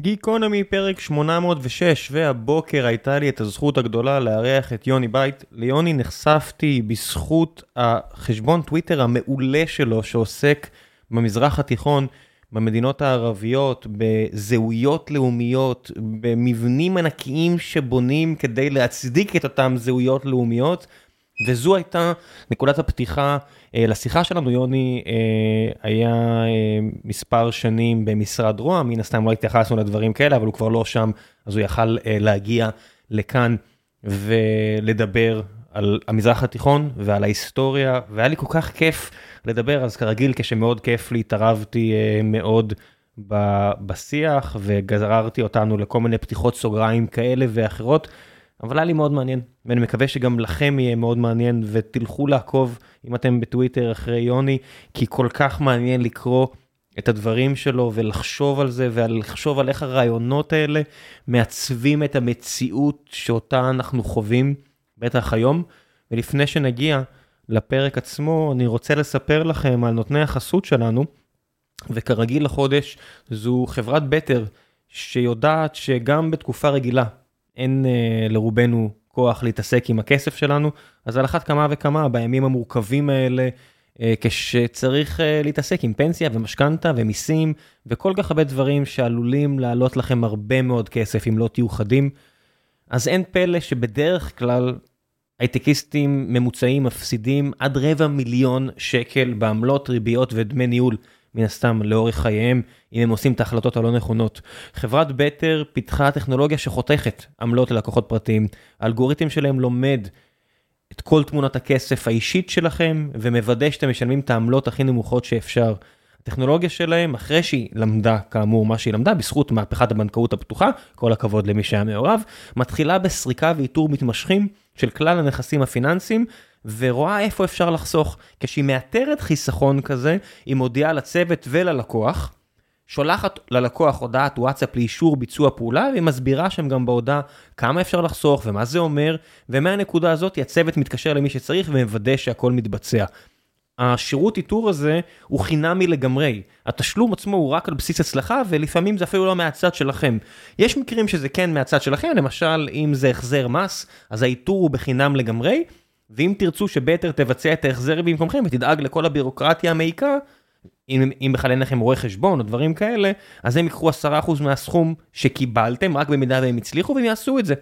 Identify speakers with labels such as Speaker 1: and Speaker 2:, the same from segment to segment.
Speaker 1: גיקונומי פרק 806, והבוקר הייתה לי את הזכות הגדולה לארח את יוני בייט. ליוני נחשפתי בזכות החשבון טוויטר המעולה שלו שעוסק במזרח התיכון, במדינות הערביות, בזהויות לאומיות, במבנים ענקיים שבונים כדי להצדיק את אותם זהויות לאומיות. וזו הייתה נקודת הפתיחה לשיחה שלנו, יוני היה מספר שנים במשרד רוה"מ, מן הסתם לא התייחסנו לדברים כאלה, אבל הוא כבר לא שם, אז הוא יכל להגיע לכאן ולדבר על המזרח התיכון ועל ההיסטוריה, והיה לי כל כך כיף לדבר, אז כרגיל כשמאוד כיף לי התערבתי מאוד בשיח וגררתי אותנו לכל מיני פתיחות סוגריים כאלה ואחרות. אבל היה לי מאוד מעניין, ואני מקווה שגם לכם יהיה מאוד מעניין, ותלכו לעקוב אם אתם בטוויטר אחרי יוני, כי כל כך מעניין לקרוא את הדברים שלו ולחשוב על זה, ולחשוב על איך הרעיונות האלה מעצבים את המציאות שאותה אנחנו חווים, בטח היום. ולפני שנגיע לפרק עצמו, אני רוצה לספר לכם על נותני החסות שלנו, וכרגיל לחודש זו חברת בטר, שיודעת שגם בתקופה רגילה, אין uh, לרובנו כוח להתעסק עם הכסף שלנו, אז על אחת כמה וכמה בימים המורכבים האלה, uh, כשצריך uh, להתעסק עם פנסיה ומשכנתה ומיסים וכל כך הרבה דברים שעלולים לעלות לכם הרבה מאוד כסף אם לא תהיו חדים, אז אין פלא שבדרך כלל הייטקיסטים ממוצעים מפסידים עד רבע מיליון שקל בעמלות, ריביות ודמי ניהול. מן הסתם לאורך חייהם, אם הם עושים את ההחלטות הלא נכונות. חברת בטר פיתחה טכנולוגיה שחותכת עמלות ללקוחות פרטיים. האלגוריתם שלהם לומד את כל תמונת הכסף האישית שלכם, ומוודא שאתם משלמים את העמלות הכי נמוכות שאפשר. הטכנולוגיה שלהם, אחרי שהיא למדה כאמור מה שהיא למדה, בזכות מהפכת הבנקאות הפתוחה, כל הכבוד למי שהיה מעורב, מתחילה בסריקה ואיתור מתמשכים של כלל הנכסים הפיננסיים, ורואה איפה אפשר לחסוך. כשהיא מאתרת חיסכון כזה, היא מודיעה לצוות וללקוח, שולחת ללקוח הודעת וואטסאפ לאישור ביצוע פעולה, והיא מסבירה שם גם בהודעה כמה אפשר לחסוך ומה זה אומר, ומהנקודה הזאת הצוות מתקשר למי שצריך ומוודא שהכל מתבצע. השירות איתור הזה הוא חינמי לגמרי, התשלום עצמו הוא רק על בסיס הצלחה ולפעמים זה אפילו לא מהצד שלכם. יש מקרים שזה כן מהצד שלכם, למשל אם זה החזר מס, אז האיתור הוא בחינם לגמרי, ואם תרצו שבטר תבצע את ההחזר במקומכם ותדאג לכל הבירוקרטיה המעיקה, אם, אם בכלל אין לכם רואה חשבון או דברים כאלה, אז הם ייקחו 10% מהסכום שקיבלתם, רק במידה והם הצליחו, והם יעשו את זה.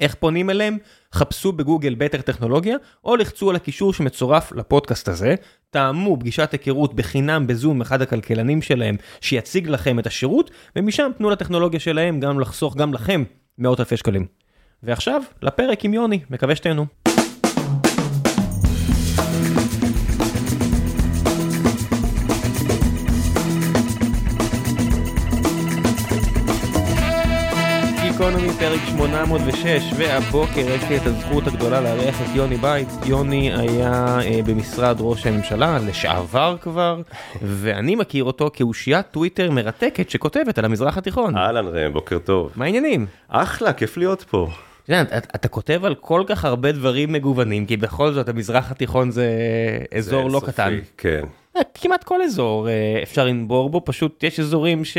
Speaker 1: איך פונים אליהם? חפשו בגוגל בטר טכנולוגיה, או לחצו על הקישור שמצורף לפודקאסט הזה, טעמו פגישת היכרות בחינם בזום אחד הכלכלנים שלהם, שיציג לכם את השירות, ומשם תנו לטכנולוגיה שלהם גם לחסוך גם לכם מאות אלפי שקלים. ועכשיו, לפרק עם יוני, מקווה שתהנו. גיקונומי פרק 806 והבוקר יש לי את הזכות הגדולה לארח את יוני בייט. יוני היה אה, במשרד ראש הממשלה לשעבר כבר ואני מכיר אותו כאושיית טוויטר מרתקת שכותבת על המזרח התיכון.
Speaker 2: אהלן ראם בוקר טוב.
Speaker 1: מה העניינים?
Speaker 2: אחלה כיף להיות פה.
Speaker 1: אתה, אתה כותב על כל כך הרבה דברים מגוונים כי בכל זאת המזרח התיכון זה אזור
Speaker 2: זה
Speaker 1: לא
Speaker 2: סופי,
Speaker 1: קטן.
Speaker 2: כן.
Speaker 1: אה, כמעט כל אזור אה, אפשר לנבור בו פשוט יש אזורים ש...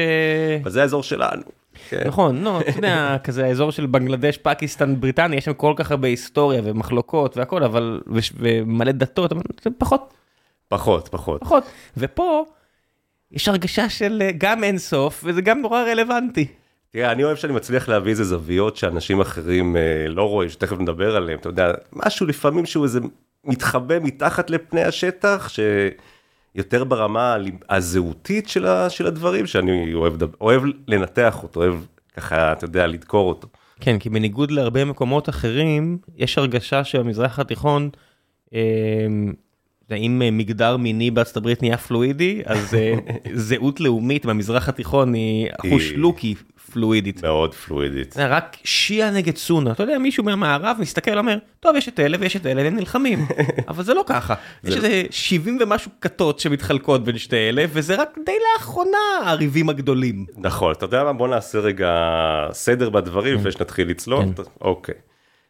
Speaker 2: אבל זה האזור שלנו. כן.
Speaker 1: נכון, לא, אתה יודע, כזה האזור של בנגלדש, פקיסטן, בריטניה, יש שם כל כך הרבה היסטוריה ומחלוקות והכל, אבל, ומלא דתות, פחות,
Speaker 2: פחות פחות.
Speaker 1: פחות. ופה, יש הרגשה של אה, גם אין סוף, וזה גם נורא רלוונטי.
Speaker 2: תראה אני אוהב שאני מצליח להביא איזה זוויות שאנשים אחרים אה, לא רואים שתכף נדבר עליהם אתה יודע משהו לפעמים שהוא איזה מתחבא מתחת לפני השטח שיותר ברמה הזהותית של, ה, של הדברים שאני אוהב, אוהב לנתח אותו אוהב ככה אתה יודע לדקור אותו.
Speaker 1: כן, כי בניגוד להרבה מקומות אחרים, יש הרגשה שהמזרח התיכון, אה, אם מגדר מיני בארצות הברית נהיה פלואידי, אז אה, זהות לאומית במזרח התיכון היא אחוש לוקי פלואידית.
Speaker 2: מאוד פלואידית.
Speaker 1: רק שיעה נגד סונה, אתה יודע, מישהו מהמערב מסתכל אומר, טוב, יש את אלה ויש את אלה והם נלחמים, אבל זה לא ככה. יש איזה 70 ומשהו כתות שמתחלקות בין שתי אלה, וזה רק די לאחרונה הריבים הגדולים.
Speaker 2: נכון, אתה יודע מה? בוא נעשה רגע סדר בדברים לפני שנתחיל לצלול.
Speaker 1: כן.
Speaker 2: אוקיי.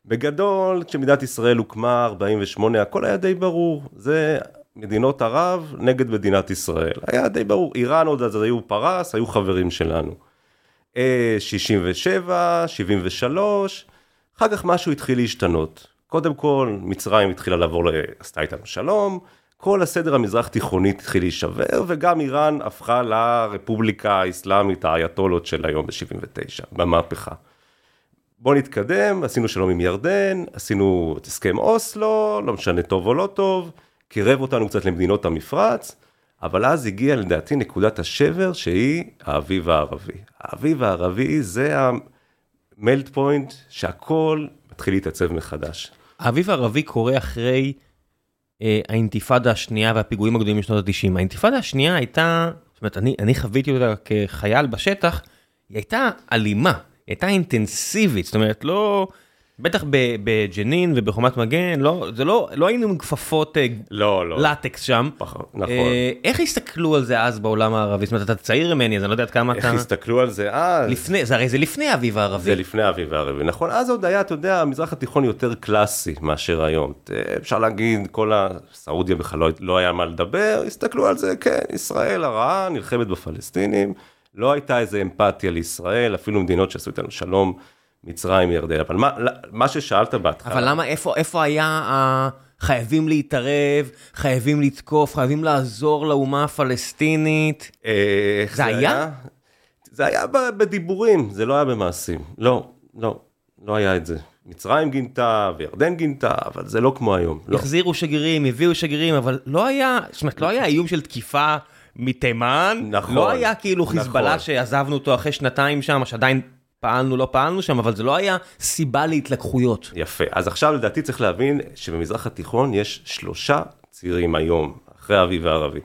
Speaker 2: בגדול, כשמדינת ישראל הוקמה, 48, הכל היה די ברור. זה מדינות ערב נגד מדינת ישראל. היה די ברור. איראן עוד אז היו פרס, היו חברים שלנו. אה, 67, 73, אחר כך משהו התחיל להשתנות. קודם כל, מצרים התחילה לעבור, עשתה איתנו שלום, כל הסדר המזרח תיכונית התחיל להישבר, וגם איראן הפכה לרפובליקה האסלאמית, האייתולות של היום ב-79, במהפכה. בוא נתקדם, עשינו שלום עם ירדן, עשינו את הסכם אוסלו, לא משנה טוב או לא טוב, קירב אותנו קצת למדינות המפרץ, אבל אז הגיעה לדעתי נקודת השבר שהיא האביב הערבי. האביב הערבי זה ה melt point שהכל מתחיל להתעצב מחדש.
Speaker 1: האביב הערבי קורה אחרי אה, האינתיפאדה השנייה והפיגועים הגדולים בשנות ה-90. האינתיפאדה השנייה הייתה, זאת אומרת, אני, אני חוויתי אותה כחייל בשטח, היא הייתה אלימה, היא הייתה אינטנסיבית, זאת אומרת, לא... בטח בג'נין ובחומת מגן, לא, זה לא, לא היינו עם כפפות אה,
Speaker 2: לא, לא.
Speaker 1: לטקס שם.
Speaker 2: נכון.
Speaker 1: אה, איך הסתכלו על זה אז בעולם הערבי? זאת אומרת, אתה צעיר ממני, אז אני לא יודע עד כמה
Speaker 2: איך
Speaker 1: אתה...
Speaker 2: הסתכלו על זה אז?
Speaker 1: לפני, זה הרי זה לפני האביב הערבי.
Speaker 2: זה לפני האביב הערבי, נכון? אז עוד היה, אתה יודע, המזרח התיכון יותר קלאסי מאשר היום. אה, אפשר להגיד, כל הסעודיה בכלל לא, לא היה מה לדבר, הסתכלו על זה, כן, ישראל הרעה, נלחמת בפלסטינים, לא הייתה איזה אמפתיה לישראל, אפילו מדינות שעשו איתנו שלום, מצרים, ירדן, אבל מה, מה ששאלת בהתחלה...
Speaker 1: אבל למה, איפה, איפה היה ה... חייבים להתערב, חייבים לתקוף, חייבים לעזור לאומה הפלסטינית?
Speaker 2: אה, איך
Speaker 1: זה היה?
Speaker 2: זה היה בדיבורים, זה לא היה במעשים. לא, לא, לא היה את זה. מצרים גינתה וירדן גינתה, אבל זה לא כמו היום. לא.
Speaker 1: החזירו שגרירים, הביאו שגרירים, אבל לא היה, זאת אומרת, לא היה איום של תקיפה מתימן.
Speaker 2: נכון,
Speaker 1: לא היה כאילו
Speaker 2: נכון.
Speaker 1: חיזבאללה שעזבנו אותו אחרי שנתיים שם, שעדיין פעלנו, לא פעלנו שם, אבל זה לא היה סיבה להתלקחויות.
Speaker 2: יפה. אז עכשיו לדעתי צריך להבין שבמזרח התיכון יש שלושה צירים היום, אחרי האביב הערבי.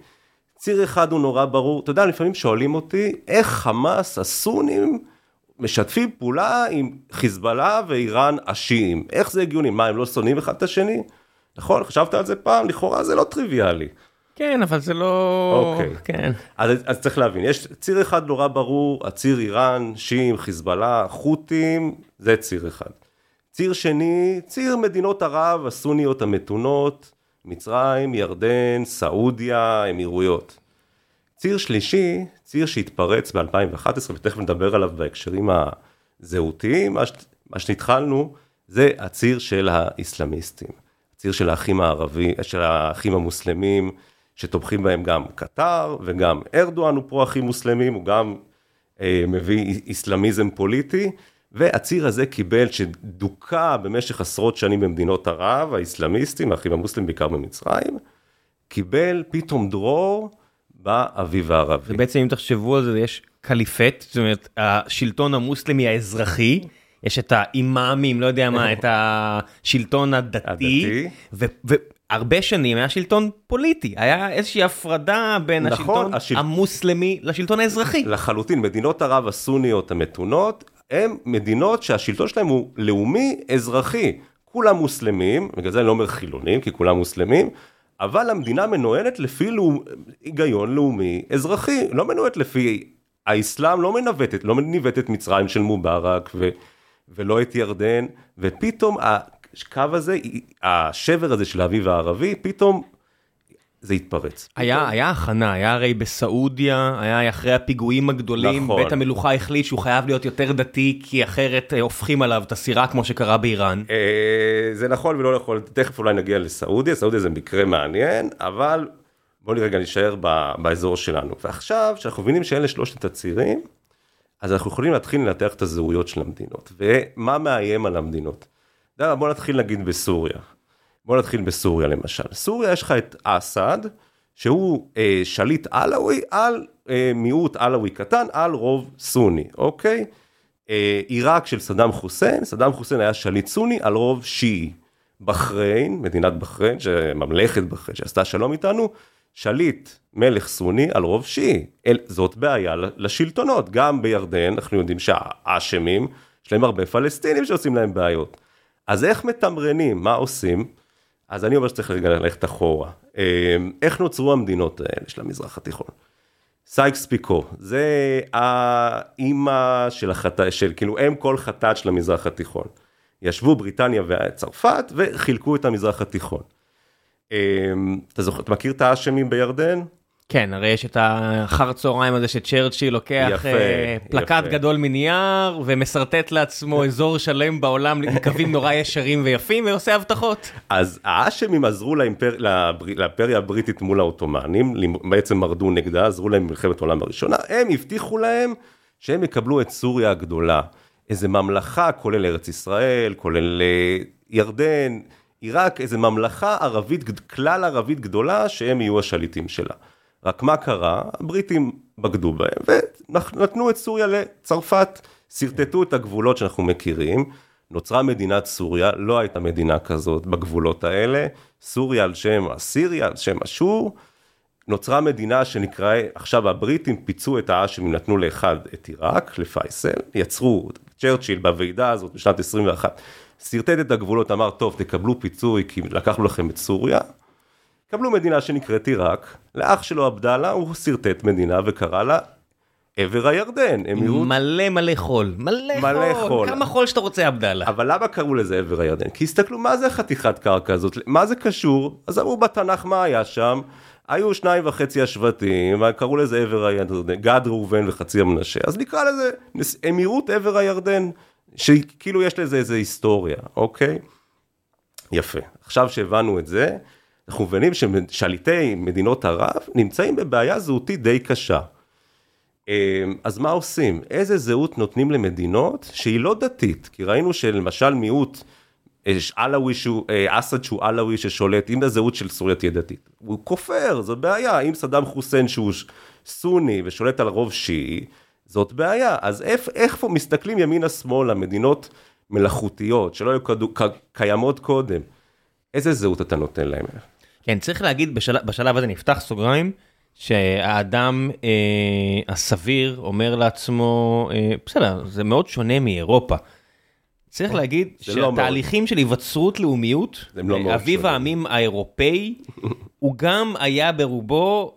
Speaker 2: ציר אחד הוא נורא ברור, אתה יודע, לפעמים שואלים אותי, איך חמאס, הסונים, משתפים פעולה עם חיזבאללה ואיראן השיעים? איך זה הגיוני? מה, הם לא שונאים אחד את השני? נכון, חשבת על זה פעם? לכאורה זה לא טריוויאלי.
Speaker 1: כן, אבל זה לא...
Speaker 2: אוקיי.
Speaker 1: כן.
Speaker 2: אז, אז צריך להבין, יש ציר אחד נורא ברור, הציר איראן, שיעים, חיזבאללה, חות'ים, זה ציר אחד. ציר שני, ציר מדינות ערב, הסוניות המתונות, מצרים, ירדן, סעודיה, אמירויות. ציר שלישי, ציר שהתפרץ ב-2011, ותכף נדבר עליו בהקשרים הזהותיים, מה, ש... מה שהתחלנו, זה הציר של האסלאמיסטים. הציר של האחים הערבי, של האחים המוסלמים, שתומכים בהם גם קטר וגם ארדואן הוא פרו-אחים מוסלמים, הוא גם אה, מביא אסלאמיזם פוליטי, והציר הזה קיבל, שדוכא במשך עשרות שנים במדינות ערב, האסלאמיסטים, האחים המוסלמים בעיקר במצרים, קיבל פתאום דרור באביב הערבי.
Speaker 1: ובעצם אם תחשבו על זה, יש קליפט, זאת אומרת, השלטון המוסלמי האזרחי, יש את האימאמים, לא יודע מה, את השלטון הדתי,
Speaker 2: הדתי.
Speaker 1: ו- והרבה שנים היה שלטון פוליטי, היה איזושהי הפרדה בין
Speaker 2: נכון,
Speaker 1: השלטון
Speaker 2: השל-
Speaker 1: המוסלמי לשלטון האזרחי.
Speaker 2: לחלוטין, מדינות ערב הסוניות המתונות, הן מדינות שהשלטון שלהם הוא לאומי אזרחי. כולם מוסלמים, בגלל זה אני לא אומר חילונים, כי כולם מוסלמים, אבל המדינה מנוהלת לפי לאום, היגיון לאומי אזרחי, לא מנוהלת לפי, האסלאם לא מנווט, לא ניווט את מצרים של מובארק ו, ולא את ירדן, ופתאום הקו הזה, השבר הזה של האביב הערבי, פתאום זה התפרץ.
Speaker 1: היה, היה הכנה, היה הרי בסעודיה, היה אחרי הפיגועים הגדולים,
Speaker 2: נכון.
Speaker 1: בית המלוכה החליט שהוא חייב להיות יותר דתי, כי אחרת אה, הופכים עליו את הסירה כמו שקרה באיראן.
Speaker 2: אה, זה נכון ולא נכון, תכף אולי נגיע לסעודיה, סעודיה זה מקרה מעניין, אבל בואו רגע נשאר ב- באזור שלנו. ועכשיו, כשאנחנו מבינים שאלה שלושת הצירים, אז אנחנו יכולים להתחיל לנתח את הזהויות של המדינות, ומה מאיים על המדינות. יודע, בוא נתחיל נגיד בסוריה. בוא נתחיל בסוריה למשל. סוריה יש לך את אסד, שהוא אה, שליט עלאווי על אה, מיעוט עלאווי קטן, על רוב סוני, אוקיי? אה, עיראק של סדאם חוסיין, סדאם חוסיין היה שליט סוני על רוב שיעי. בחריין, מדינת בחריין, ממלכת בחריין שעשתה שלום איתנו, שליט מלך סוני על רוב שיעי. אל, זאת בעיה לשלטונות, גם בירדן, אנחנו יודעים שהאשמים, יש להם הרבה פלסטינים שעושים להם בעיות. אז איך מתמרנים, מה עושים? אז אני אומר שצריך ללכת אחורה. אה, איך נוצרו המדינות האלה של המזרח התיכון? סייקס פיקו, זה האימא של החטא, של כאילו אם כל חטאת של המזרח התיכון. ישבו בריטניה וצרפת וחילקו את המזרח התיכון. אה, אתה זוכר, אתה מכיר את ההאשמים בירדן?
Speaker 1: כן, הרי יש את האחר צהריים הזה שצ'רצ'יל לוקח
Speaker 2: יפה,
Speaker 1: אה, פלקט
Speaker 2: יפה.
Speaker 1: גדול מנייר ומשרטט לעצמו אזור שלם בעולם עם קווים נורא ישרים ויפים ועושה הבטחות.
Speaker 2: אז האשמים עזרו לאימפר... לבר... לאימפריה הבריטית מול העות'מאנים, בעצם מרדו נגדה, עזרו להם במלחמת העולם הראשונה, הם הבטיחו להם שהם יקבלו את סוריה הגדולה. איזה ממלכה, כולל ארץ ישראל, כולל אה, ירדן, עיראק, איזה ממלכה ערבית, כלל ערבית גדולה, שהם יהיו השליטים שלה. רק מה קרה? הבריטים בגדו בהם, ונתנו את סוריה לצרפת, שרטטו את הגבולות שאנחנו מכירים, נוצרה מדינת סוריה, לא הייתה מדינה כזאת בגבולות האלה, סוריה על שם אסיריה, על שם אשור, נוצרה מדינה שנקרא, עכשיו הבריטים פיצו את האשמים, נתנו לאחד את עיראק, לפייסל, יצרו, צ'רצ'יל בוועידה הזאת בשנת 21, שרטט את הגבולות, אמר, טוב, תקבלו פיצוי כי לקחנו לכם את סוריה, קבלו מדינה שנקראת עיראק, לאח שלו עבדאללה הוא שרטט מדינה וקרא לה עבר הירדן, אמירות
Speaker 1: מלא מלא חול, מלא
Speaker 2: מלא
Speaker 1: חול,
Speaker 2: חול.
Speaker 1: כמה חול שאתה רוצה עבדאללה.
Speaker 2: אבל למה קראו לזה עבר הירדן? כי הסתכלו מה זה חתיכת קרקע הזאת, מה זה קשור? אז אמרו בתנ"ך מה היה שם? היו שניים וחצי השבטים, וקראו לזה עבר הירדן, גד ראובן וחצי המנשה, אז נקרא לזה אמירות עבר הירדן, שכאילו יש לזה איזה היסטוריה, אוקיי? יפה. עכשיו שהבנו את זה, אנחנו מבינים ששליטי מדינות ערב נמצאים בבעיה זהותית די קשה. אמ, אז מה עושים? איזה זהות נותנים למדינות שהיא לא דתית? כי ראינו שלמשל מיעוט, יש עלאווי שהוא, אה, אסד שהוא עלאווי ששולט, אם הזהות של סוריה תהיה דתית. הוא כופר, זו בעיה. אם סדאם חוסיין שהוא סוני ושולט על רוב שיעי, זאת בעיה. אז איך, איך מסתכלים ימינה-שמאלה, מדינות מלאכותיות שלא היו קיימות קודם, איזה זהות אתה נותן להם?
Speaker 1: כן, צריך להגיד, בשלב, בשלב הזה נפתח סוגריים, שהאדם אה, הסביר אומר לעצמו, אה, בסדר, זה מאוד שונה מאירופה. צריך להגיד
Speaker 2: זה לא.
Speaker 1: שהתהליכים של היווצרות לאומיות,
Speaker 2: לא מאוד
Speaker 1: אביב. העמים האירופאי, הוא גם היה ברובו...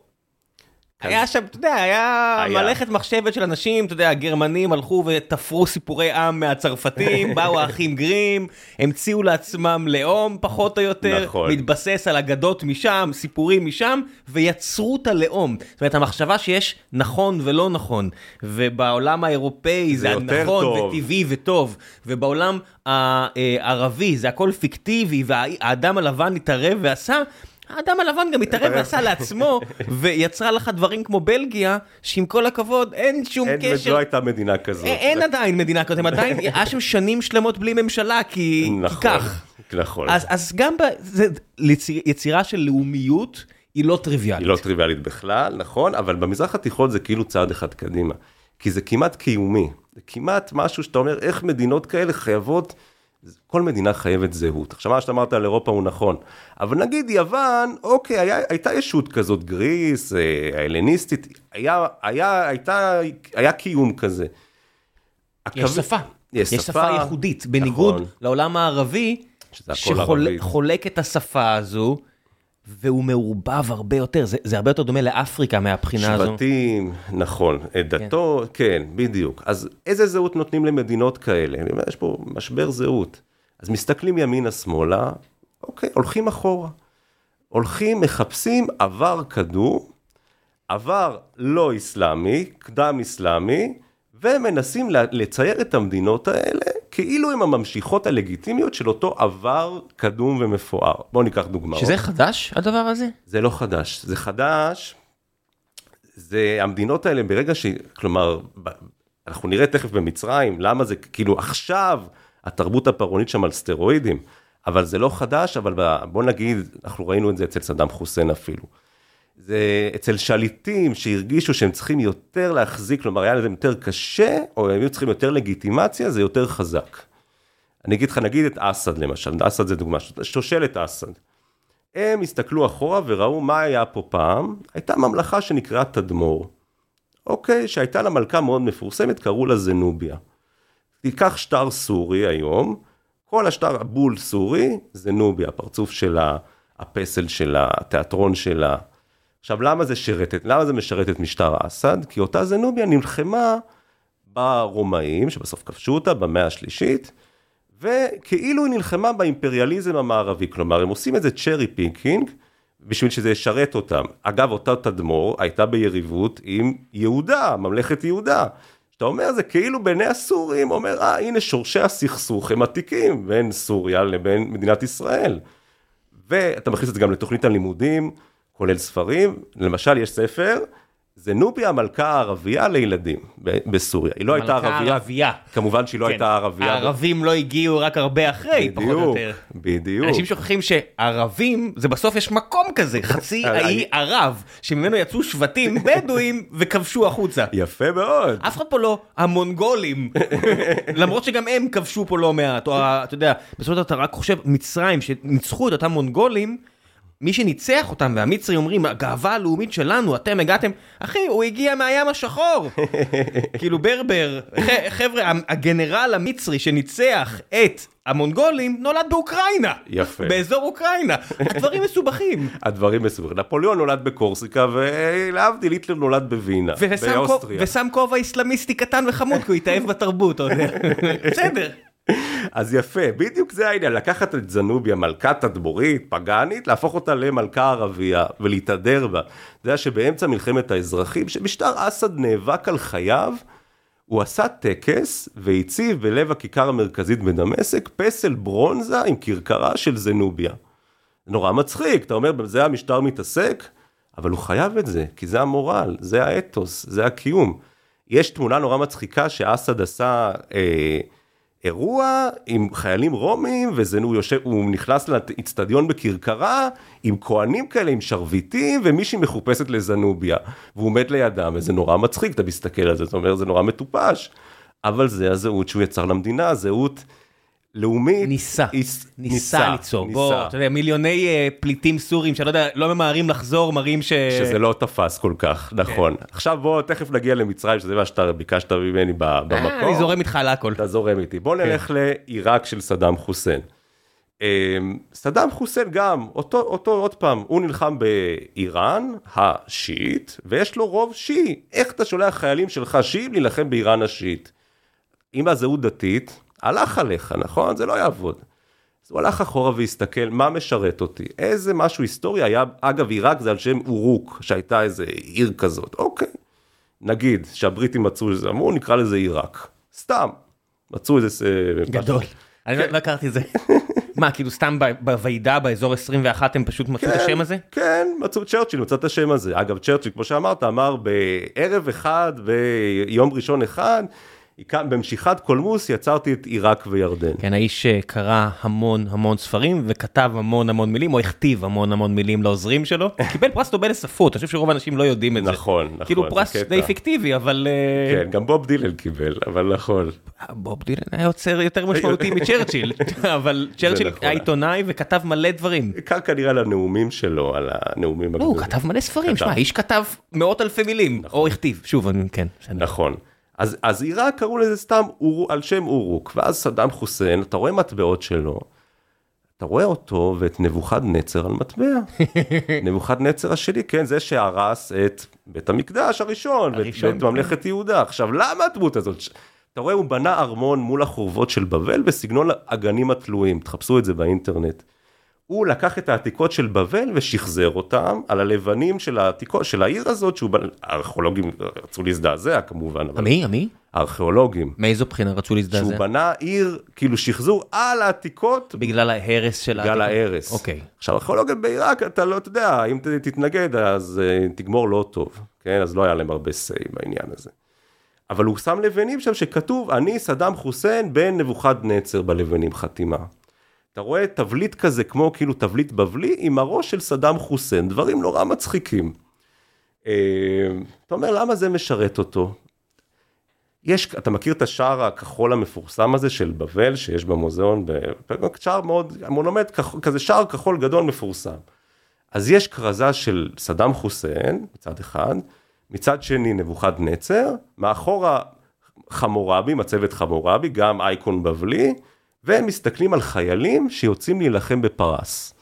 Speaker 1: היה שם, אתה יודע, היה
Speaker 2: היה.
Speaker 1: מלאכת מחשבת של אנשים, אתה יודע, הגרמנים הלכו ותפרו סיפורי עם מהצרפתים, באו האחים גרים, המציאו לעצמם לאום פחות או יותר,
Speaker 2: נכון.
Speaker 1: מתבסס על אגדות משם, סיפורים משם, ויצרו את הלאום. זאת אומרת, המחשבה שיש נכון ולא נכון, ובעולם האירופאי זה,
Speaker 2: זה
Speaker 1: נכון
Speaker 2: טוב.
Speaker 1: וטבעי וטוב, ובעולם הערבי זה הכל פיקטיבי, והאדם הלבן התערב ועשה. האדם הלבן גם התערב ועשה לעצמו, ויצרה לך דברים כמו בלגיה, שעם כל הכבוד, אין שום
Speaker 2: אין,
Speaker 1: קשר.
Speaker 2: לא הייתה מדינה כזאת.
Speaker 1: אין, אין עדיין מדינה כזאת, הם עדיין, היה שם שנים שלמות בלי ממשלה, כי, כי
Speaker 2: נכון,
Speaker 1: כך.
Speaker 2: נכון.
Speaker 1: אז, אז גם ב, זה, ליציר, יצירה של לאומיות היא לא טריוויאלית.
Speaker 2: היא לא טריוויאלית בכלל, נכון, אבל במזרח התיכון זה כאילו צעד אחד קדימה. כי זה כמעט קיומי, זה כמעט משהו שאתה אומר, איך מדינות כאלה חייבות, כל מדינה חייבת זהות. עכשיו מה שאתה אמרת על אירופה הוא נכון, אבל נגיד יוון, אוקיי, היה, הייתה ישות כזאת, גריס, אה, ההלניסטית, היה, היה, הייתה, היה קיום כזה.
Speaker 1: יש
Speaker 2: הקו-
Speaker 1: שפה,
Speaker 2: יש
Speaker 1: יש שפה
Speaker 2: שפה,
Speaker 1: ייחודית, בניגוד
Speaker 2: נכון.
Speaker 1: לעולם הערבי. שחולק את השפה הזו, והוא מעורבב הרבה יותר, זה, זה הרבה יותר דומה לאפריקה מהבחינה הזו.
Speaker 2: שבטים, נכון, דתות, כן, בדיוק. אז איזה זהות נותנים למדינות כאלה? יש פה משבר זהות. אז מסתכלים ימינה-שמאלה, אוקיי, הולכים אחורה. הולכים, מחפשים עבר קדום, עבר לא אסלאמי, קדם אסלאמי, ומנסים לצייר את המדינות האלה כאילו הם הממשיכות הלגיטימיות של אותו עבר קדום ומפואר. בואו ניקח דוגמאות.
Speaker 1: שזה חדש, הדבר הזה?
Speaker 2: זה לא חדש, זה חדש, זה המדינות האלה ברגע ש... כלומר, אנחנו נראה תכף במצרים, למה זה כאילו עכשיו התרבות הפרעונית שם על סטרואידים, אבל זה לא חדש, אבל בוא נגיד, אנחנו ראינו את זה אצל סדאם חוסיין אפילו. זה אצל שליטים שהרגישו שהם צריכים יותר להחזיק, כלומר היה להם יותר קשה, או הם היו צריכים יותר לגיטימציה, זה יותר חזק. אני אגיד לך, נגיד את אסד למשל, אסד זה דוגמה, שושלת אסד. הם הסתכלו אחורה וראו מה היה פה פעם, הייתה ממלכה שנקראה תדמור, אוקיי, שהייתה לה מלכה מאוד מפורסמת, קראו לה זנוביה. תיקח שטר סורי היום, קח שטר הבול סורי, זנוביה, הפרצוף שלה, הפסל שלה, התיאטרון שלה. עכשיו, למה זה שרתת, למה זה משרת את משטר אסד? כי אותה זנוביה נלחמה ברומאים, שבסוף כבשו אותה במאה השלישית, וכאילו היא נלחמה באימפריאליזם המערבי, כלומר הם עושים את זה cherry picking, בשביל שזה ישרת אותם. אגב, אותה תדמור הייתה ביריבות עם יהודה, ממלכת יהודה. שאתה אומר, זה כאילו בעיני הסורים, אומר, אה, הנה שורשי הסכסוך הם עתיקים בין סוריה לבין מדינת ישראל. ואתה מכניס את זה גם לתוכנית הלימודים, כולל ספרים. למשל, יש ספר, זנוביה המלכה הערבייה לילדים בסוריה. היא לא הייתה
Speaker 1: מלכה
Speaker 2: ערבייה.
Speaker 1: ערבייה.
Speaker 2: כמובן שהיא לא
Speaker 1: כן.
Speaker 2: הייתה ערבייה.
Speaker 1: הערבים לא הגיעו רק הרבה אחרי, פחות או
Speaker 2: בדיוק,
Speaker 1: יותר.
Speaker 2: בדיוק.
Speaker 1: אנשים שוכחים שערבים, זה בסוף יש מקום כזה, חצי האי ערב, שממנו יצאו שבטים בדואים וכבשו החוצה.
Speaker 2: יפה מאוד.
Speaker 1: אף אחד פה לא המונגולים, למרות שגם הם כבשו פה לא מעט, או אתה יודע, בסופו של דבר אתה רק חושב, מצרים שניצחו את אותם מונגולים, מי שניצח אותם, והמצרים אומרים, הגאווה הלאומית שלנו, אתם הגעתם, אחי, הוא הגיע מהים השחור. כאילו ברבר, חבר'ה, הגנרל המצרי שניצח את המונגולים, נולד באוקראינה.
Speaker 2: יפה.
Speaker 1: באזור אוקראינה. הדברים מסובכים.
Speaker 2: הדברים מסווגים. נפוליאון נולד בקורסיקה, ולהבדיל, היטלר נולד בווינה, באוסטריה.
Speaker 1: ושם כובע איסלאמיסטי קטן וחמוד, כי הוא התאהב בתרבות, אתה יודע. בסדר.
Speaker 2: אז יפה, בדיוק זה העניין, לקחת את זנוביה, מלכה תדבורית, פגאנית, להפוך אותה למלכה ערבייה ולהתהדר בה. אתה יודע שבאמצע מלחמת האזרחים, שמשטר אסד נאבק על חייו, הוא עשה טקס והציב בלב הכיכר המרכזית בדמשק פסל ברונזה עם כרכרה של זנוביה. נורא מצחיק, אתה אומר, בזה המשטר מתעסק, אבל הוא חייב את זה, כי זה המורל, זה האתוס, זה הקיום. יש תמונה נורא מצחיקה שאסד עשה אה, אירוע עם חיילים רומים, והוא יושב, הוא נכנס לאצטדיון בכרכרה, עם כהנים כאלה, עם שרביטים, ומישהי מחופשת לזנוביה, והוא עומד לידם, וזה נורא מצחיק, אתה מסתכל על זה, אתה אומר, זה נורא מטופש. אבל זה הזהות שהוא יצר למדינה, זהות לאומית.
Speaker 1: ניסה,
Speaker 2: איס-
Speaker 1: ניסה ליצור,
Speaker 2: ניסה.
Speaker 1: בוא, אתה יודע, מיליוני אה, פליטים סורים שלא יודע, לא ממהרים לחזור, מראים ש...
Speaker 2: שזה לא תפס כל כך, נכון.
Speaker 1: כן.
Speaker 2: עכשיו בוא תכף נגיע למצרים, שזה מה שאתה ביקשת ממני
Speaker 1: אה,
Speaker 2: במקור.
Speaker 1: אני זורם איתך על הכל.
Speaker 2: אתה זורם איתי. בוא
Speaker 1: כן.
Speaker 2: נלך לעיראק של סדאם חוסיין. אמ, סדאם חוסיין גם, אותו, אותו עוד פעם, הוא נלחם באיראן השיעית, ויש לו רוב שיעי. איך אתה שולח חיילים שלך שיעים להילחם באיראן השיעית? אם הזהות דתית, הלך עליך, נכון? זה לא יעבוד. אז הוא הלך אחורה והסתכל, מה משרת אותי? איזה משהו היסטורי היה, אגב, עיראק זה על שם אורוק, שהייתה איזה עיר כזאת, אוקיי. נגיד שהבריטים מצאו איזה, אמרו, נקרא לזה עיראק. סתם. מצאו איזה...
Speaker 1: גדול. אני לא-
Speaker 2: כן.
Speaker 1: לא הכרתי את זה. מה, כאילו סתם בוועידה באזור 21 הם פשוט מצאו את
Speaker 2: כן,
Speaker 1: השם הזה?
Speaker 2: כן, מצאו צ'רצ'יל, מצא את השם הזה. אגב, צ'רצ'יל, כמו שאמרת, אמר בערב אחד, ביום ראשון אחד, במשיכת קולמוס יצרתי את עיראק וירדן.
Speaker 1: כן, האיש שקרא המון המון ספרים וכתב המון המון מילים, או הכתיב המון המון מילים לעוזרים שלו. הוא קיבל פרס נובל לספרות, אני חושב שרוב האנשים לא יודעים את זה.
Speaker 2: נכון, נכון,
Speaker 1: כאילו פרס. די פיקטיבי, אבל אה,
Speaker 2: כן, גם בוב דילן קיבל, אבל נכון.
Speaker 1: בוב דילן היה יוצר יותר משמעותי מצ'רצ'יל, אבל צ'רצ'יל
Speaker 2: נכון.
Speaker 1: היה עיתונאי וכתב מלא דברים.
Speaker 2: בעיקר כנראה על הנאומים שלו, על הנאומים
Speaker 1: לא, הוא
Speaker 2: הגדולים.
Speaker 1: כתב מלא ספרים. שמע, האיש כתב מאות אלפי מילים, או הכתיב, שוב, כן.
Speaker 2: נכון. אז, אז עיראק קראו לזה סתם אור, על שם אורוק, ואז סדאם חוסיין, אתה רואה מטבעות שלו, אתה רואה אותו ואת נבוכדנצר על מטבע. נבוכדנצר השני, כן, זה שהרס את בית המקדש הראשון,
Speaker 1: הראשון,
Speaker 2: ואת ממלכת יהודה. עכשיו, למה הדמות הזאת? אתה רואה, הוא בנה ארמון מול החורבות של בבל בסגנון הגנים התלויים, תחפשו את זה באינטרנט. הוא לקח את העתיקות של בבל ושחזר אותם על הלבנים של העתיקות, של העיר הזאת, שהוא, הארכיאולוגים רצו להזדעזע כמובן, אבל
Speaker 1: מי? מי?
Speaker 2: הארכיאולוגים,
Speaker 1: מאיזו בחינה רצו
Speaker 2: שהוא
Speaker 1: להזדעזע?
Speaker 2: בנה עיר, כאילו שחזור על העתיקות
Speaker 1: בגלל ההרס של
Speaker 2: בגלל
Speaker 1: העתיקות.
Speaker 2: ההרס.
Speaker 1: אוקיי.
Speaker 2: עכשיו, הארכיאולוגים בעיראק, אתה לא, אתה יודע, אם תתנגד, אז uh, תגמור לא טוב, כן? אז לא היה להם הרבה say בעניין הזה. אבל הוא שם לבנים שם שכתוב, אני סדאם חוסיין בן נבוכדנצר בלבנים חתימה. אתה רואה תבליט כזה, כמו כאילו תבליט בבלי, עם הראש של סדאם חוסיין, דברים נורא מצחיקים. אה, אתה אומר, למה זה משרת אותו? יש, אתה מכיר את השער הכחול המפורסם הזה של בבל, שיש במוזיאון, שער מאוד, מונומנט כח- כזה שער כחול גדול מפורסם. אז יש כרזה של סדאם חוסיין, מצד אחד, מצד שני נבוכדנצר, מאחורה חמורבי, מצבת חמורבי, גם אייקון בבלי, והם מסתכלים על חיילים שיוצאים להילחם בפרס,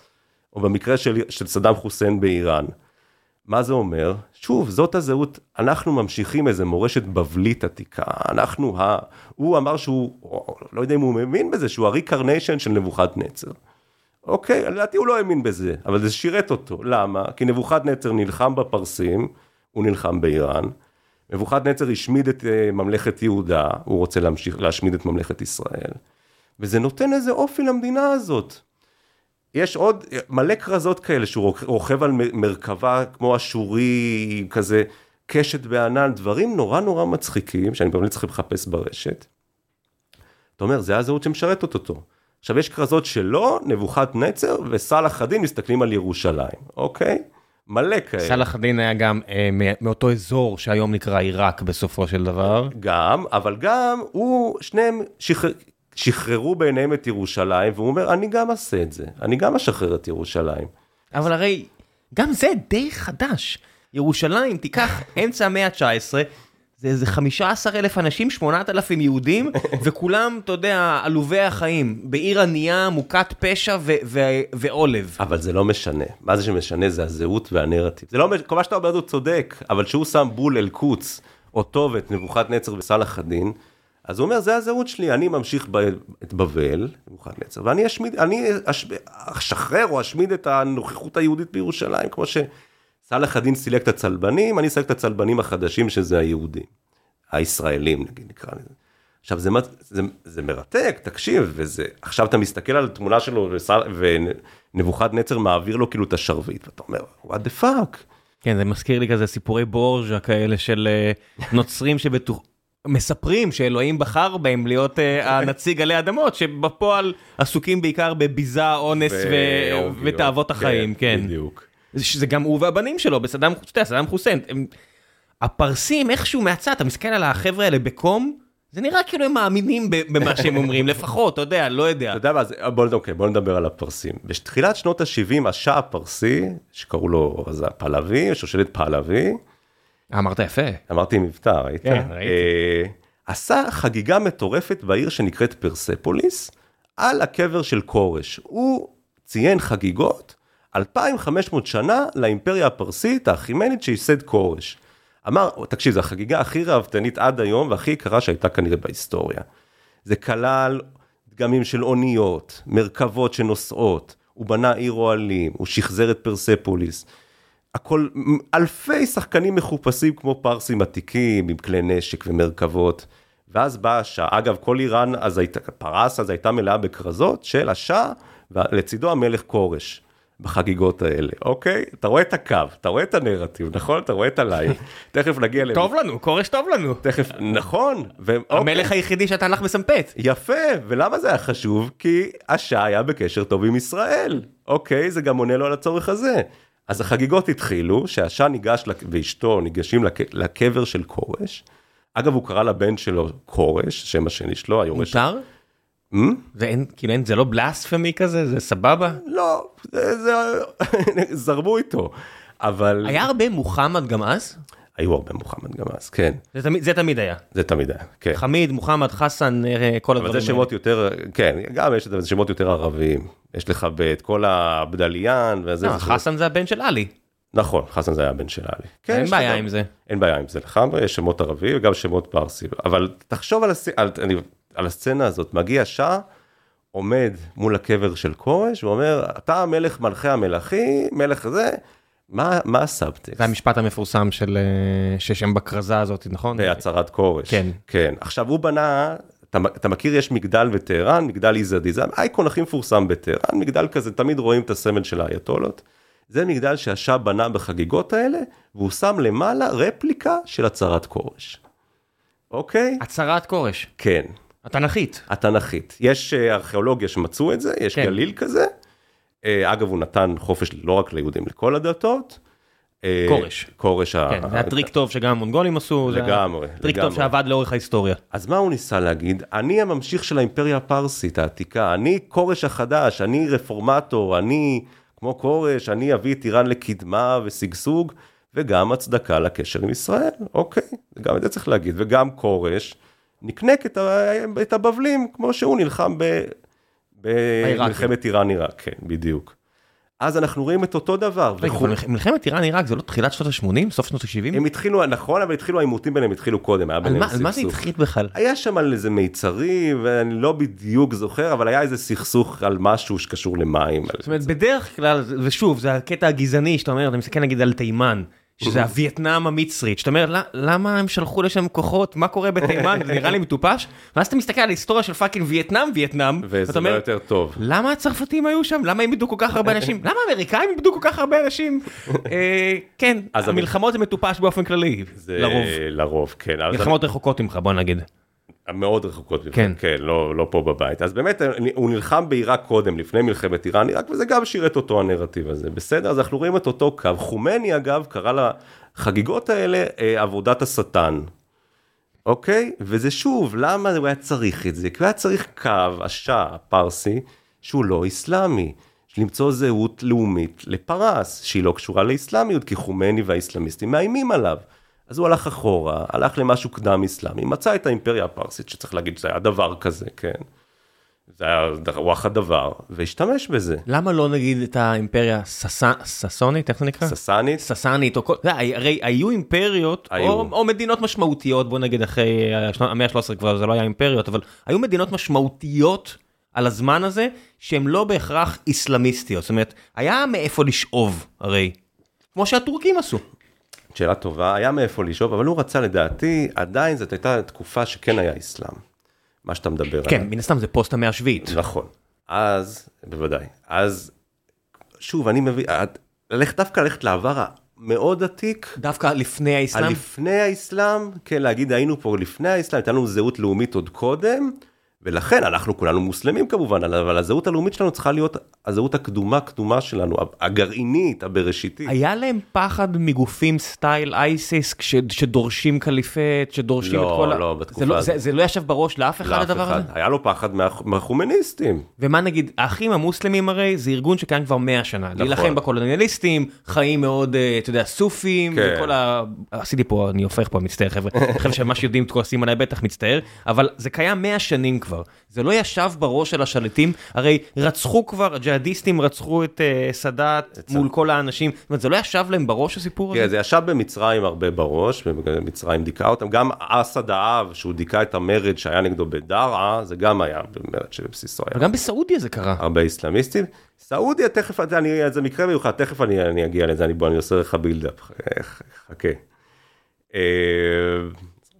Speaker 2: או במקרה של, של סדאם חוסיין באיראן. מה זה אומר? שוב, זאת הזהות, אנחנו ממשיכים איזה מורשת בבלית עתיקה, אנחנו ה... הוא אמר שהוא, לא יודע אם הוא מבין בזה, שהוא הריקרניישן של נבוכדנצר. אוקיי? לדעתי הוא לא האמין בזה, אבל זה שירת אותו. למה? כי נבוכדנצר נלחם בפרסים, הוא נלחם באיראן. נבוכדנצר השמיד את אה, ממלכת יהודה, הוא רוצה להמשיך להשמיד את ממלכת ישראל. וזה נותן איזה אופי למדינה הזאת. יש עוד מלא כרזות כאלה שהוא רוכב על מרכבה כמו אשורי, כזה קשת בענן, דברים נורא נורא מצחיקים, שאני באמת צריך לחפש ברשת. אתה אומר, זה הזהות שמשרתת אותו. עכשיו יש כרזות שלא, נבוכת נצר וסלאח א-דין מסתכלים על ירושלים, אוקיי? מלא כאלה.
Speaker 1: סלאח א-דין היה גם אה, מאותו אזור שהיום נקרא עיראק בסופו של דבר.
Speaker 2: גם, אבל גם הוא, שניהם שחרר, שחררו בעיניהם את ירושלים, והוא אומר, אני גם אעשה את זה, אני גם אשחרר את ירושלים.
Speaker 1: אבל הרי, גם זה די חדש. ירושלים, תיקח אמצע המאה ה-19, זה איזה 15 אלף אנשים, 8,000 יהודים, וכולם, אתה יודע, עלובי החיים, בעיר ענייה, מוכת פשע ועולב.
Speaker 2: אבל זה לא משנה. מה זה שמשנה? זה הזהות והנרטיב. זה לא, כל מה שאתה אומר הוא צודק, אבל שהוא שם בול אל-קודס, אותו ואת נבוכת נצר וסלאח א-דין, אז הוא אומר, זה הזהות שלי, אני ממשיך ב, את בבל, נבוכת נצר, ואני אשמיד, אני אשחרר או אשמיד את הנוכחות היהודית בירושלים, כמו ש... סלאח א-דין סילק את הצלבנים, אני סילק את הצלבנים החדשים שזה היהודים. הישראלים נגיד נקרא לזה. עכשיו זה, זה, זה מרתק, תקשיב, וזה, עכשיו אתה מסתכל על תמונה שלו ונבוכדנצר מעביר לו כאילו את השרביט, ואתה אומר, what the fuck.
Speaker 1: כן, זה מזכיר לי כזה סיפורי בורג'ה כאלה של אה, נוצרים שבטוח... מספרים שאלוהים בחר בהם להיות uh, הנציג עלי אדמות, שבפועל עסוקים בעיקר בביזה, אונס ותאוות החיים, כן. כן. בדיוק. שזה גם הוא והבנים שלו, בסדאם, חוסיין. הפרסים איכשהו מהצד, אתה מסתכל על החבר'ה האלה בקום, זה נראה כאילו הם מאמינים במה שהם אומרים, לפחות, אתה יודע, לא יודע.
Speaker 2: אתה יודע מה, זה, בוא, אוקיי, בוא נדבר על הפרסים. בתחילת שנות ה-70, השאה הפרסי, שקראו לו אז פלאבי, שושלת פלאבי.
Speaker 1: אמרת יפה.
Speaker 2: אמרתי מבטא, ראית? כן, ראיתי. אה, עשה חגיגה מטורפת בעיר שנקראת פרספוליס, על הקבר של כורש. הוא ציין חגיגות 2,500 שנה לאימפריה הפרסית האחימנית שייסד כורש. אמר, תקשיב, זו החגיגה הכי ראוותנית עד היום והכי יקרה שהייתה כנראה בהיסטוריה. זה כלל דגמים של אוניות, מרכבות שנוסעות, הוא בנה עיר אוהלים, הוא שחזר את פרספוליס. הכל, אלפי שחקנים מחופשים כמו פרסים עתיקים, עם כלי נשק ומרכבות. ואז באה השעה, אגב, כל איראן אז הייתה, פרס אז הייתה מלאה בכרזות של השאה, ולצידו המלך כורש. בחגיגות האלה, אוקיי? אתה רואה את הקו, אתה רואה את הנרטיב, נכון? אתה רואה את הלייב, תכף נגיע ל...
Speaker 1: טוב לנו, כורש טוב לנו.
Speaker 2: תכף, נכון.
Speaker 1: ו... המלך אוקיי. היחידי שאתה הכי מסמפט.
Speaker 2: יפה, ולמה זה היה חשוב? כי השאה היה בקשר טוב עם ישראל, אוקיי? זה גם עונה לו על הצורך הזה. אז החגיגות התחילו, שהשאה ניגש ואשתו ניגשים לק... לקבר של כורש. אגב, הוא קרא לבן שלו כורש, שם השני שלו,
Speaker 1: היורש. מותר? זה אין, כאילו אין, זה לא בלספמי כזה? זה סבבה?
Speaker 2: לא, זה, זה, זרמו איתו, אבל...
Speaker 1: היה הרבה מוחמד גם אז?
Speaker 2: היו הרבה מוחמד גם אז, כן.
Speaker 1: זה תמיד, זה תמיד היה.
Speaker 2: זה תמיד היה, כן.
Speaker 1: חמיד, מוחמד, חסן, אה, כל הדברים
Speaker 2: האלה. אבל זה שמות יותר, כן, גם יש את שמות יותר ערביים. יש לך את כל הבדליאן, וזה...
Speaker 1: לא, חסן זה הבן של עלי.
Speaker 2: נכון, חסן זה היה הבן של עלי.
Speaker 1: כן, אין בעיה עם זה.
Speaker 2: אין בעיה עם זה לגמרי, יש שמות ערביים וגם שמות פרסי. אבל תחשוב על, הס... על... אני על הסצנה הזאת, מגיע שעה, עומד מול הקבר של כורש, ואומר, אתה המלך מלכי המלכים, מלך זה, מה, מה הסאבטקסט?
Speaker 1: זה המשפט המפורסם של, אה, ששם בכרזה הזאת, נכון?
Speaker 2: בהצהרת כורש.
Speaker 1: כן.
Speaker 2: כן. עכשיו, הוא בנה, אתה, אתה מכיר, יש מגדל בטהרן, מגדל איזדי, זה האייקון הכי מפורסם בטהרן, מגדל כזה, תמיד רואים את הסמל של האייתולות. זה מגדל שהשאה בנה בחגיגות האלה, והוא שם למעלה רפליקה של הצהרת כורש. אוקיי?
Speaker 1: הצהרת כורש.
Speaker 2: כן.
Speaker 1: התנ"כית.
Speaker 2: התנ"כית. יש אה, ארכיאולוגיה שמצאו את זה, יש כן. גליל כזה. אה, אגב, הוא נתן חופש לא רק ליהודים, לכל הדתות.
Speaker 1: אה, כורש.
Speaker 2: כורש.
Speaker 1: כן, זה היה טריק טוב שגם המונגולים עשו.
Speaker 2: לגמרי.
Speaker 1: טריק טוב שעבד לאורך ההיסטוריה.
Speaker 2: אז מה הוא ניסה להגיד? אני הממשיך של האימפריה הפרסית העתיקה, אני כורש החדש, אני רפורמטור, אני כמו כורש, אני אביא את איראן לקדמה ושגשוג, וגם הצדקה לקשר עם ישראל, אוקיי, גם את זה צריך להגיד, וגם כורש. נקנק את, ה, את הבבלים כמו שהוא נלחם במלחמת איראן עיראק, כן, בדיוק. אז אנחנו רואים את אותו דבר.
Speaker 1: מלחמת איראן עיראק זה לא תחילת שנות ה-80? סוף שנות ה-70?
Speaker 2: הם התחילו, נכון, אבל התחילו, העימותים ביניהם התחילו קודם, היה ביניהם
Speaker 1: מה על מה זה
Speaker 2: סכסוך.
Speaker 1: התחיל בכלל?
Speaker 2: היה שם על איזה מיצרים, ואני לא בדיוק זוכר, אבל היה איזה סכסוך על משהו שקשור למים.
Speaker 1: זאת אומרת, בדרך כלל, ושוב, זה הקטע הגזעני שאתה אומר, אתה מסתכל נגיד על תימן, שזה הווייטנאם המצרית, שאתה אומר, "ל- למה הם שלחו לשם כוחות, מה קורה בתימן, זה נראה לי מטופש, ואז אתה מסתכל על ההיסטוריה של פאקינג וייטנאם, וייטנאם,
Speaker 2: וזה לא
Speaker 1: אומר,
Speaker 2: יותר טוב.
Speaker 1: למה הצרפתים היו שם? למה הם איבדו כל כך הרבה אנשים? למה האמריקאים איבדו כל כך הרבה אנשים? אה, כן, המלחמות זה מטופש באופן כללי,
Speaker 2: זה
Speaker 1: לרוב.
Speaker 2: לרוב, כן.
Speaker 1: מלחמות רחוקות ממך, בוא נגיד.
Speaker 2: מאוד רחוקות ממך,
Speaker 1: כן.
Speaker 2: כן, לא, לא פה בבית. אז באמת הוא נלחם בעיראק קודם, לפני מלחמת איראן עיראק, וזה גם שירת אותו הנרטיב הזה. בסדר, אז אנחנו רואים את אותו קו. חומני אגב קרא לחגיגות האלה אה, עבודת השטן. אוקיי? וזה שוב, למה הוא היה צריך את זה? כי הוא היה צריך קו, השאה הפרסי, שהוא לא אסלאמי. למצוא זהות לאומית לפרס, שהיא לא קשורה לאסלאמיות, כי חומני והאסלאמיסטים מאיימים עליו. אז הוא הלך אחורה, הלך למשהו קדם אסלאמי, מצא את האימפריה הפרסית, שצריך להגיד שזה היה דבר כזה, כן. זה היה רוח הדבר, והשתמש בזה.
Speaker 1: למה לא נגיד את האימפריה ססונית, איך זה נקרא?
Speaker 2: ססנית,
Speaker 1: ססנית, או כל, הרי היו אימפריות,
Speaker 2: היו.
Speaker 1: או, או מדינות משמעותיות, בוא נגיד אחרי המאה ה-13 כבר זה לא היה אימפריות, אבל היו מדינות משמעותיות על הזמן הזה, שהן לא בהכרח איסלאמיסטיות, זאת אומרת, היה מאיפה לשאוב, הרי, כמו שהטורקים עשו.
Speaker 2: שאלה טובה, היה מאיפה לשאוב, אבל הוא רצה לדעתי, עדיין זאת הייתה תקופה שכן היה אסלאם, מה שאתה מדבר עליו.
Speaker 1: כן, מן הסתם זה פוסט המאה השביעית.
Speaker 2: נכון. אז, בוודאי. אז, שוב, אני מבין, ללכת דווקא ללכת לעבר המאוד עתיק,
Speaker 1: דווקא לפני האסלאם?
Speaker 2: לפני האסלאם, כן, להגיד היינו פה לפני האסלאם, הייתה לנו זהות לאומית עוד קודם, ולכן אנחנו כולנו מוסלמים כמובן, אבל הזהות הלאומית שלנו צריכה להיות הזהות הקדומה קדומה שלנו, הגרעינית, הבראשיתית.
Speaker 1: היה להם פחד מגופים סטייל אייסיס כש- שדורשים ח'ליפט, שדורשים
Speaker 2: לא,
Speaker 1: את כל ה...
Speaker 2: לא, בתקופה
Speaker 1: זה לא,
Speaker 2: הזאת.
Speaker 1: זה, זה לא ישב בראש לאף אחד
Speaker 2: לאף
Speaker 1: הדבר
Speaker 2: אחד.
Speaker 1: הזה?
Speaker 2: היה לו פחד מה- מהחומניסטים.
Speaker 1: ומה נגיד, האחים המוסלמים הרי זה ארגון שקיים כבר 100 שנה,
Speaker 2: נכון.
Speaker 1: להילחם בקולוניאליסטים, חיים מאוד, אה, אתה יודע, סופים,
Speaker 2: כן.
Speaker 1: וכל ה... עשיתי פה, אני הופך פה, מצטער חבר'ה, חבר'ה שממש יודעים, כועסים עליי בטח, מצטער, אבל זה קיים 100 שנים כבר, זה לא ישב בראש של השליטים, הרי רצחו כבר, הג'יהאדיסטים רצחו את אה, סאדאת מול כל האנשים, זאת אומרת, זה לא ישב להם בראש הסיפור הזה?
Speaker 2: כן, זה ישב במצרים הרבה בראש, ומצרים דיכאה אותם, גם אסד האב, שהוא דיכא את המרד שהיה נגדו בדרעה, זה גם היה במרד שבבסיסו היה.
Speaker 1: וגם בסעודיה זה קרה.
Speaker 2: הרבה איסלאמיסטים. סעודיה, תכף, אני, זה מקרה מיוחד, תכף אני, אני אגיע לזה, אני, בוא, אני עושה לך בילדאפ, חכה. אה,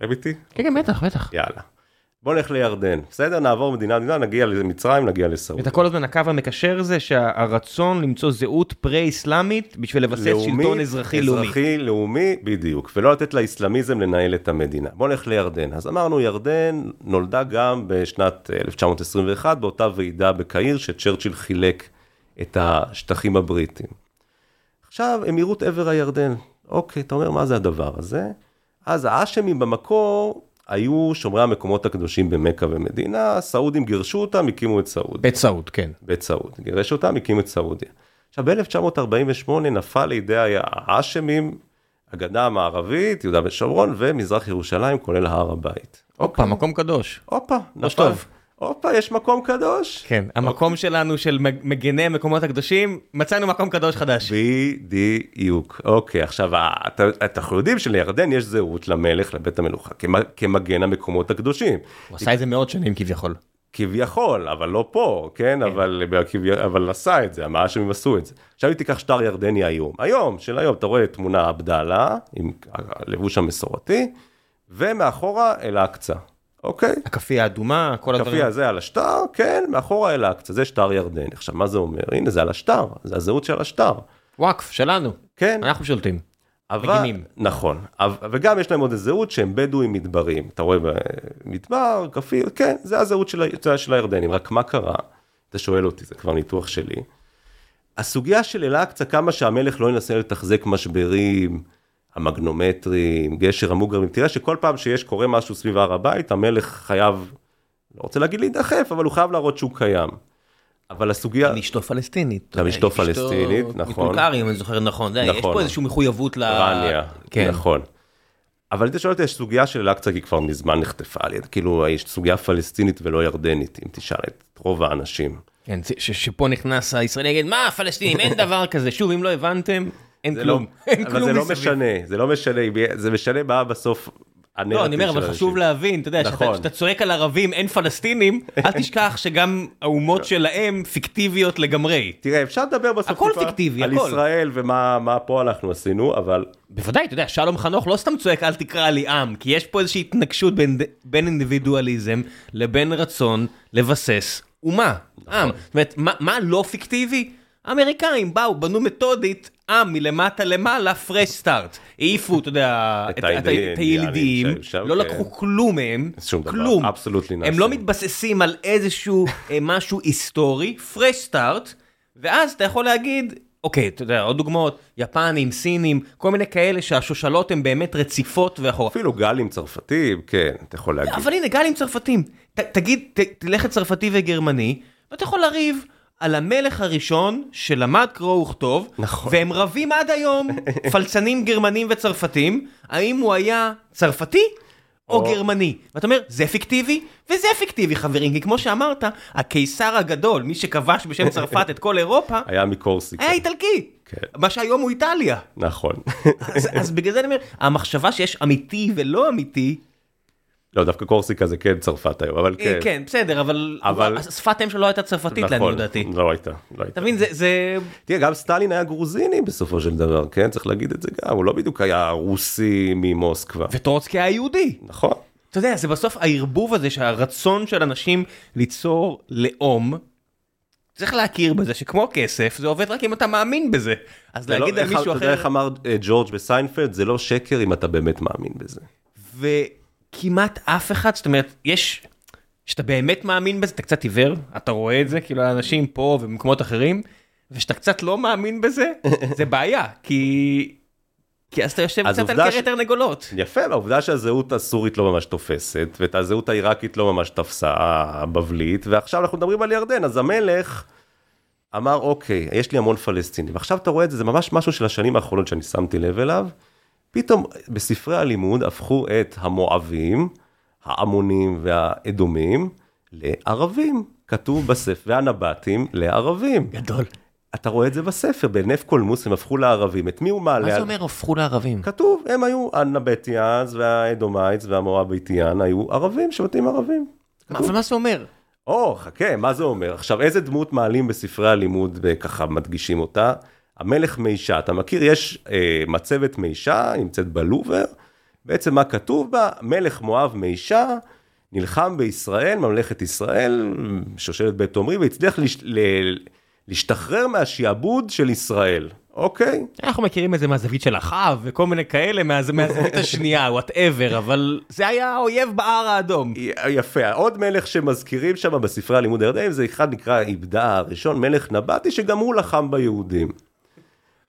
Speaker 2: אוהב איתי?
Speaker 1: כן, כן, בטח, בטח.
Speaker 2: יאללה. בוא נלך לירדן, בסדר? נעבור מדינה מדינה, נגיע למצרים, נגיע לסעודיה.
Speaker 1: אתה כל הזמן הקו המקשר זה שהרצון למצוא זהות פרה-אסלאמית בשביל לבסס שלטון אזרחי לאומי.
Speaker 2: אזרחי לאומי, בדיוק, ולא לתת לאסלאמיזם לנהל את המדינה. בוא נלך לירדן. אז אמרנו, ירדן נולדה גם בשנת 1921, באותה ועידה בקהיר, שצ'רצ'יל חילק את השטחים הבריטים. עכשיו, אמירות עבר הירדן. אוקיי, אתה אומר, מה זה הדבר הזה? אז האשמים במקור היו שומרי המקומות הקדושים במכה ומדינה, הסעודים גירשו אותם, הקימו את סעודיה.
Speaker 1: בית סעוד, כן.
Speaker 2: בית סעוד, גירש אותם, הקים את סעודיה. עכשיו ב-1948 נפל לידי האשמים הגדה המערבית, יהודה ושומרון ומזרח ירושלים, כולל הר הבית.
Speaker 1: הופה, מקום קדוש.
Speaker 2: הופה, נפל.
Speaker 1: טוב.
Speaker 2: הופה, יש מקום קדוש.
Speaker 1: כן, המקום שלנו של מג- מגני המקומות הקדושים, מצאנו מקום קדוש חדש.
Speaker 2: בדיוק. אוקיי, עכשיו, ה- אתה- אנחנו יודעים שלירדן יש זהות למלך, לבית המלוכה, כמ- כמגן המקומות הקדושים.
Speaker 1: הוא עשה את זה מאות שנים כביכול.
Speaker 2: כביכול, אבל לא פה, כן? אבל, כביכול, אבל עשה את זה, המאשמים עשו את זה. עכשיו אם תיקח שטר ירדני היום, היום, של היום, אתה רואה תמונה עבדאללה, עם הלבוש המסורתי, ומאחורה אל-אקצא, אוקיי?
Speaker 1: הכאפיה האדומה, כל הדברים.
Speaker 2: הכאפיה הזה על השטר, כן, מאחורה אל-אקצא, זה שטר ירדני. עכשיו, מה זה אומר? הנה, זה על השטר, זה הזהות של השטר.
Speaker 1: וואקף, שלנו.
Speaker 2: כן,
Speaker 1: אנחנו שולטים.
Speaker 2: אבל,
Speaker 1: מגינים.
Speaker 2: נכון, וגם יש להם עוד זהות שהם בדואים מדברים, אתה רואה במדבר, כפיר, כן, זה הזהות של, זה של הירדנים, רק מה קרה? אתה שואל אותי, זה כבר ניתוח שלי. הסוגיה של אל-אקצא, כמה שהמלך לא ינסה לתחזק משברים, המגנומטרים, גשר המוגרבים, תראה שכל פעם שיש קורה משהו סביב הר הבית, המלך חייב, לא רוצה להגיד להידחף, אבל הוא חייב להראות שהוא קיים. אבל הסוגיה,
Speaker 1: גם אשתו פלסטינית.
Speaker 2: גם אשתו פלסטינית, נכון.
Speaker 1: מטולקרי, אם אני זוכר נכון. זה, יש
Speaker 2: נכון.
Speaker 1: פה איזושהי מחויבות ל...
Speaker 2: רניה,
Speaker 1: כן.
Speaker 2: נכון. אבל אתה שואל אותי, יש סוגיה של אל-אקצא, כי כבר מזמן נחטפה על יד, כאילו יש סוגיה פלסטינית ולא ירדנית, אם תשאל את רוב האנשים.
Speaker 1: כן, שפה נכנס הישראלי יגיד, מה הפלסטינים, אין דבר כזה. שוב, אם לא הבנתם, אין כלום.
Speaker 2: לא- אבל זה לא. משנה, זה לא משנה, זה משנה מה בסוף הנרטיב
Speaker 1: לא, אני אומר, אבל חשוב. להבין, אתה יודע, שאתה-
Speaker 2: נכון.
Speaker 1: צועק על ערבים, אין פלסטינים, אל תשכח שגם האומות שלהם פיקטיביות לגמרי.
Speaker 2: תראה, אפשר לדבר בסוף
Speaker 1: הכל פיקטיבי,
Speaker 2: על
Speaker 1: הכל.
Speaker 2: ישראל ומה מה פה אנחנו עשינו, אבל
Speaker 1: בוודאי, אתה יודע, שלום חנוך לא סתם צועק אל תקרא לי עם, כי יש פה איזושהי התנגשות בין, אינדיבידואליזם לבין רצון לבסס אומה, עם. זאת אומרת, מה לא פיקטיבי? האמריקאים באו, בנו מתודית עם מלמטה למעלה, פרש סטארט. העיפו, אתה יודע,
Speaker 2: את
Speaker 1: הילידים, לא
Speaker 2: כן.
Speaker 1: לקחו כלום מהם, כלום.
Speaker 2: absolutely
Speaker 1: הם. לא מתבססים על איזשהו אה, משהו היסטורי, פרש סטארט, ואז אתה יכול להגיד, אוקיי, אתה יודע, עוד דוגמאות, יפנים, סינים, כל מיני כאלה שהשושלות הן באמת רציפות ואחורה.
Speaker 2: אפילו גלים צרפתים, כן, אתה יכול להגיד.
Speaker 1: אבל הנה, גלים צרפתים. תגיד, תלך לצרפתי וגרמני, ואתה יכול לריב על המלך הראשון שלמד קרוא וכתוב,
Speaker 2: נכון.
Speaker 1: והם רבים עד היום, פלצנים גרמנים וצרפתים, האם הוא היה צרפתי או
Speaker 2: או-
Speaker 1: גרמני. ואתה אומר, זה פיקטיבי, וזה פיקטיבי חברים, כי כמו שאמרת, הקיסר הגדול, מי שכבש בשם צרפת את כל אירופה,
Speaker 2: היה מקורסיקה.
Speaker 1: היה איטלקי.
Speaker 2: כן.
Speaker 1: מה שהיום הוא איטליה.
Speaker 2: נכון.
Speaker 1: אז, אז בגלל זה אני אומר, המחשבה שיש אמיתי ולא אמיתי,
Speaker 2: לא, דווקא קורסיקה זה כן צרפת היום, אבל
Speaker 1: כן,
Speaker 2: כן.
Speaker 1: כן בסדר, אבל,
Speaker 2: אבל-
Speaker 1: שפת אם שלו לא הייתה צרפתית לעניות
Speaker 2: נכון,
Speaker 1: דעתי.
Speaker 2: לא הייתה, לא הייתה.
Speaker 1: אתה מבין, זה, זה...
Speaker 2: תראה, גם סטלין היה גרוזיני בסופו של דבר, כן? צריך להגיד את זה גם, הוא לא בדיוק היה רוסי ממוסקבה.
Speaker 1: וטרוצקי היה יהודי.
Speaker 2: נכון.
Speaker 1: אתה יודע, זה בסוף הערבוב הזה שהרצון של אנשים ליצור לאום, צריך להכיר בזה שכמו כסף, זה עובד רק אם אתה מאמין בזה. אז
Speaker 2: לא-
Speaker 1: להגיד על
Speaker 2: איך-
Speaker 1: מישהו
Speaker 2: אתה יודע
Speaker 1: אחר,
Speaker 2: איך אמר אה, ג'ורג' בסיינפלד, זה לא שקר אם אתה באמת מאמין בזה.
Speaker 1: וכמעט אף אחד, זאת אומרת, יש, שאתה באמת מאמין בזה, אתה קצת עיוור, אתה רואה את זה, כאילו האנשים פה ובמקומות אחרים, ושאתה קצת לא מאמין בזה, זה בעיה, כי... כי אז אתה יושב
Speaker 2: אז
Speaker 1: קצת על קרי
Speaker 2: ש-
Speaker 1: תרנגולות.
Speaker 2: יפה, והעובדה שהזהות הסורית לא ממש תופסת, ואת הזהות העיראקית לא ממש תפסה הבבלית, ועכשיו אנחנו מדברים על ירדן, אז המלך אמר, אוקיי, יש לי המון פלסטינים. ועכשיו אתה רואה את זה, זה ממש משהו של השנים האחרונות שאני שמתי לב אליו. פתאום בספרי הלימוד הפכו את המואבים, העמונים והאדומים לערבים. כתוב בספר, והנבטים לערבים.
Speaker 1: גדול.
Speaker 2: אתה רואה את זה בספר, בנף קולמוס הם הפכו לערבים. את מי הוא מעלה?
Speaker 1: מה זה אומר הפכו לערבים?
Speaker 2: כתוב, הם היו, הנבטיאז והאדומייטס והמואביטיאן היו ערבים שבטים ערבים.
Speaker 1: מה- אבל מה זה אומר?
Speaker 2: או, חכה, מה זה אומר? עכשיו, איזה דמות מעלים בספרי הלימוד וככה מדגישים אותה? המלך מישה, אתה מכיר? יש אה, מצבת מישה, נמצאת בלובר, בעצם מה כתוב בה? מלך מואב מישה, נלחם בישראל, ממלכת ישראל, שושלת בית עומרי, והצליח לש, ל, להשתחרר מהשעבוד של ישראל, אוקיי?
Speaker 1: אנחנו מכירים את זה מהזווית של אחאב וכל מיני כאלה מה- מהזווית השנייה, whatever, אבל זה היה האויב בהר האדום.
Speaker 2: יפה, עוד מלך שמזכירים שם בספרי הלימוד הירדנים, זה אחד נקרא עבדה הראשון, מלך נבטי, שגם הוא לחם ביהודים.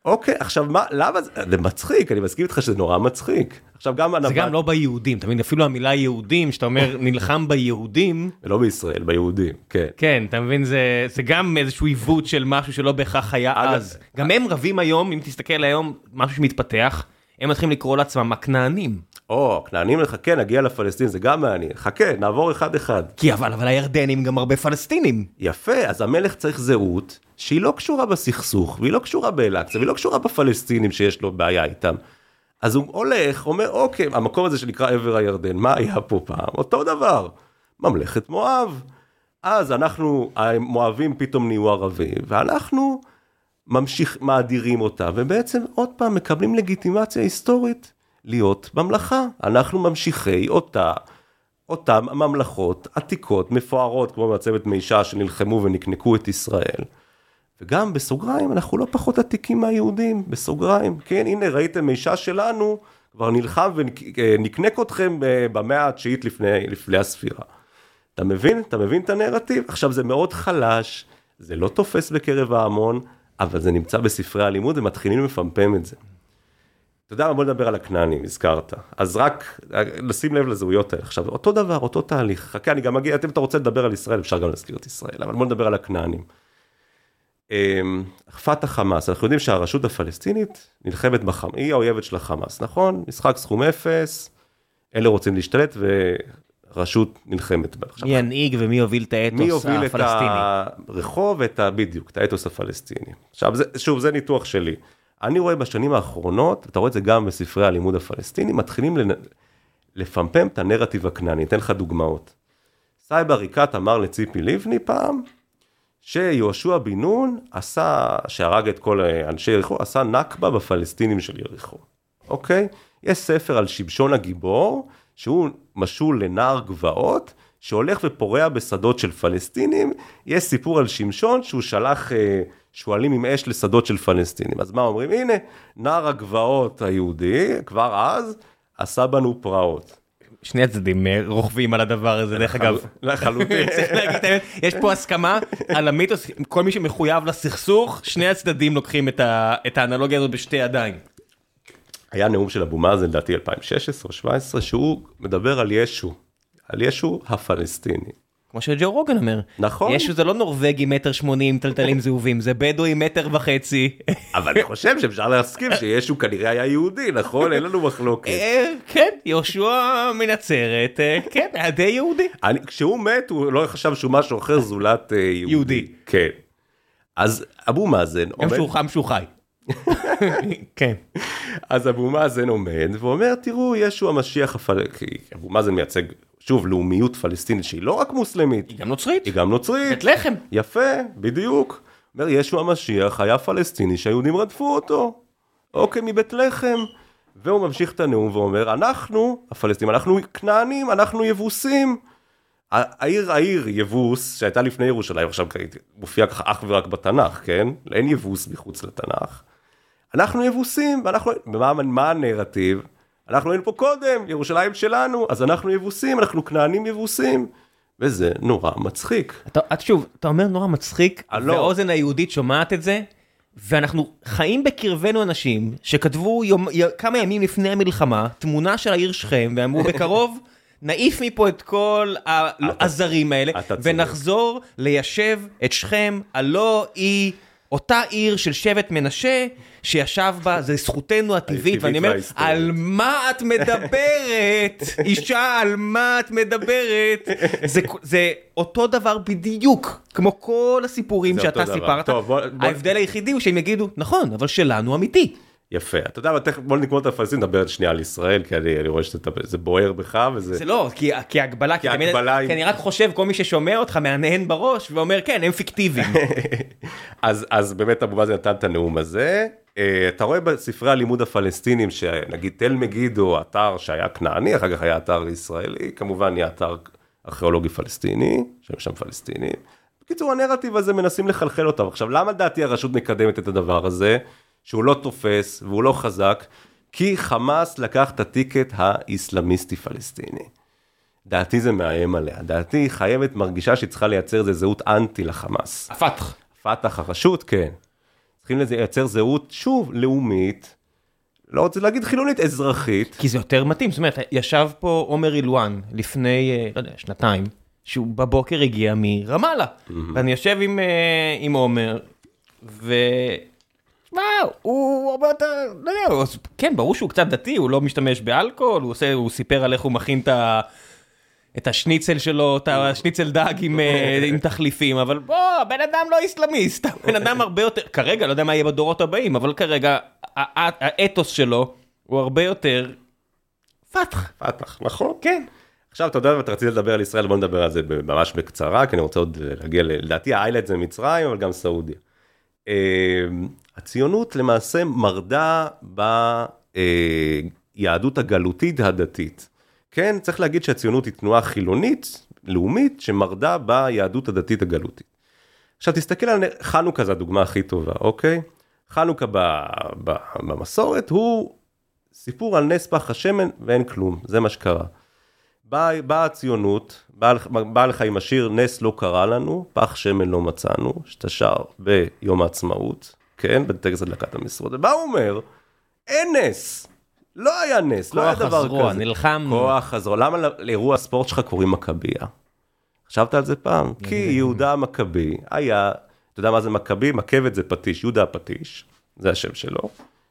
Speaker 2: אוקיי, עכשיו מה, למה זה, זה מצחיק, אני מסכים איתך שזה נורא מצחיק. עכשיו גם הנבט,
Speaker 1: זה גם לא ביהודים, אתה מבין? אפילו המילה יהודים, שאתה אומר נלחם ביהודים,
Speaker 2: לא בישראל, ביהודים, כן.
Speaker 1: כן, אתה מבין? זה, זה גם איזשהו עיוות של משהו שלא בהכרח היה אז. גם הם רבים היום, אם תסתכל היום, משהו שמתפתח, הם מתחילים לקרוא לעצמם הכנענים.
Speaker 2: או, כנענים לך, כן, נגיע לפלסטין, זה גם מעניין. חכה, נעבור אחד-אחד.
Speaker 1: כי אבל, אבל הירדנים גם הרבה פלסטינים.
Speaker 2: יפה, אז המלך צריך זהות שהיא לא קשורה בסכסוך, והיא לא קשורה באל-אקצא, והיא לא קשורה בפלסטינים שיש לו בעיה איתם. אז הוא הולך, אומר, אוקיי, המקום הזה שנקרא עבר הירדן, מה היה פה פעם? אותו דבר, ממלכת מואב. אז אנחנו, המואבים פתאום נהיו ערבים, ואנחנו ממשיך, מאדירים אותה, ובעצם עוד פעם מקבלים לגיטימציה היסטורית להיות ממלכה. אנחנו ממשיכי אותה, אותן ממלכות עתיקות, מפוארות, כמו מצבת מישה שנלחמו ונקנקו את ישראל. וגם בסוגריים, אנחנו לא פחות עתיקים מהיהודים, בסוגריים. כן, הנה, ראיתם מישה שלנו, כבר נלחם ונקנק אתכם ב- במאה התשיעית לפני, לפני הספירה. אתה מבין? אתה מבין את הנרטיב? עכשיו, זה מאוד חלש, זה לא תופס בקרב ההמון, אבל זה נמצא בספרי הלימוד ומתחילים לפמפם את זה. אתה יודע מה, בוא נדבר על הכנענים, הזכרת. אז רק לשים לב לזהויות האלה. עכשיו, אותו דבר, אותו תהליך. חכה, אני גם אגיד, אם אתה רוצה לדבר על ישראל, אפשר גם להזכיר את ישראל, אבל בוא נדבר על הכנענים. אמ, פתח חמאס, אנחנו יודעים שהרשות הפלסטינית נלחמת בחמאס, היא האויבת של החמאס, נכון? משחק סכום אפס, אלה רוצים להשתלט רשות נלחמת בה. עכשיו,
Speaker 1: מי ינהיג ומי יוביל את
Speaker 2: מי
Speaker 1: האתוס
Speaker 2: יוביל את
Speaker 1: הפלסטיני.
Speaker 2: הרחוב ואת ה... בדיוק, את האתוס הפלסטיני. עכשיו, זה, שוב, זה ניתוח שלי. אני רואה בשנים האחרונות, אתה רואה את זה גם בספרי הלימוד הפלסטיני, מתחילים לנ... לפמפם את הנרטיב הכנעני. אתן לך דוגמאות. סאיב עריקאת אמר לציפי לבני פעם, שיהושע בן נון עשה, שהרג את כל אנשי יריחו, עשה נכבה בפלסטינים של יריחו, אוקיי? יש ספר על שמשון הגיבור, שהוא משול לנער גבעות, שהולך ופורע בשדות של פלסטינים, יש סיפור על שמשון שהוא שלח אה, שועלים עם אש לשדות של פלסטינים. אז מה אומרים? הנה, נער הגבעות היהודי, כבר אז, עשה בנו פרעות.
Speaker 1: שני הצדדים אה, רוכבים על הדבר הזה, דרך אגב.
Speaker 2: לחלוטין.
Speaker 1: צריך להגיד את האמת, יש פה הסכמה על המיתוס, כל מי שמחויב לסכסוך, שני הצדדים לוקחים את האנלוגיה הזאת בשתי ידיים.
Speaker 2: היה נאום של אבו מאזן, לדעתי 2016 או 2017, שהוא מדבר על ישו, על ישו הפלסטיני.
Speaker 1: כמו שג'ו רוגן אומר.
Speaker 2: נכון.
Speaker 1: ישו זה לא נורבגי מטר שמונים טלטלים זהובים, זה בדואי מטר וחצי.
Speaker 2: אבל אני חושב שאפשר להסכים שישו כנראה היה יהודי, נכון? אין לנו מחלוקת.
Speaker 1: אה, כן, יהושע מנצרת, אה, כן, היה די יהודי.
Speaker 2: אני, כשהוא מת, הוא לא חשב שהוא משהו אחר זולת אה, יהודי.
Speaker 1: יהודי.
Speaker 2: כן. אז אבו מאזן
Speaker 1: גם שהוא חם שהוא חי. כן.
Speaker 2: אז אבו מאזן עומד ואומר, תראו, ישו המשיח הפלסטיני, אבו מאזן מייצג, שוב, לאומיות פלסטינית שהיא לא רק מוסלמית,
Speaker 1: היא גם נוצרית.
Speaker 2: היא גם נוצרית.
Speaker 1: בית לחם.
Speaker 2: יפה, בדיוק. אומר, ישו המשיח היה פלסטיני שהיהודים רדפו אותו. אוקיי, מבית לחם. והוא ממשיך את הנאום ואומר, אנחנו, הפלסטינים, אנחנו כנענים, אנחנו יבוסים. העיר, העיר יבוס, שהייתה לפני ירושלים, עכשיו מופיע ככה אך ורק בתנ"ך, כן? אין יבוס מחוץ לתנ"ך. אנחנו יבוסים, ואנחנו, ומה מה הנרטיב? אנחנו היינו פה קודם, ירושלים שלנו, אז אנחנו יבוסים, אנחנו כנענים יבוסים. וזה נורא מצחיק.
Speaker 1: אתה, את שוב, אתה אומר נורא מצחיק,
Speaker 2: אה, לא.
Speaker 1: והאוזן היהודית שומעת את זה, ואנחנו חיים בקרבנו אנשים שכתבו יום, י, כמה ימים לפני המלחמה תמונה של העיר שכם, ואמרו בקרוב, נעיף מפה את כל הזרים האלה. ונחזור ליישב את שכם, הלא היא אותה עיר של שבט מנשה, שישב בה, זה זכותנו הטבעית, ואני אומר. על מה את מדברת? אישה, על מה את מדברת? זה, זה אותו דבר בדיוק, כמו כל הסיפורים שאתה
Speaker 2: דבר.
Speaker 1: סיפרת.
Speaker 2: טוב, בוא- בוא-
Speaker 1: ההבדל היחידי הוא שהם יגידו, נכון, אבל שלנו אמיתי.
Speaker 2: יפה, אתה יודע מה, תכף בוא נגמור את הפלסטין, נדבר שנייה על ישראל, כי אני, אני רואה שזה בוער בך וזה...
Speaker 1: זה לא, כי, כי הגבלה, כי, תמיד-
Speaker 2: הגבלה היא-
Speaker 1: כי אני רק חושב, כל מי ששומע אותך מהנהן בראש ואומר, כן, הם פיקטיביים.
Speaker 2: אז, אז באמת אבו מאזן נתן את הנאום הזה. אה, אתה רואה בספרי הלימוד הפלסטינים, שנגיד תל מגידו, אתר שהיה כנעני, אחר כך היה אתר ישראלי, כמובן נהיה אתר ארכיאולוגי פלסטיני, שהיו שם פלסטינים. בקיצור, הנרטיב הזה מנסים לחלחל אותם. עכשיו, למה לדעתי הרשות מקדמת את הדבר הזה, שהוא לא תופס והוא לא חזק? כי חמאס לקח את הטיקט האיסלאמיסטי פלסטיני. דעתי זה מאיים עליה, דעתי חייבת, מרגישה שהיא צריכה לייצר איזה זהות אנטי לחמאס.
Speaker 1: הפתח.
Speaker 2: פת"ח, הרשות, כן. צריכים לייצר זהות, שוב, לאומית, לא רוצה להגיד חילונית, אזרחית.
Speaker 1: כי זה יותר מתאים, זאת אומרת, ישב פה עומר אילואן לפני, אה, לא יודע, שנתיים, שהוא בבוקר הגיע מרמאללה. ואני יושב עם, אה, עם עומר, ו... מה, הוא הרבה יותר, לא יודע, הוא, כן, ברור שהוא קצת דתי, הוא לא משתמש באלכוהול, הוא עושה, הוא סיפר על איך הוא מכין את ה... את השניצל שלו, את השניצל דג עם, אה, עם תחליפים, אבל בוא, הבן אדם לא איסלאמיסט, הבן אדם הרבה יותר, כרגע, לא יודע מה יהיה בדורות הבאים, אבל כרגע, האתוס שלו הוא הרבה יותר פתח.
Speaker 2: פת"ח, נכון.
Speaker 1: כן.
Speaker 2: עכשיו, אתה יודע, אם אתה רצית לדבר על ישראל, בוא נדבר על זה ממש בקצרה, כי אני רוצה עוד להגיע, לדעתי האיילייט זה מצרים, אבל גם סעודיה. אה, הציונות למעשה מרדה ביהדות הגלותית הדתית. כן, צריך להגיד שהציונות היא תנועה חילונית, לאומית, שמרדה ביהדות הדתית הגלותית. עכשיו תסתכל על חנוכה זה הדוגמה הכי טובה, אוקיי? חנוכה ב, ב, במסורת הוא סיפור על נס פח השמן ואין כלום, זה מה שקרה. באה באה הציונות, בא לך- בא עם השיר נס לא קרה לנו, פח שמן לא מצאנו, שאתה שר ביום העצמאות, כן, בטקס הדלקת המשואות, ומה הוא אומר? אין נס, לא היה נס, לא היה
Speaker 1: כוח
Speaker 2: דבר
Speaker 1: הזרוע,
Speaker 2: כזה.
Speaker 1: נלחמנו.
Speaker 2: כוח הזרוע, למה לאירוע הספורט שלך קוראים מכבייה? חשבת על זה פעם? כי יהודה המכבי היה, אתה יודע מה זה מכבי? מכבת זה פטיש, יהודה הפטיש, זה השם שלו,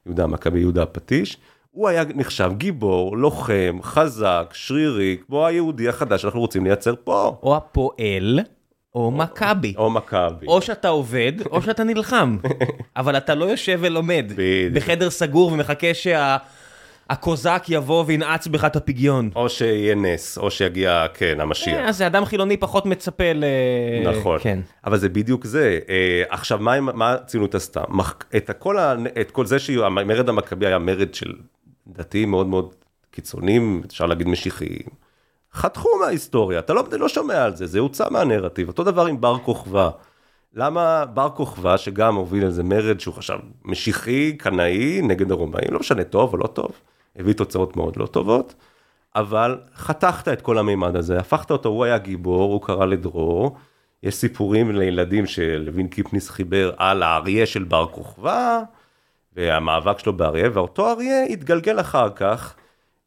Speaker 2: יהודה המכבי, יהודה הפטיש. הוא היה נחשב גיבור, לוחם, חזק, שרירי, כמו היהודי החדש שאנחנו רוצים לייצר פה.
Speaker 1: או הפועל, או מכבי.
Speaker 2: או מכבי.
Speaker 1: או שאתה עובד, או שאתה נלחם. אבל אתה לא יושב ולומד.
Speaker 2: בדיוק.
Speaker 1: בחדר סגור ומחכה שהקוזק יבוא וינעץ בך את הפגיון.
Speaker 2: או שיהיה נס, או שיגיע, כן, המשיח.
Speaker 1: אה, אז אדם חילוני פחות מצפה ל...
Speaker 2: נכון,
Speaker 1: כן.
Speaker 2: אבל זה בדיוק זה. אה, עכשיו, מה, מה הציונות עשתה? את, הכל, ה- את כל זה שהמרד המכבי היה מרד של דתיים מאוד מאוד קיצוניים, אפשר להגיד משיחיים. חתכו מההיסטוריה, אתה לא, לא שומע על זה, זה הוצא מהנרטיב. אותו דבר עם בר כוכבא. למה בר כוכבא, שגם הוביל איזה מרד שהוא חשב משיחי, קנאי, נגד הרומאים, לא משנה טוב או לא טוב, הביא תוצאות מאוד לא טובות, אבל חתכת את כל המימד הזה, הפכת אותו, הוא היה גיבור, הוא קרא לדרור, יש סיפורים לילדים שלוין קיפניס חיבר על האריה של בר כוכבא, והמאבק שלו באריה, ואותו אריה התגלגל אחר כך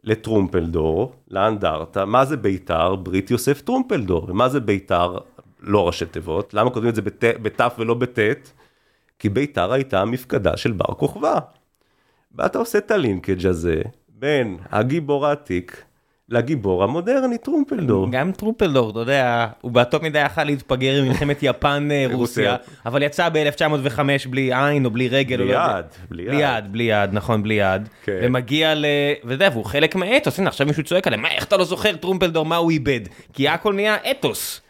Speaker 2: לטרומפלדור, לאנדרטה, מה זה בית"ר? ברית יוסף טרומפלדור, ומה זה בית"ר? לא ראשי תיבות, למה כותבים את זה בת' ולא בט'? כי בית"ר הייתה המפקדה של בר כוכבא. ואתה עושה את הלינקג' הזה בין הגיבור העתיק לגיבור המודרני טרומפלדור.
Speaker 1: גם טרופלדור, אתה יודע, הוא באותו מידה יכל להתפגר ממלחמת יפן-רוסיה,
Speaker 2: רוסיה.
Speaker 1: אבל יצא ב-1905 בלי עין או בלי רגל.
Speaker 2: בלי
Speaker 1: לא.
Speaker 2: יד, בלי יד.
Speaker 1: בלי יד, נכון, בלי יד.
Speaker 2: כן.
Speaker 1: ומגיע ל... ואתה יודע, והוא חלק מהאתוס, הנה עכשיו מישהו צועק עליהם, איך אתה לא זוכר טרומפלדור, מה הוא איבד? כי הכל נהיה אתוס.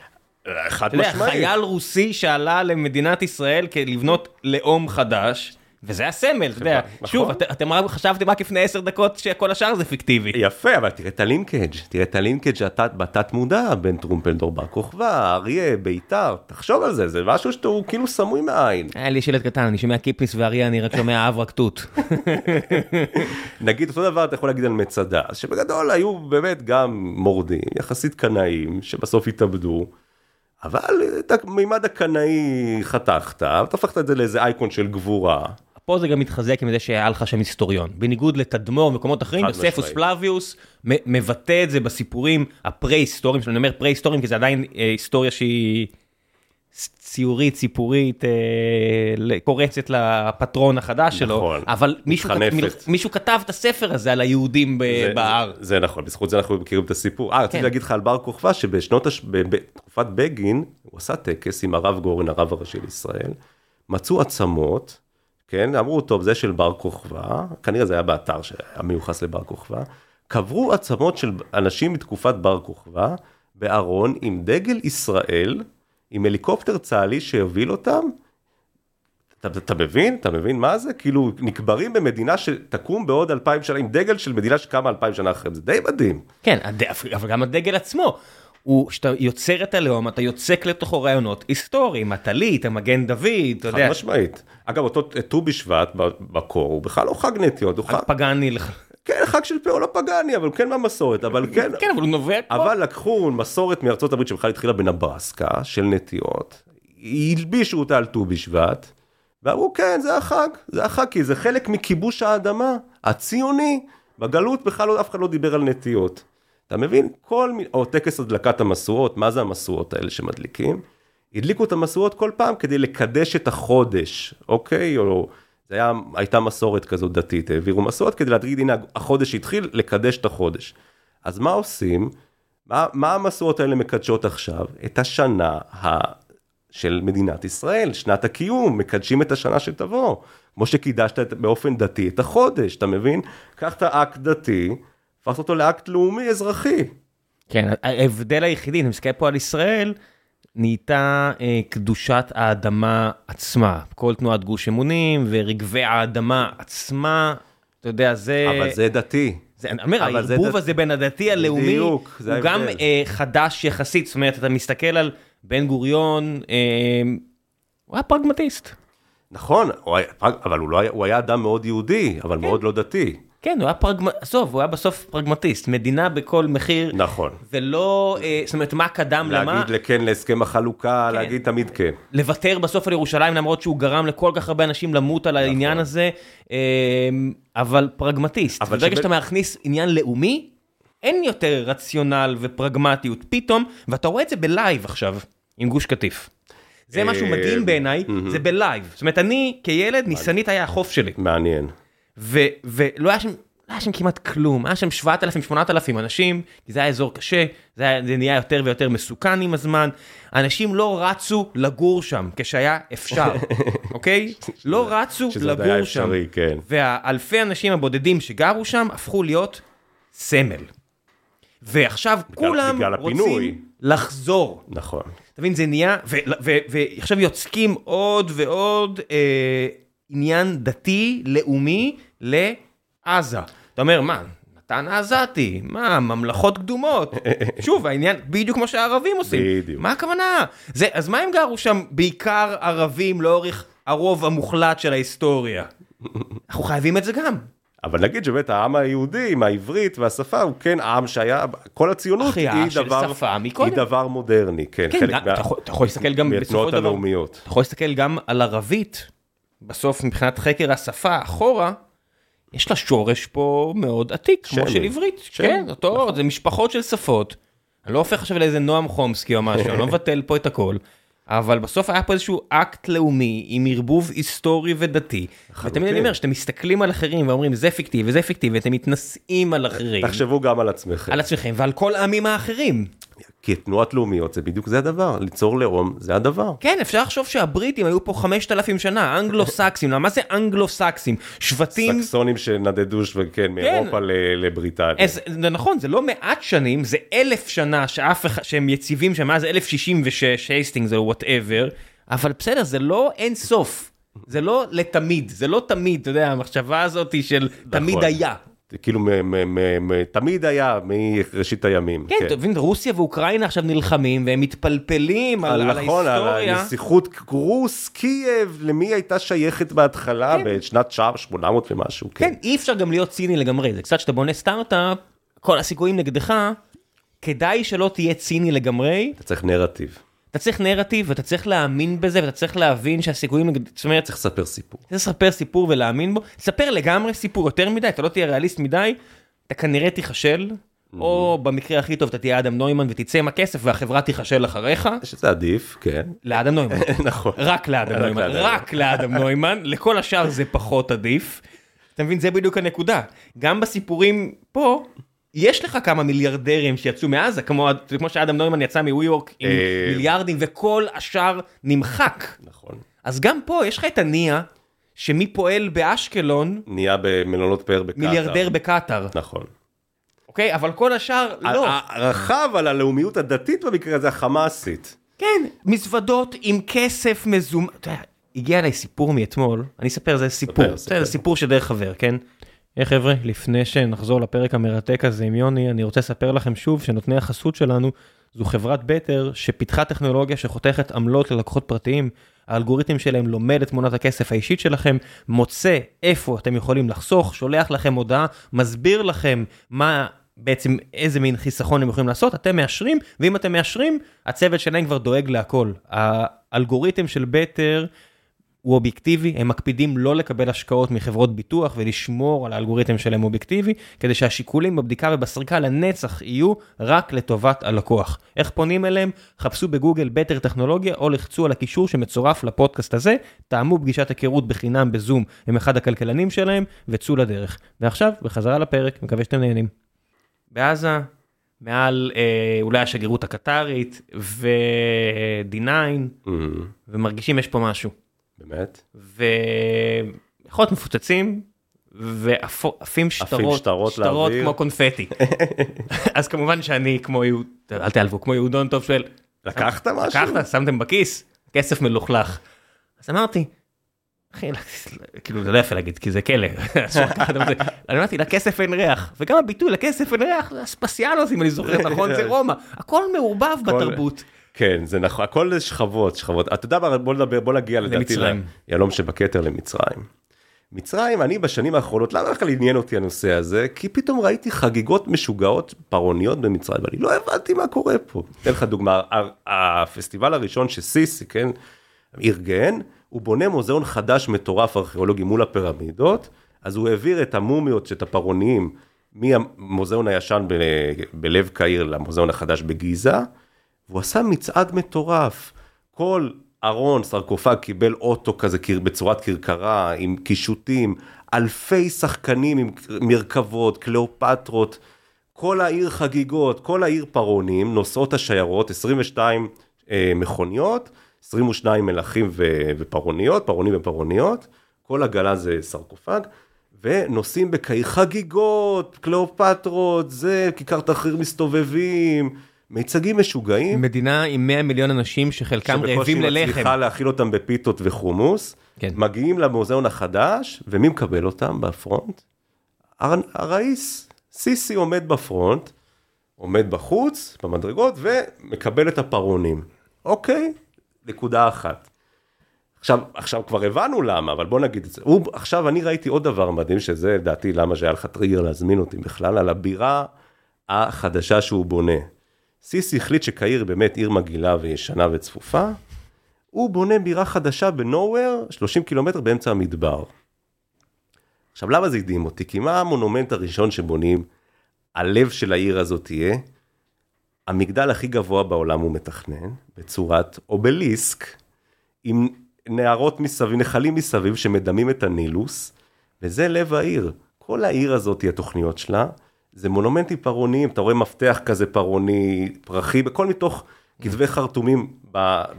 Speaker 2: חד משמעית.
Speaker 1: חייל רוסי שעלה למדינת ישראל כדי לבנות לאום חדש, וזה הסמל, אתה יודע.
Speaker 2: נכון.
Speaker 1: שוב, את- אתם רק חשבתם רק לפני עשר דקות שכל השאר זה פיקטיבי.
Speaker 2: יפה, אבל תראה את הלינקג', תראה את הלינקג' בתת מודע בין טרומפלדור בר כוכבא, אריה, בית"ר, תחשוב על זה, זה משהו שהוא כאילו סמוי מהעין.
Speaker 1: היה לי שלט קטן, אני שומע קיפניס ואריה, אני רק שומע אב רק תות.
Speaker 2: נגיד אותו דבר אתה יכול להגיד על מצדה, שבגדול היו באמת גם מורדים, יחסית קנאים, שבסוף התאבדו, אבל את המימד הקנאי חתכת, ואתה הפכת את זה לאיזה אייקון של גבורה.
Speaker 1: פה זה גם מתחזק עם זה שהיה לך שם היסטוריון. בניגוד לתדמור ומקומות אחרים, יוספוס. פלביוס מבטא את זה בסיפורים הפרה-היסטוריים שלו, אני אומר פרה-היסטוריים כי זה עדיין אה, היסטוריה שהיא ציורית, סיפורית, אה, קורצת לפטרון החדש שלו,
Speaker 2: נכון.
Speaker 1: אבל מישהו, כת-
Speaker 2: מתחנפת.
Speaker 1: מישהו כתב את הספר הזה על היהודים ב-
Speaker 2: זה-
Speaker 1: בהר.
Speaker 2: זה, זה נכון, בזכות זה אנחנו מכירים את הסיפור. אה, רציתי
Speaker 1: כן.
Speaker 2: להגיד לך על בר כוכבא, שבשנות, הש... בתקופת בגין, הוא עשה טקס עם הרב גורן, הרב הראשי לישראל, מצאו עצמות, כן, אמרו, טוב, זה של בר כוכבא, כנראה זה היה באתר שהיה מיוחס לבר כוכבא, קברו עצמות של אנשים מתקופת בר כוכבא, בארון עם דגל ישראל, עם הליקופטר צה"לי שהוביל אותם, אתה, אתה מבין? אתה מבין מה זה? כאילו נקברים במדינה שתקום בעוד אלפיים שנה, עם דגל של מדינה שקמה אלפיים שנה אחרי זה, די מדהים.
Speaker 1: כן, הד... אבל גם הדגל עצמו. הוא, כשאתה יוצר את הלאום, אתה יוצק לתוכו רעיונות היסטוריים, הטלית, המגן דוד, אתה
Speaker 2: חד
Speaker 1: יודע,
Speaker 2: משמעית. אגב, אותו ט"ו בשבט בקור הוא בכלל לא חג נטיות, הוא חג,
Speaker 1: פגאני, לך-
Speaker 2: כן, חג של פאו, לא פגאני, אבל הוא כן מהמסורת, אבל כן.
Speaker 1: כן, אבל הוא נובע פה.
Speaker 2: אבל לקחו מסורת מארצות הברית שבכלל התחילה בנברסקה, של נטיות, הלבישו אותה על ט"ו בשבט, ואמרו כן, זה החג, זה החג, כי זה חלק מכיבוש האדמה, הציוני. בגלות בכלל לא- אף אחד לא דיבר על נטיות. אתה מבין? כל מיני, או טקס הדלקת המשואות, מה זה המשואות האלה שמדליקים? הדליקו את המשואות כל פעם כדי לקדש את החודש, אוקיי? או זה היה, הייתה מסורת כזאת דתית, העבירו מסורת כדי להגיד, הנה החודש התחיל, לקדש את החודש. אז מה עושים? מה, מה המסורות האלה מקדשות עכשיו? את השנה ה... של מדינת ישראל, שנת הקיום, מקדשים את השנה שתבוא. כמו שקידשת באופן דתי את החודש, אתה מבין? קח את האקט דתי, הפכת אותו לאקט לאומי אזרחי.
Speaker 1: כן, ההבדל היחידי, אני מסתכל פה על ישראל, נהייתה אה, קדושת האדמה עצמה. כל תנועת גוש אמונים ורגבי האדמה עצמה, אתה יודע, זה...
Speaker 2: אבל זה דתי.
Speaker 1: זה, אני אומר, הערבוב הזה בין הדתי הלאומי,
Speaker 2: בדיוק, זה
Speaker 1: הוא גם
Speaker 2: ההבדל.
Speaker 1: אה, חדש יחסית, זאת אומרת, אתה מסתכל על בן גוריון, אה, הוא היה פרגמטיסט.
Speaker 2: נכון, הוא היה, אבל הוא, לא היה, הוא היה אדם מאוד יהודי, אבל מאוד לא דתי.
Speaker 1: כן, הוא היה פרגמטיסט, עזוב, הוא היה בסוף פרגמטיסט, מדינה בכל מחיר,
Speaker 2: נכון.
Speaker 1: ולא, אה, זאת אומרת, מה קדם למה,
Speaker 2: להגיד לכן להסכם החלוקה,
Speaker 1: כן.
Speaker 2: להגיד תמיד כן.
Speaker 1: לוותר בסוף על ירושלים למרות שהוא גרם לכל כך הרבה אנשים למות על העניין הזה, אה, אבל פרגמטיסט.
Speaker 2: אבל
Speaker 1: ברגע
Speaker 2: שב-
Speaker 1: שאתה מכניס עניין לאומי, אין יותר רציונל ופרגמטיות פתאום, ואתה רואה את זה ב live עכשיו, עם גוש קטיף. זה משהו
Speaker 2: אה,
Speaker 1: מדהים בעיניי, זה ב live. זאת אומרת, אני כילד, ניסנית היה החוף שלי.
Speaker 2: מעניין.
Speaker 1: ולא היה שם, לא היה שם כמעט כלום, היה שם 7,000-8,000 אנשים, כי זה היה אזור קשה, זה, היה, זה נהיה יותר ויותר מסוכן עם הזמן. אנשים לא רצו לגור שם כשהיה אפשר, אוקיי? לא רצו
Speaker 2: שזה
Speaker 1: לגור
Speaker 2: היה
Speaker 1: שם.
Speaker 2: אפשרי, כן.
Speaker 1: והאלפי אנשים הבודדים שגרו שם הפכו להיות סמל. ועכשיו כולם
Speaker 2: בגלל הפינוי.
Speaker 1: רוצים לחזור.
Speaker 2: נכון.
Speaker 1: אתה מבין, זה נהיה, ועכשיו יוצקים עוד ועוד אה, עניין דתי, לאומי, לעזה. אתה אומר, מה, נתן העזתי, מה, ממלכות קדומות. שוב, העניין, בדיוק כמו שהערבים עושים.
Speaker 2: בדיוק.
Speaker 1: מה הכוונה? זה, אז מה הם גרו שם בעיקר ערבים לאורך הרוב המוחלט של ההיסטוריה? אנחנו חייבים את זה גם.
Speaker 2: אבל נגיד שבאמת העם היהודי עם העברית והשפה הוא כן עם שהיה, כל הציונות היא דבר. היא דבר מודרני, כן,
Speaker 1: כן,
Speaker 2: חלק
Speaker 1: גם-
Speaker 2: מה-
Speaker 1: אתה יכול- להסתכל גם בסופו של דבר. אתה יכול להסתכל גם על ערבית, בסוף מבחינת חקר השפה אחורה, יש לה שורש פה מאוד עתיק, כמו
Speaker 2: שמי.
Speaker 1: של עברית.
Speaker 2: שמי,
Speaker 1: כן, אותו, זה משפחות של שפות. אני לא הופך עכשיו לאיזה נועם חומסקי או משהו, אני לא מבטל פה את הכל. אבל בסוף היה פה איזשהו אקט לאומי עם ערבוב היסטורי ודתי. ותמיד אני אומר, כשאתם מסתכלים על אחרים ואומרים זה פיקטיבי וזה פיקטיבי, אתם מתנשאים על אחרים,
Speaker 2: תחשבו גם על עצמכם,
Speaker 1: על עצמכם ועל כל העמים האחרים.
Speaker 2: כי תנועות לאומיות זה בדיוק זה הדבר, ליצור לאום זה הדבר.
Speaker 1: כן, אפשר לחשוב שהבריטים היו פה 5,000 שנה, אנגלו-סקסים, מה זה אנגלו-סקסים? שבטים,
Speaker 2: סקסונים שנדדו וכן, מאירופה ל- לבריטניה.
Speaker 1: אז, זה נכון, זה לא מעט שנים, זה אלף שנה שאף אחד, שהם יציבים שם, מאז 1066, הייסטינגס או whatever, אבל בסדר, זה לא אין סוף. זה לא לתמיד, זה לא תמיד, אתה יודע, המחשבה הזאת של תמיד
Speaker 2: נכון.
Speaker 1: היה.
Speaker 2: כאילו תמיד היה מראשית הימים.
Speaker 1: כן, אתה מבין, רוסיה ואוקראינה עכשיו נלחמים, והם מתפלפלים על, על
Speaker 2: נכון, על
Speaker 1: ההיסטוריה.
Speaker 2: הנסיכות קרוס, קייב, למי הייתה שייכת בהתחלה,
Speaker 1: כן.
Speaker 2: בשנת 800 ומשהו.
Speaker 1: כן, אי אפשר גם להיות ציני לגמרי, זה קצת שאתה בונה סטארט-אפ, כל הסיכויים נגדך, כדאי שלא תהיה ציני לגמרי,
Speaker 2: אתה צריך נרטיב,
Speaker 1: אתה צריך נרטיב ואתה צריך להאמין בזה ואתה צריך להבין שהסיכויים. זאת אומרת,
Speaker 2: צריך לספר סיפור.
Speaker 1: צריך לספר סיפור ולהאמין בו, תספר לגמרי סיפור יותר מדי, אתה לא תהיה ריאליסט מדי, אתה כנראה תיכשל, או במקרה הכי טוב אתה תהיה אדם נוימן ותצא עם הכסף והחברה תיכשל אחריך,
Speaker 2: שזה עדיף, כן.
Speaker 1: לאדם נוימן.
Speaker 2: נכון.
Speaker 1: רק לאדם נוימן. רק לאדם נוימן, לכל השאר זה פחות עדיף. אתה מבין, זה בדיוק הנקודה. גם בסיפורים פה, יש לך כמה מיליארדרים שיצאו מעזה, כמו, כמו שאדם נוימן יצא מווי יורק עם
Speaker 2: אה.
Speaker 1: מיליארדים וכל השאר נמחק.
Speaker 2: נכון.
Speaker 1: אז גם פה יש לך את הנייה, שמי פועל באשקלון,
Speaker 2: נהיה במלונות פאר בקטאר.
Speaker 1: מיליארדר בקטאר,
Speaker 2: נכון.
Speaker 1: אוקיי? אבל כל השאר לא.
Speaker 2: הרחב על הלאומיות הדתית במקרה הזה החמאסית.
Speaker 1: כן, מזוודות עם כסף מזומן. אתה יודע, הגיע אליי סיפור מאתמול, אני אספר זה סיפור,
Speaker 2: ספר, ספר.
Speaker 1: סיפור שדרך חבר, כן? היי חבר'ה, לפני שנחזור לפרק המרתק הזה עם יוני, אני רוצה לספר לכם שוב שנותני החסות שלנו זו חברת בטר שפיתחה טכנולוגיה שחותכת עמלות ללקוחות פרטיים. האלגוריתם שלהם לומד את תמונת הכסף האישית שלכם, מוצא איפה אתם יכולים לחסוך, שולח לכם הודעה, מסביר לכם מה בעצם איזה מין חיסכון הם יכולים לעשות, אתם מאשרים, ואם אתם מאשרים, הצוות שלהם כבר דואג להכל. האלגוריתם של בטר הוא אובייקטיבי, הם מקפידים לא לקבל השקעות מחברות ביטוח ולשמור על האלגוריתם שלהם אובייקטיבי, כדי שהשיקולים בבדיקה ובסריקה לנצח יהיו רק לטובת הלקוח. איך פונים אליהם? חפשו בגוגל בטר טכנולוגיה או לחצו על הקישור שמצורף לפודקאסט הזה, טעמו פגישת היכרות בחינם בזום עם אחד הכלכלנים שלהם וצאו לדרך. ועכשיו, בחזרה לפרק, מקווה שאתם נהנים. בעזה, מעל אה, אולי השגרירות הקטרית ו-D9,
Speaker 2: אמ,
Speaker 1: ומרגישים יש פה משהו.
Speaker 2: באמת?
Speaker 1: ויכול להיות מפוצצים ועפים שטרות,
Speaker 2: שטרות
Speaker 1: שטרות. כמו קונפטי. אז כמובן שאני כמו יהוד, אל תיעלבו, כמו יהודון טוב שואל,
Speaker 2: לקחת משהו?
Speaker 1: לקחת, שמתם בכיס, כסף מלוכלך. אז אמרתי, אחי, כאילו זה לא יפה להגיד כי זה כלא. אני אמרתי לכסף אין ריח, וגם הביטוי לכסף אין ריח זה אספסיאנוס אם אני זוכר נכון, זה רומא, הכל מעורבב בתרבות.
Speaker 2: כן, זה נכון, הכל זה שכבות, שכבות. אתה יודע מה, בוא נדבר, בוא נגיע לדעתי
Speaker 1: למצרים.
Speaker 2: ליהלום שבכתר למצרים. מצרים, אני בשנים האחרונות, למה בכלל עניין אותי הנושא הזה? כי פתאום ראיתי חגיגות משוגעות פרעוניות במצרים, ואני לא הבנתי מה קורה פה. אתן לך דוגמה, הפסטיבל הראשון שסיסי, כן, ארגן, הוא בונה מוזיאון חדש מטורף ארכיאולוגי מול הפירמידות, אז הוא העביר את המומיות, את הפרעונים, מהמוזיאון הישן ב- בלב קהיר למוזיאון החדש בגיזה, והוא עשה מצעד מטורף. כל ארון, סרקופג, קיבל אוטו כזה בצורת כרכרה, עם קישוטים, אלפי שחקנים עם מרכבות, קליאופטרות, כל העיר חגיגות, כל העיר פרעונים, נוסעות השיירות, 22 אה, מכוניות, 22 מלכים ו- ופרעוניות, פרעונים ופרעוניות, כל עגלה זה סרקופג, ונוסעים בקהיר חגיגות, קליאופטרות, זה, כיכר תחריר מסתובבים, מיצגים משוגעים.
Speaker 1: מדינה עם 100 מיליון אנשים שחלקם רעבים
Speaker 2: שבקושי
Speaker 1: ללחם.
Speaker 2: מצליחה להאכיל אותם בפיתות וחומוס,
Speaker 1: כן.
Speaker 2: מגיעים למוזיאון החדש, ומי מקבל אותם בפרונט? הר- הראיס, סיסי עומד בפרונט, עומד בחוץ, במדרגות, ומקבל את הפרעונים. אוקיי, נקודה אחת. עכשיו, עכשיו כבר הבנו למה, אבל בוא נגיד את זה. הוא, עכשיו אני ראיתי עוד דבר מדהים, שזה לדעתי למה שהיה לך טריגר להזמין אותי בכלל, על הבירה החדשה שהוא בונה. סיסי החליט שקהיר באמת עיר מגעילה וישנה וצפופה, הוא בונה בירה חדשה בנוהוור, 30 קילומטר באמצע המדבר. עכשיו, למה זה הדהים אותי? כי מה המונומנט הראשון שבונים, הלב של העיר הזאת תהיה? המגדל הכי גבוה בעולם הוא מתכנן, בצורת אובליסק, עם נהרות מסביב, נחלים מסביב שמדמים את הנילוס, וזה לב העיר. כל העיר הזאת, התוכניות שלה, זה מונומנטים פרעוניים, אתה רואה מפתח כזה פרעוני, פרחי, בכל מתוך כתבי חרטומים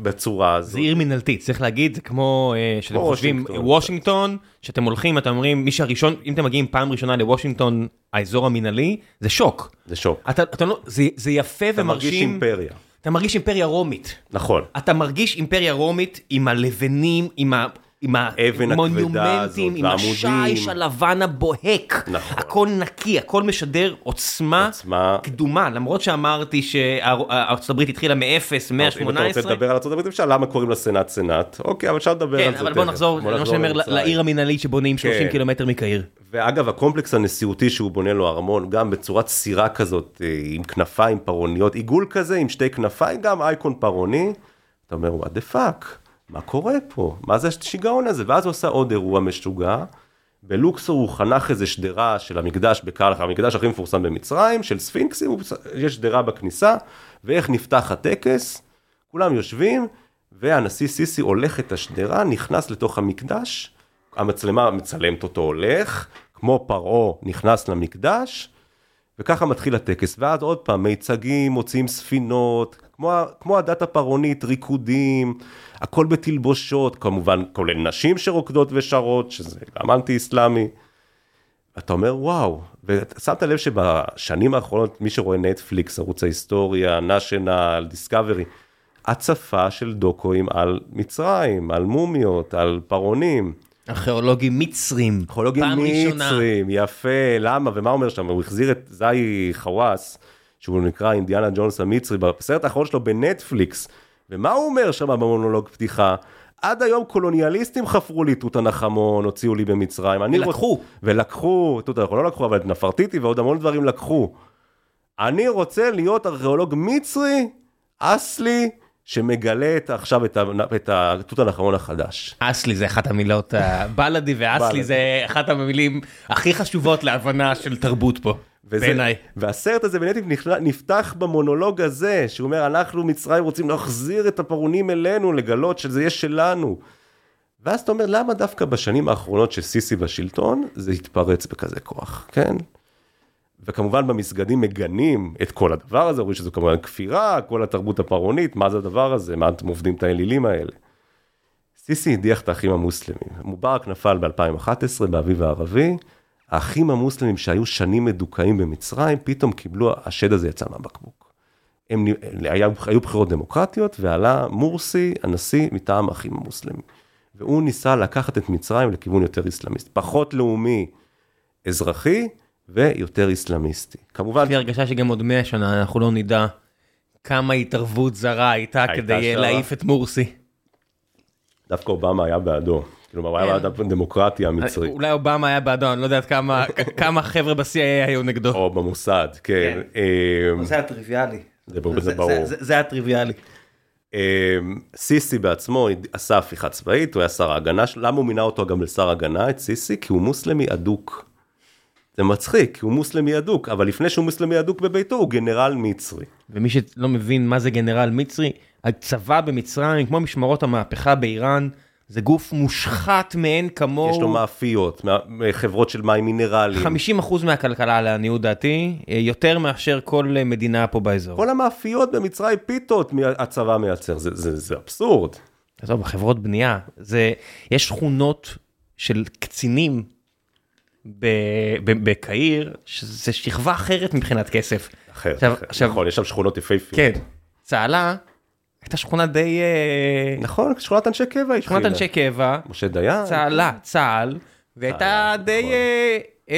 Speaker 2: בצורה הזאת.
Speaker 1: זה עיר מנהלתית, צריך להגיד, זה כמו אה, שאתם חושבים,
Speaker 2: וושינגטון.
Speaker 1: שאתם הולכים, אתם אומרים, מי שהראשון, אם אתם מגיעים פעם ראשונה לוושינגטון, האזור המנהלי, זה שוק.
Speaker 2: זה שוק.
Speaker 1: אתה, אתה לא, זה, זה יפה
Speaker 2: אתה מרגיש
Speaker 1: ומרשים,
Speaker 2: אימפריה.
Speaker 1: אתה מרגיש אימפריה רומית.
Speaker 2: נכון.
Speaker 1: אתה מרגיש אימפריה רומית עם הלבנים, עם ה... עם המונומנטים, עם. השיש הלבן הבוהק,
Speaker 2: נכון.
Speaker 1: הכל נקי, הכל משדר עוצמה,
Speaker 2: עוצמה.
Speaker 1: קדומה, למרות שאמרתי שארצות הברית התחילה מאפס, מאה
Speaker 2: אם
Speaker 1: שמונה
Speaker 2: אתה רוצה לדבר על ארה"ב אפשר, למה קוראים לה סנאט סנאט? אוקיי, אבל אפשר לדבר על
Speaker 1: כן,
Speaker 2: זה
Speaker 1: אבל בוא. נחזור,
Speaker 2: בוא
Speaker 1: למה שאני אומר. לעיר המנהלית שבונים 30
Speaker 2: כן.
Speaker 1: קילומטר מקהיר.
Speaker 2: ואגב, הקומפלקס הנשיאותי שהוא בונה לו ארמון, גם בצורת סירה כזאת, אה, עם כנפיים פרעוניות, עיגול כזה עם שתי כנפיים, גם אייקון פרעוני. אתה אומר, what the fuck, מה קורה פה? מה זה השיגעון הזה? ואז הוא עושה עוד אירוע משוגע. בלוקסור הוא חנך איזה שדרה של המקדש בקהלך, המקדש הכי מפורסם במצרים, של ספינקסים, יש שדרה בכניסה, ואיך נפתח הטקס, כולם יושבים, והנשיא סיסי הולך את השדרה, נכנס לתוך המקדש, המצלמה מצלמת אותו הולך, כמו פרעה נכנס למקדש, וככה מתחיל הטקס, ואז עוד פעם, מיצגים, מוציאים ספינות, כמו, כמו הדת הפרעונית, ריקודים, הכל בתלבושות, כמובן, כולל נשים שרוקדות ושרות, שזה גם אנטי אסלאמי. אתה אומר, וואו, ושמת לב שבשנים האחרונות, מי שרואה נטפליקס, ערוץ ההיסטוריה, נאשנל, דיסקאברי, הצפה של דוקואים על מצרים, על מומיות, על פרעונים.
Speaker 1: ארכיאולוגים מצרים,
Speaker 2: ארכיאולוגים
Speaker 1: פעם ראשונה.
Speaker 2: מצרים, יפה, למה, ומה אומר שם? הוא החזיר את זאי חוואס, שהוא נקרא אינדיאנה ג'ונס המצרי, בסרט האחרון שלו בנטפליקס, ומה הוא אומר שם במונולוג פתיחה? עד היום קולוניאליסטים חפרו לי תות הנחמון, הוציאו לי במצרים. אני
Speaker 1: ולקחו.
Speaker 2: רוצ... ולקחו, תות הנחמון לא לקחו, אבל את נפרטיטי ועוד המון דברים לקחו. אני רוצה להיות ארכיאולוג מצרי, אסלי, שמגלה את, עכשיו את. את התות הנחמון החדש.
Speaker 1: אסלי זה אחת המילות, ה- בלאדי ואסלי. זה אחת המילים הכי חשובות להבנה של תרבות פה, בעיניי.
Speaker 2: והסרט הזה בנטים נפתח במונולוג הזה, שהוא אומר, אנחנו מצרים רוצים להחזיר את הפרעונים אלינו, לגלות שזה יהיה שלנו. ואז אתה אומר, למה דווקא בשנים האחרונות שסיסי בשלטון, זה התפרץ בכזה כוח, כן? וכמובן במסגדים מגנים את כל הדבר הזה, אומרים שזו כמובן כפירה, כל התרבות הפרעונית, מה זה הדבר הזה, מה אתם עובדים את האלילים האלה. סיסי הדיח את האחים המוסלמים. מובארק נפל ב-2011 באביב הערבי, האחים המוסלמים שהיו שנים מדוכאים במצרים, פתאום קיבלו, השד הזה יצא מהבקבוק. הם, היה, היו בחירות דמוקרטיות, ועלה מורסי, הנשיא, מטעם האחים המוסלמים. והוא ניסה לקחת את מצרים לכיוון יותר איסלאמיסטי, פחות לאומי אזרחי ויותר איסלאמיסטי. כמובן,
Speaker 1: יש לי הרגשה שגם עוד 100 שנה אנחנו לא נדע כמה התערבות זרה הייתה
Speaker 2: הייתה
Speaker 1: כדי
Speaker 2: שמה.
Speaker 1: להעיף את מורסי.
Speaker 2: דווקא אובמה היה בעדו. כאילו, הוא היה בעד הדמוקרטיה המצרית.
Speaker 1: אולי אובמה היה בעדו, אני לא יודעת כמה כמה חבר'ה ב-CIA היו נגדו.
Speaker 2: או במוסד, כן. אה,
Speaker 1: זה הטריוויאלי.
Speaker 2: זה ברור, זה ברור.
Speaker 1: זה הטריוויאלי.
Speaker 2: אה, סיסי בעצמו עשה הפיכה צבאית, הוא היה שר ההגנה שלו, למה הוא מינה אותו גם לשר הגנה, את סיסי? כי הוא מוסלמי אדוק. זה מצחיק, כי הוא מוסלמי אדוק, אבל לפני שהוא מוסלמי אדוק בביתו, הוא גנרל מצרי.
Speaker 1: ומי שלא מבין מה זה גנרל מצרי, הצבא במצרים, כמו משמרות המהפכה באיראן, זה גוף מושחת מאין כמוהו.
Speaker 2: יש לו מאפיות, חברות של מים מינרליים.
Speaker 1: 50% מהכלכלה לעניות דעתי, אה, יותר מאשר כל אה, מדינה פה באזור.
Speaker 2: כל המאפיות במצרים פיתות הצבא מייצר, זה, זה, זה אבסורד.
Speaker 1: עזוב, חברות בנייה, זה, יש שכונות של קצינים בקהיר, שזה שכבה אחרת מבחינת כסף.
Speaker 2: אחר,
Speaker 1: עכשיו-
Speaker 2: אחר.
Speaker 1: עכשיו-
Speaker 2: נכון, יש שם שכונות יפהפיות.
Speaker 1: כן, צהלה הייתה שכונה די... אה,
Speaker 2: נכון, שכונת אנשי קבע התחילה.
Speaker 1: שכונת אנשי קבע,
Speaker 2: משה דיין.
Speaker 1: צהלה, צה"ל, והייתה
Speaker 2: צהלה,
Speaker 1: די,
Speaker 2: נכון.
Speaker 1: אה, אה,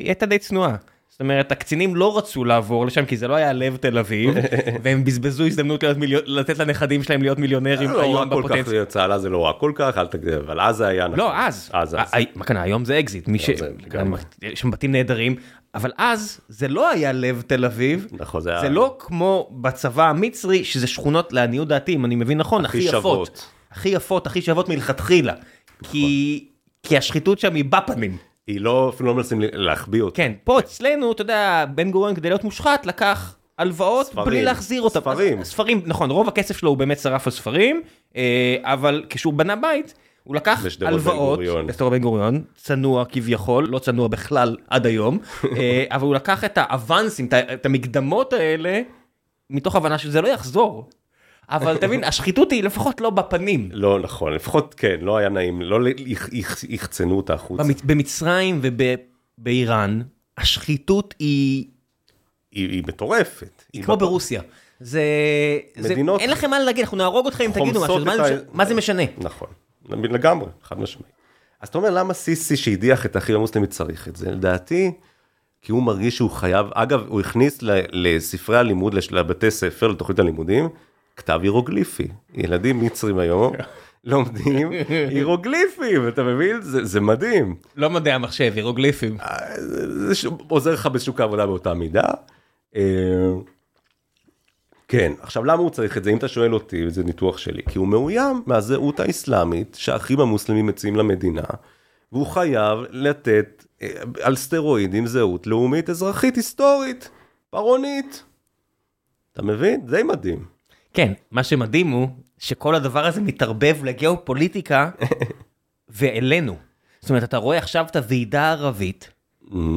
Speaker 1: היא הייתה די צנועה. זאת אומרת, הקצינים לא רצו לעבור לשם כי זה לא היה לב תל אביב, והם בזבזו הזדמנות מיליון, לתת לנכדים שלהם להיות מיליונרים
Speaker 2: לא רע
Speaker 1: היום
Speaker 2: כל
Speaker 1: בפוטנציה.
Speaker 2: כך, צהלה זה לא רע כל כך, אל תגיד, אבל אז זה היה נכון.
Speaker 1: לא, אז.
Speaker 2: אז, אז.
Speaker 1: ה- מה כאן, היום זה אקזיט. מי ש... יש שם בתים נהדרים, אבל אז זה לא היה לב תל אביב.
Speaker 2: נכון, זה היה...
Speaker 1: זה לא כמו בצבא המצרי, שזה שכונות לעניות דעתי, אם אני מבין נכון,
Speaker 2: הכי
Speaker 1: הכי יפות.
Speaker 2: שוות.
Speaker 1: הכי יפות, הכי שוות מלכתחילה. כי... כי השחיתות שם היא בפנים.
Speaker 2: היא לא, אפילו לא מנסים להחביא אותה.
Speaker 1: כן, פה אצלנו, אתה יודע, בן גוריון כדי להיות מושחת, לקח הלוואות
Speaker 2: ספרים.
Speaker 1: בלי להחזיר אותם.
Speaker 2: ספרים.
Speaker 1: ספרים, נכון, רוב הכסף שלו הוא באמת שרף על ספרים, אה, אבל כשהוא בנה בית, הוא לקח הלוואות. בשדרות בן גוריון, צנוע כביכול, לא צנוע בכלל עד היום, אה, אבל הוא לקח את האבנסים, את המקדמות האלה, מתוך הבנה שזה לא יחזור. אבל תבין, השחיתות היא לפחות לא בפנים.
Speaker 2: לא נכון, לפחות כן, לא היה נעים, לא יחצנו אותה החוצה.
Speaker 1: במצ- במצרים ובאיראן, השחיתות היא
Speaker 2: היא מטורפת.
Speaker 1: היא כמו ברוסיה. זה, זה,
Speaker 2: מדינות-
Speaker 1: אין לכם מה להגיד, אנחנו נהרוג אתכם אם תגידו משהו, מה, זה
Speaker 2: ה-
Speaker 1: מה זה משנה?
Speaker 2: נכון, לגמרי, חד משמעית. אז אתה אומר למה סיסי שהדיח את האחים המוסלמי צריך את זה? לדעתי, כי הוא מרגיש שהוא חייב, אגב, הוא הכניס לספרי הלימוד, לבתי ספר, לתוכנית הלימודים, כתב הירוגליפי. ילדים מצרים היום לומדים הירוגליפים, אתה מבין? זה, זה מדהים.
Speaker 1: לא מדעי המחשב, הירוגליפים.
Speaker 2: זה זה ש- עוזר לך בשוק העבודה באותה מידה. כן, עכשיו למה הוא צריך את זה? אם אתה שואל אותי, וזה ניתוח שלי, כי הוא מאוים מהזהות האסלאמית שהאחים המוסלמים מציעים למדינה, והוא חייב לתת אה, על סטרואידים זהות לאומית אזרחית היסטורית, פרעונית. אתה מבין? די מדהים.
Speaker 1: כן, מה שמדהים הוא שכל הדבר הזה מתערבב לגיאופוליטיקה ואלינו. זאת אומרת, אתה רואה עכשיו את הוועידה הערבית,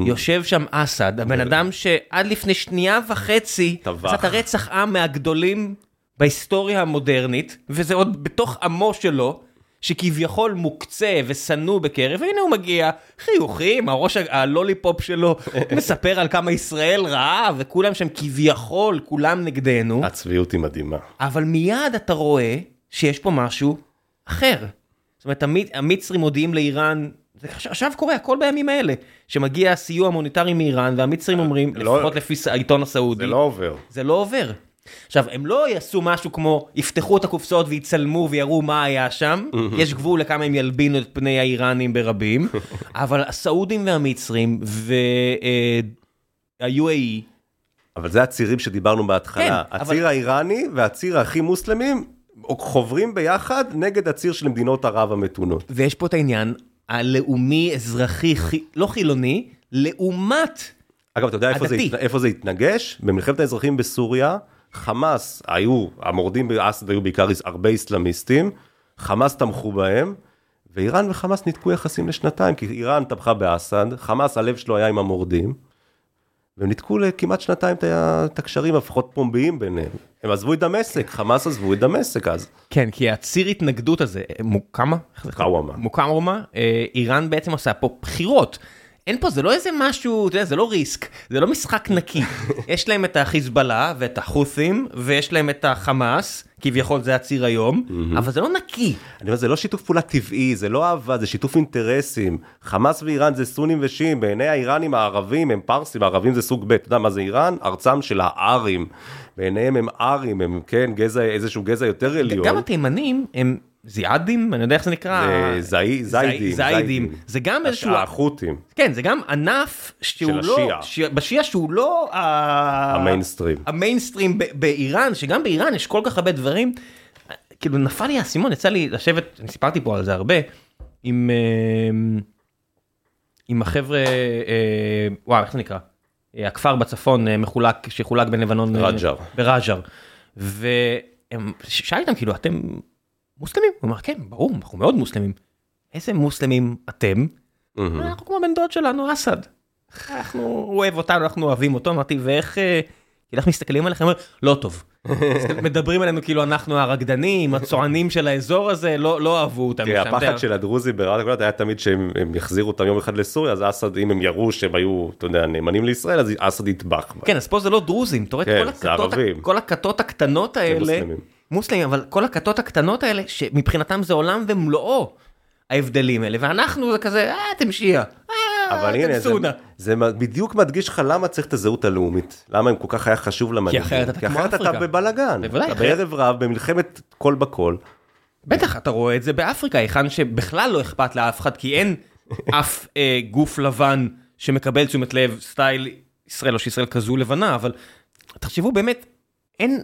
Speaker 1: יושב שם אסד, הבן אדם שעד לפני שנייה וחצי,
Speaker 2: טבח.
Speaker 1: עשה את הרצח עם מהגדולים בהיסטוריה המודרנית, וזה עוד בתוך עמו שלו, שכביכול מוקצה ושנוא בקרב, והנה הוא מגיע, חיוכים, הראש הלוליפופ שלו מספר על כמה ישראל רעה, וכולם שם כביכול, כולם נגדנו.
Speaker 2: הצביעות היא מדהימה.
Speaker 1: אבל מיד אתה רואה שיש פה משהו אחר. זאת אומרת, המצ- המצרים מודיעים לאיראן, עכשיו- עכשיו קורה הכל בימים האלה, שמגיע סיוע מוניטרי מאיראן, והמצרים אומרים,
Speaker 2: לא-
Speaker 1: לפחות לפי העיתון הסעודי,
Speaker 2: זה לא עובר.
Speaker 1: זה לא עובר. עכשיו, הם לא יעשו משהו כמו, יפתחו את הקופסאות ויצלמו ויראו מה היה שם, יש גבול לכמה הם ילבינו את פני האיראנים ברבים, אבל הסעודים והמצרים וה-UAE,
Speaker 2: אבל זה הצירים שדיברנו בהתחלה.
Speaker 1: כן,
Speaker 2: הציר
Speaker 1: אבל-
Speaker 2: האיראני והציר הכי מוסלמים חוברים ביחד נגד הציר של מדינות ערב המתונות.
Speaker 1: ויש פה את העניין הלאומי, אזרחי, חי- לא חילוני, לעומת,
Speaker 2: אגב, אתה יודע איפה זה,
Speaker 1: הדתי.
Speaker 2: איפה זה התנגש? במלחמת האזרחים בסוריה, חמאס היו, המורדים באסד היו בעיקר הרבה איסלאמיסטים, חמאס תמכו בהם, ואיראן וחמאס ניתקו יחסים לשנתיים, כי איראן תמכה באסד, חמאס הלב שלו היה עם המורדים, והם ניתקו לכמעט שנתיים את הקשרים הפחות פומביים ביניהם. הם עזבו את דמשק, חמאס עזבו את דמשק אז.
Speaker 1: כן, כי הציר התנגדות הזה, מוקמה?
Speaker 2: קאוואמה.
Speaker 1: מוקאומה, אה, איראן בעצם עושה פה בחירות. אין פה, זה לא איזה משהו, אתה יודע, זה לא ריסק, זה לא משחק נקי. יש להם את החיזבאללה ואת החות'ים, ויש להם את החמאס, כביכול זה הציר היום, אבל זה לא נקי.
Speaker 2: אני אומר, זה לא שיתוף פעולה טבעי, זה לא אהבה, זה שיתוף אינטרסים. חמאס ואיראן זה סונים ושיעים, בעיני האיראנים הערבים הם פרסים, הערבים זה סוג ב', אתה יודע מה זה איראן? ארצם של הארים. בעיניהם הם ארים, הם כן גזע, איזשהו גזע יותר עליון.
Speaker 1: גם התימנים הם זיאדים, אני יודע איך זה נקרא.
Speaker 2: זה זי- זיידים,
Speaker 1: זי- זיידים. זה גם איזשהו...
Speaker 2: החות'ים,
Speaker 1: כן, זה גם ענף שהוא
Speaker 2: של
Speaker 1: לא...
Speaker 2: השיעה.
Speaker 1: ש- בשיעה שהוא לא...
Speaker 2: המיינסטרים.
Speaker 1: המיינסטרים ב- באיראן, שגם באיראן יש כל כך הרבה דברים. כאילו נפל לי האסימון, יצא לי לשבת, אני סיפרתי פה על זה הרבה, עם, אה, עם החבר'ה, אה, וואו, איך זה נקרא? אה, הכפר בצפון מחולק, שחולק בין לבנון...
Speaker 2: רג'ר.
Speaker 1: ברג'ר. ושאלתי אותם, כאילו, אתם מוסלמים. הוא אמר, כן, ברור, אנחנו מאוד מוסלמים. איזה מוסלמים אתם? אנחנו כמו בן דוד שלנו, אסד. אנחנו, הוא אוהב אותנו, אנחנו אוהבים אותו. אמרתי, ואיך, אה, כאילו, איך מסתכלים עליכם? אומר, לא טוב. מדברים עלינו כאילו אנחנו הרקדנים, הצוענים של האזור הזה, לא לא אהבו אותנו.
Speaker 2: תראה, הפחד. של הדרוזים ברמת הגולן היה תמיד שהם הם יחזירו אותם יום אחד לסוריה, אז אסד, אם הם יראו שהם היו, אתה יודע, נאמנים לישראל, אז אסד יטבח.
Speaker 1: כן, אז פה זה לא דרוזים, אתה רואה
Speaker 2: כן,
Speaker 1: את
Speaker 2: ערבים.
Speaker 1: כל הכתות הקטנות האלה,
Speaker 2: מוסלמים.
Speaker 1: אבל כל הכתות הקטנות האלה, שמבחינתם זה עולם ומלואו, ההבדלים האלה, ואנחנו זה כזה, אה, אתם שיעה, אה,
Speaker 2: אבל
Speaker 1: אתם
Speaker 2: הנה, זה,
Speaker 1: סונה.
Speaker 2: זה בדיוק מדגיש לך למה צריך את הזהות הלאומית. למה הם כל כך היה חשוב למנהיגים.
Speaker 1: אחרת אתה
Speaker 2: כי
Speaker 1: כמו
Speaker 2: אחרת אתה
Speaker 1: אפריקה.
Speaker 2: בבלאגן.
Speaker 1: בוודאי,
Speaker 2: אתה בערב רב, במלחמת כל בכל.
Speaker 1: בטח, אתה רואה את זה באפריקה, היכן שבכלל לא אכפת לאף אחד, כי אין אף אה, גוף לבן שמקבל תשומת לב, סטייל ישראל, או שישראל כזו לבנה, אבל תחשבו באמת, אין,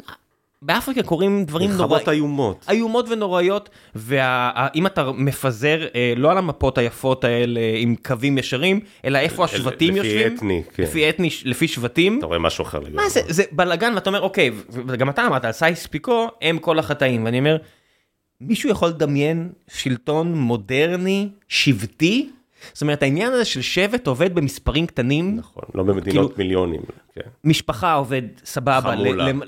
Speaker 1: באפריקה קורים דברים נוראים.
Speaker 2: מלחמות איומות.
Speaker 1: איומות ונוראיות, ואם אתה מפזר, אה, לא על המפות היפות האלה עם קווים ישרים, אלא איפה השבטים
Speaker 2: לפי
Speaker 1: יושבים,
Speaker 2: אתני, כן.
Speaker 1: לפי אתני, לפי שבטים,
Speaker 2: אתה רואה משהו אחר לגמרי.
Speaker 1: מה זה, זה בלאגן, ואתה אומר, אוקיי, וגם אתה אמרת, על סייס פיקו, הם כל החטאים, ואני אומר, מישהו יכול לדמיין שלטון מודרני, שבטי? זאת אומרת, העניין הזה של שבט עובד במספרים קטנים,
Speaker 2: נכון, לא במדינות
Speaker 1: כאילו-
Speaker 2: מיליונים. כן.
Speaker 1: משפחה עובד סבבה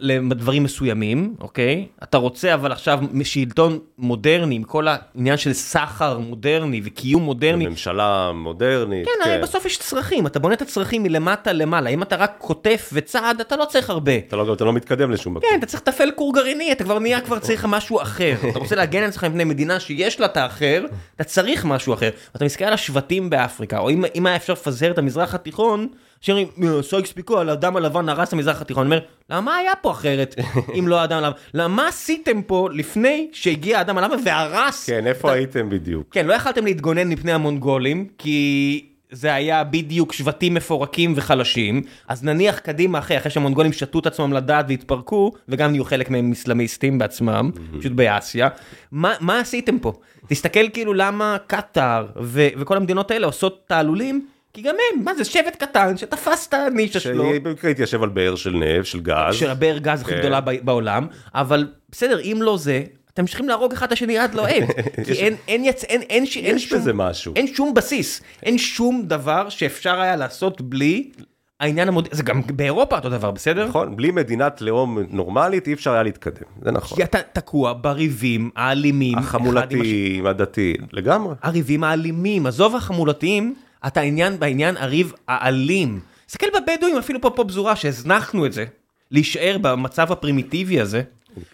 Speaker 1: לדברים מסוימים, אוקיי? אתה רוצה אבל עכשיו שלטון מודרני, עם כל העניין של סחר מודרני וקיום מודרני,
Speaker 2: ממשלה מודרנית.
Speaker 1: כן, הרי בסוף יש צרכים, אתה בונה את הצרכים מלמטה למעלה, אם אתה רק קוטף וצעד, אתה לא צריך הרבה.
Speaker 2: אתה לא, אתה לא מתקדם לשום מקום.
Speaker 1: כן, אתה צריך לתפעל כור גרעיני, אתה כבר נהיה כבר צריך משהו אחר. אתה רוצה להגן על עצמך מפני מדינה שיש לה את האחר, אתה צריך משהו אחר. ואתה מסתכל על השבטים באפריקה, או אם, אם היה אפשר לפזר את המזרח התיכון, שאומרים, סייקס פיקו האדם הלבן הרס את המזרח התיכון. אני אומר, למה מה היה פה אחרת, אם לא האדם הלבן? למה מה עשיתם פה לפני שהגיע האדם הלבן והרס?
Speaker 2: כן, איפה הייתם בדיוק?
Speaker 1: כן, לא יכלתם להתגונן מפני המונגולים, כי זה היה בדיוק שבטים מפורקים וחלשים, אז נניח קדימה אחרי, אחרי שהמונגולים שתו את עצמם לדעת והתפרקו, וגם נהיו חלק מהם איסלאמיסטים בעצמם, פשוט באסיה, מה, מה עשיתם פה? תסתכל כאילו למה קטאר ו- וכל המדינות האלה עושות תעלולים, כי גם הם, מה זה שבט קטן שתפס את הנישה שלו.
Speaker 2: שבמקרה התיישב על באר של נפט, של גז.
Speaker 1: של הבאר גז הכי
Speaker 2: כן.
Speaker 1: גדולה בעולם, אבל בסדר, אם לא זה, אתם ממשיכים להרוג אחד את השני עד לא אין, כי אין, אין, יצ... אין, אין, ש... אין שום,
Speaker 2: בזה משהו.
Speaker 1: אין שום בסיס, אין שום דבר שאפשר היה לעשות בלי העניין המודיעיני, זה גם באירופה אותו דבר, בסדר?
Speaker 2: נכון, בלי מדינת לאום נורמלית אי אפשר היה להתקדם, זה נכון.
Speaker 1: כי אתה תקוע בריבים האלימים.
Speaker 2: החמולתיים, הדתיים, לגמרי.
Speaker 1: הריבים האלימים, עזוב החמולתיים, אתה עניין בעניין הריב האלים. תסתכל בבדואים, אפילו פה פה פזורה, שהזנחנו את זה, להישאר במצב הפרימיטיבי הזה,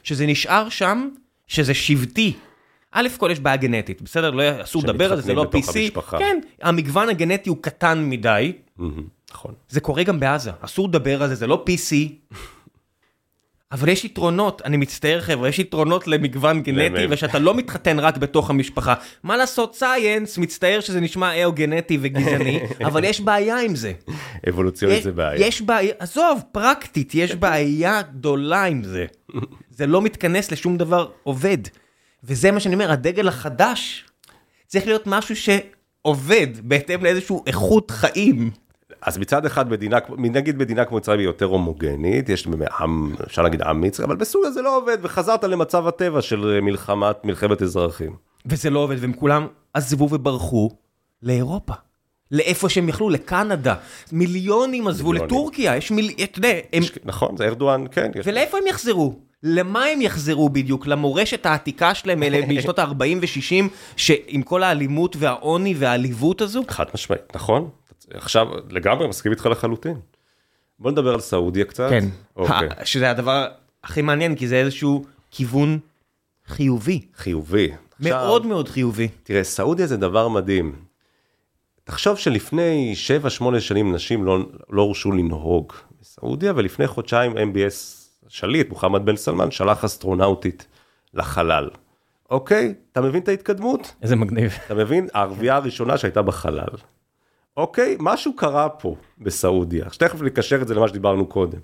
Speaker 1: שזה נשאר שם, שזה שבטי. א' כל יש בעיה גנטית, בסדר? לא אסור לדבר על זה, זה לא PC.
Speaker 2: המשפחה.
Speaker 1: כן, המגוון הגנטי הוא קטן מדי,
Speaker 2: נכון.
Speaker 1: זה קורה גם בעזה, אסור לדבר על זה, זה לא PC. אבל יש יתרונות, אני מצטער חבר'ה, יש יתרונות למגוון גנטי. ושאתה לא מתחתן רק בתוך המשפחה. מה לעשות סייאנס, מצטער שזה נשמע אאו-גנטי וגזעני, אבל יש בעיה עם זה.
Speaker 2: אבולוציונית זה בעיה.
Speaker 1: יש בעיה, עזוב, פרקטית, יש בעיה גדולה עם זה. זה לא מתכנס לשום דבר עובד. וזה מה שאני אומר, הדגל החדש צריך להיות משהו שעובד בהתאם לאיזושהי איכות חיים.
Speaker 2: אז מצד אחד מדינה, נגיד מדינה כמו מצרים היא יותר הומוגנית, יש עם, אפשר להגיד עם מצרי, אבל בסוריה זה לא עובד, וחזרת למצב הטבע של מלחמת, מלחמת אזרחים.
Speaker 1: וזה לא עובד, והם כולם עזבו וברחו לאירופה. לאיפה שהם יכלו, לקנדה. מיליונים עזבו
Speaker 2: מיליונים.
Speaker 1: לטורקיה, יש מיל... אתה יודע, הם...
Speaker 2: נכון, זה ארדואן, כן. יש-
Speaker 1: ולאיפה הם יחזרו? למה הם יחזרו בדיוק? למורשת העתיקה שלהם אלה משנות ה-40 ו-60, שעם כל האלימות והעוני והעליבות הזו?
Speaker 2: חד משמעית, נכון. עכשיו, לגמרי מסכים איתך לחלוטין. בוא נדבר על סעודיה קצת.
Speaker 1: כן.
Speaker 2: אוקיי.
Speaker 1: שזה הדבר הכי מעניין, כי זה איזשהו כיוון חיובי.
Speaker 2: חיובי. עכשיו,
Speaker 1: מאוד מאוד חיובי.
Speaker 2: תראה, סעודיה זה דבר מדהים. תחשוב שלפני 7-8 שנים נשים לא, לא הורשו לנהוג בסעודיה, ולפני חודשיים MBS שליט, מוחמד בן סלמן, שלח אסטרונאוטית לחלל. אוקיי? אתה מבין את ההתקדמות?
Speaker 1: איזה מגניב.
Speaker 2: אתה מבין? הערבייה הראשונה שהייתה בחלל. אוקיי? משהו קרה פה בסעודיה. עכשיו תכף נקשר את זה למה שדיברנו קודם.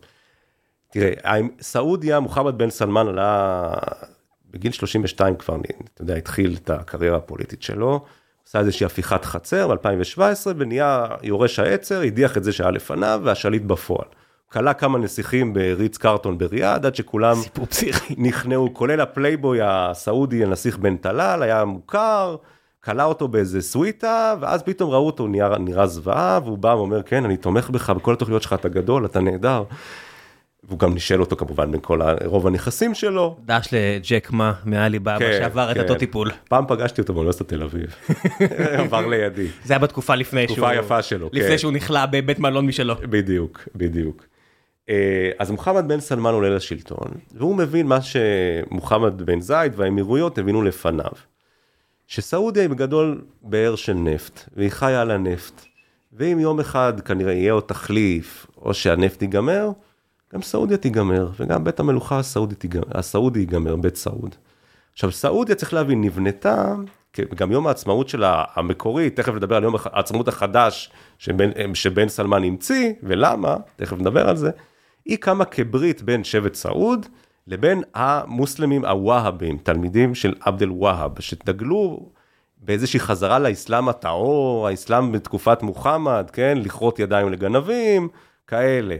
Speaker 2: תראה, סעודיה, מוחמד בן סלמן עלה בגיל 32 כבר, אתה יודע, התחיל את הקריירה הפוליטית שלו, עשה איזושהי הפיכת חצר ב-2017 ונהיה יורש העצר, הדיח את זה שהיה לפניו והשליט בפועל. כלה כמה נסיכים בריץ קרלטון בריאד, עד שכולם. נכנעו, כולל הפלייבוי הסעודי, הנסיך בן טלאל, היה מוכר, כלא אותו באיזה סוויטה, ואז פתאום ראו אותו נראה, נראה זוועה, והוא בא ואומר, כן, אני תומך בך, בכל התוכניות שלך אתה גדול, אתה נהדר. והוא גם נישל אותו כמובן בין כל ה- רוב הנכסים שלו.
Speaker 1: דש לג'ק מא מעליבאבא
Speaker 2: כן,
Speaker 1: שעבר את
Speaker 2: כן.
Speaker 1: אותו טיפול.
Speaker 2: פעם פגשתי אותו באוניברסיטת תל אביב, עבר לידי.
Speaker 1: זה היה בתקופה לפני שהוא...
Speaker 2: תקופה יפה שלו,
Speaker 1: לפני
Speaker 2: כן.
Speaker 1: שהוא נכלא בבית מלון משלו.
Speaker 2: בדיוק, בדיוק. אה, אז מוחמד בן סלמן עולה לשלטון, והוא מבין מה שמוחמד בן זייד והאמירויות הבינו לפניו. שסעודיה היא בגדול באר של נפט, והיא חיה על הנפט. ואם יום אחד כנראה יהיה עוד תחליף, או שהנפט ייגמר, גם סעודיה תיגמר, וגם בית המלוכה הסעודי, תיגמר, הסעודי ייגמר, בית סעוד. עכשיו, סעודיה, צריך להבין, נבנתה, כ- גם יום העצמאות שלה המקורי, תכף נדבר על יום העצמאות החדש שבן, שבן סלמן המציא, ולמה, תכף נדבר על זה, היא קמה כברית בין שבט סעוד לבין המוסלמים הוואהבים, תלמידים של עבד אל-והאב, שדגלו באיזושהי חזרה לאסלאם הטהור, האסלאם בתקופת מוחמד, כן, לכרות ידיים לגנבים, כאלה.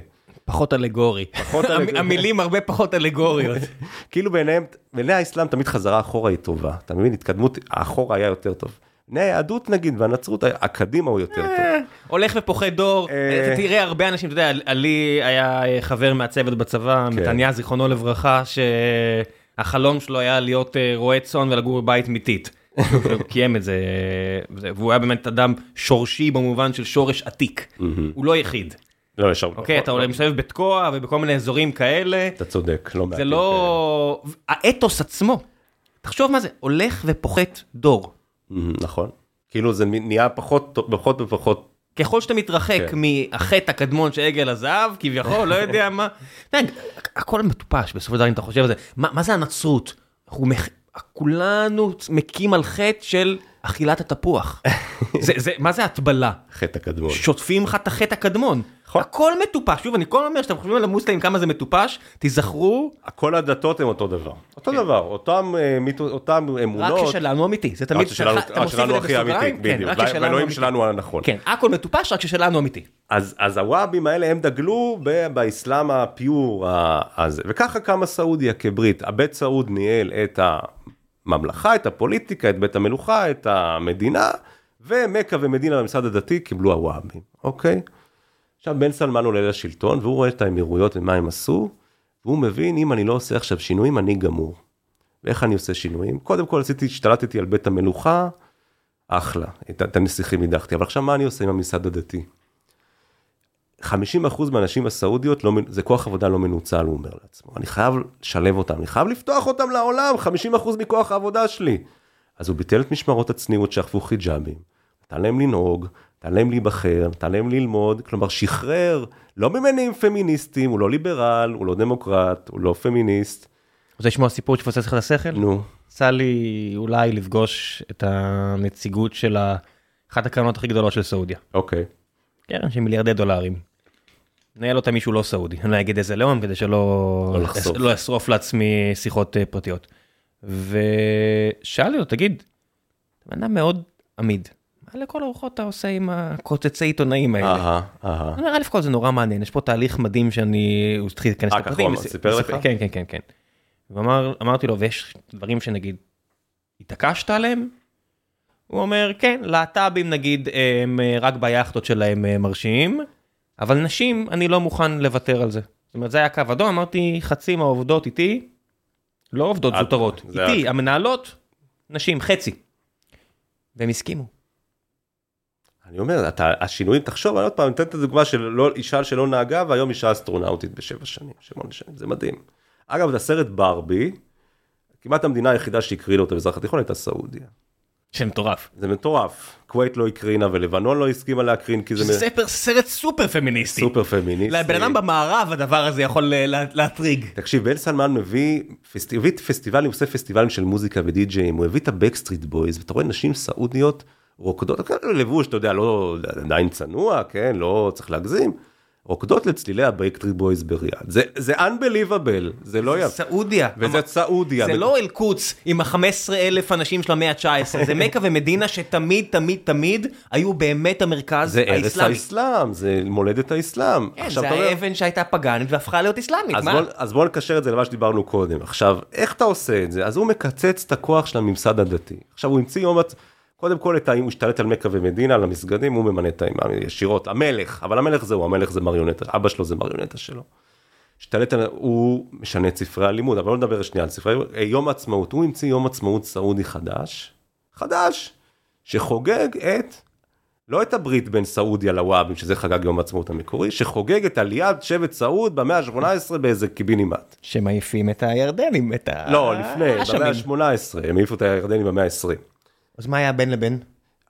Speaker 1: פחות אלגורי.
Speaker 2: פחות אלגורי.
Speaker 1: המילים הרבה פחות אלגוריות.
Speaker 2: כאילו בעיניהם, בעיני האסלאם תמיד חזרה אחורה היא טובה, אתה מבין? התקדמות, האחורה היה יותר טוב. בעיני היהדות נגיד, והנצרות, הקדימה הוא יותר טוב.
Speaker 1: הולך ופוחד דור,
Speaker 2: אה.
Speaker 1: אתה תראה הרבה אנשים, אתה יודע, עלי היה אה, חבר מהצוות בצבא,
Speaker 2: כן.
Speaker 1: מתניה זיכרונו לברכה, שהחלום שלו היה להיות אה, רועה צאן ולגור בבית מיתית. הוא קיים את זה, אה, זה- והוא היה באמת אדם שורשי במובן של שורש עתיק. הוא לא יחיד.
Speaker 2: לא, יש הרבה.
Speaker 1: אוקיי, אתה עולה מסתובב בתקוע ובכל מיני אזורים כאלה,
Speaker 2: אתה צודק, לא מעט.
Speaker 1: זה לא... האתוס עצמו, תחשוב מה זה, הולך ופוחת דור.
Speaker 2: נכון. כאילו זה נהיה פחות, פחות ופחות,
Speaker 1: ככל שאתה מתרחק
Speaker 2: כן.
Speaker 1: מהחטא הקדמון של עגל הזהב, כביכול, לא יודע מה, הכל מטופש בסופו של דבר אם אתה חושב על זה, מה, מה זה הנצרות? אנחנו. כולנו מכים על חטא של אכילת התפוח. זה, זה, מה זה הטבלה?
Speaker 2: חטא הקדמון.
Speaker 1: שוטפים לך את החטא הקדמון.
Speaker 2: נכון.
Speaker 1: הכל מטופש, שוב אני כל הזמן אומר שאתם חושבים על המוסלמים כמה זה מטופש, תיזכרו,
Speaker 2: כל הדתות הם אותו דבר. אותו דבר, אותם אה, אותם
Speaker 1: רק
Speaker 2: אמונות.
Speaker 1: ששלנו אמיתי, זה תמיד,
Speaker 2: רק ששלנו-
Speaker 1: אתה
Speaker 2: רק
Speaker 1: מוסיף
Speaker 2: שלנו
Speaker 1: את זה בסוגריים,
Speaker 2: אמיתי,
Speaker 1: כן,
Speaker 2: בדיוק.
Speaker 1: רק אמיתי.
Speaker 2: שלנו הנכון.
Speaker 1: כן, הכל מטופש, רק ששלנו אמיתי.
Speaker 2: אז, אז הוואבים האלה הם דגלו ב- באסלאם הפיור ה- הזה, וככה קמה סעודיה כברית. הבית סעוד ניהל את הממלכה, את הפוליטיקה, את בית המלוכה, את המדינה, ומכה ומדינה בממסד הדתי קיבלו הוואבים, אוקיי? עכשיו בן סלמן עולה לשלטון, והוא רואה את האמירויות ומה הם עשו, והוא מבין, אם אני לא עושה עכשיו שינויים, אני גמור. ואיך אני עושה שינויים? קודם כל עשיתי, השתלטתי על בית המלוכה, אחלה, את, את הנסיכים הדחתי, אבל עכשיו מה אני עושה עם הממסד הדתי? 50% מהנשים הסעודיות, לא, זה כוח עבודה לא מנוצל, הוא אומר לעצמו. אני חייב לשלב אותם, אני חייב לפתוח אותם לעולם, 50% מכוח העבודה שלי. אז הוא ביטל את משמרות הצניעות שאכפו חיג'אבים, נתן להם לנהוג, נתן להם להיבחר, נתן להם ללמוד, כלומר שחרר, לא ממניעים פמיניסטיים, הוא לא ליברל, הוא לא דמוקרט, הוא לא פמיניסט,
Speaker 1: רוצה לשמוע סיפור שפוצץ לך את השכל?
Speaker 2: נו,
Speaker 1: יצא לי אולי לפגוש את הנציגות של אחת הקרנות הכי גדולות של סעודיה.
Speaker 2: אוקיי.
Speaker 1: קרן של מיליארדי דולרים. נהל אותה מישהו לא סעודי, אני לא אגיד איזה לאום כדי שלא
Speaker 2: לא.
Speaker 1: לא אשרוף לעצמי שיחות אה, פרטיות. ושאלתי לו, תגיד, אתה בן אדם מאוד עמיד, מה לכל הרוחות אתה עושה עם הקוצצי עיתונאים האלה?
Speaker 2: אהה, אהה.
Speaker 1: אני אומר, א' כל זה נורא מעניין, יש פה תהליך מדהים שאני, הוא התחיל להיכנס
Speaker 2: אה, ככה
Speaker 1: לפרטים.
Speaker 2: הוא אמר,
Speaker 1: וס-
Speaker 2: סיפר לך?
Speaker 1: כן, כן, כן, כן. ואמרתי לו, ויש דברים שנגיד, התעקשת עליהם? הוא אומר, כן, להט"בים נגיד, הם אה, רק ביאכטות שלהם אה, מרשיעים, אבל נשים, אני לא מוכן לוותר על זה. זאת אומרת, זה היה קו אדום, אמרתי, חצי מהעובדות איתי, לא עובדות
Speaker 2: את-
Speaker 1: זוטרות, איתי,
Speaker 2: היה-
Speaker 1: המנהלות, נשים, חצי. והם הסכימו.
Speaker 2: אני אומר, אתה, השינויים, תחשוב, אני עוד פעם, אתן את הדוגמה של לא, אישה שלא נהגה, והיום אישה אסטרונאוטית בשבע שנים, שמונה שנים, זה מדהים. אגב, את הסרט ברבי, כמעט המדינה היחידה שהקרינה אותו במזרח התיכון הייתה סעודיה.
Speaker 1: שם מטורף.
Speaker 2: זה מטורף. כווית לא הקרינה ולבנון לא הסכימה להקרין, כי זה
Speaker 1: זה ספר- סרט סופר פמיניסטי.
Speaker 2: סופר פמיניסטי.
Speaker 1: לבן אדם במערב הדבר הזה יכול אה, לה- להטריג.
Speaker 2: תקשיב, בן סלמן מביא, פסט... הביא פסטיבלים, עושה פסטיבלים של מוזיקה ודי-ג'אים, הוא הביא את הבקסטריט בויז, ואתה רואה נשים סעודיות רוקדות, לבוש, אתה יודע, לא, עדיין צנוע, כן, לא צריך להגזים, רוקדות לצלילי הבקסטריט בויז בריאד. זה, זה unbelievable, זה לא יפה.
Speaker 1: סעודיה.
Speaker 2: וזה סעודיה.
Speaker 1: זה לא אל-קודס עם ה-15 אלף אנשים של המאה ה-19, זה מכה ומדינה שתמיד תמיד תמיד היו באמת המרכז
Speaker 2: זה ארץ
Speaker 1: האסלאמי.
Speaker 2: האסלאם, זה מולדת האסלאם.
Speaker 1: כן, זה האבן שהייתה פגאנית והפכה להיות אסלאמית,
Speaker 2: אז
Speaker 1: מה?
Speaker 2: בוא, אז בוא נקשר את זה למה שדיברנו קודם. עכשיו, איך אתה עושה את זה? אז הוא מקצץ את הכוח של הממסד הדתי. עכשיו, הוא המציא יום... קודם כל, את ה- הוא השתלט על מכה ומדינה, על המסגדים, הוא ממנה את האימאם ישירות. המלך, אבל המלך זהו, המלך זה מריונטה, אבא שלו זה מריונטה שלו. השתלט על... הוא משנה את ספרי הלימוד, אבל לא נדבר שנייה על ספרי יום העצמאות, הוא המציא יום עצמאות סעודי חדש, חדש, שחוגג את לא את הברית בין סעודיה לוואבים, שזה חגג יום העצמאות המקורי, שחוגג את עליית שבט סעוד במאה ה-18 באיזה קיבינימט.
Speaker 1: שמעיפים את הירדנים, את ה...
Speaker 2: לא, לפני. במאה ה-18, הם העיפו את הירדנים במאה ה-20.
Speaker 1: אז מה היה בין לבין?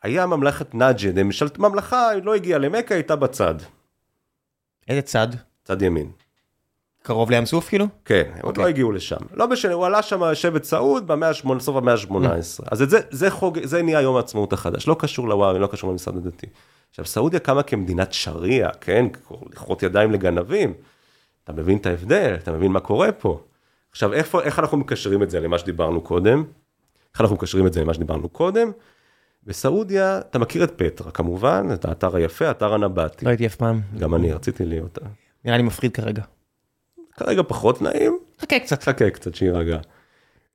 Speaker 2: היה ממלכת נג'ד, שלט, ממלכה לא הגיעה למכה, הייתה בצד,
Speaker 1: איזה צד?
Speaker 2: צד ימין.
Speaker 1: קרוב לים סוף כאילו?
Speaker 2: כן, עוד
Speaker 1: אוקיי.
Speaker 2: לא הגיעו לשם. לא משנה, הוא עלה שם שבט סעוד במאה ה-8, סוף המאה ה-18. אז זה, זה חוג, זה נהיה יום העצמאות החדש, לא קשור לוואבי, לא קשור למשרד הדתי. עכשיו, סעודיה קמה כמדינת שריעה, כן? לכרות ידיים לגנבים. אתה מבין את ההבדל, אתה מבין מה קורה פה. עכשיו, איפה, איך אנחנו מקשרים את זה למה שדיברנו קודם? איך אנחנו מקשרים את זה למה שדיברנו קודם? בסעודיה, אתה מכיר את פטרה כמובן, את האתר היפה, אתר הנבטי.
Speaker 1: לא הייתי אף פעם.
Speaker 2: גם אני רציתי להיות.
Speaker 1: נראה לי מפחיד כרגע.
Speaker 2: כרגע פחות נעים,
Speaker 1: חכה קצת.
Speaker 2: חכה קצת שיירגע.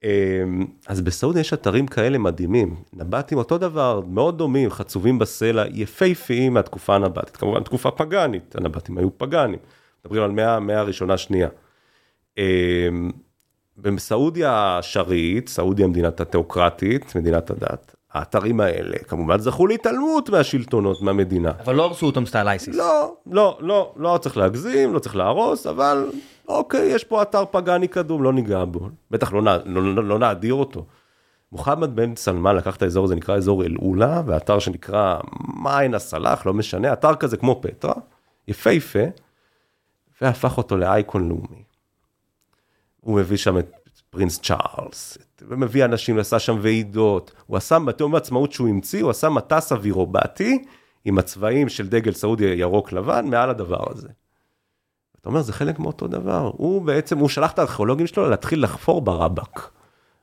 Speaker 2: אמ, אז בסעודיה יש אתרים כאלה מדהימים, נבטים אותו דבר, מאוד דומים, חצובים בסלע, יפהפיים מהתקופה הנבטית, כמובן תקופה פגאנית, הנבטים היו פגאנים, מדברים על מאה, מאה הראשונה שנייה. בסעודיה השרעית, סעודיה מדינת התיאוקרטית, מדינת הדת, האתרים האלה כמובן זכו להתעלמות מהשלטונות, מהמדינה.
Speaker 1: אבל לא הרסו אותם סטייל אייסיס.
Speaker 2: לא, לא, לא, לא צריך להגזים, לא צריך להרוס, אבל אוקיי, יש פה אתר פגאני קדום, לא ניגע בו. בטח לא, לא, לא, לא נאדיר אותו. מוחמד בן סלמן לקח את האזור הזה, נקרא אזור אל-אולה, ואתר שנקרא מעין הסלאח, לא משנה, אתר כזה כמו פטרה, יפהפה, והפך אותו לאייקון לאומי. הוא מביא שם את פרינס צ'ארלס, ומביא אנשים, עשה שם ועידות, הוא עשה, בתיאום העצמאות שהוא המציא, הוא עשה מטס אווירובטי, עם הצבעים של דגל סעודיה ירוק לבן, מעל הדבר הזה. אתה אומר, זה חלק מאותו דבר. הוא בעצם, הוא שלח את הארכיאולוגים שלו להתחיל לחפור ברבק.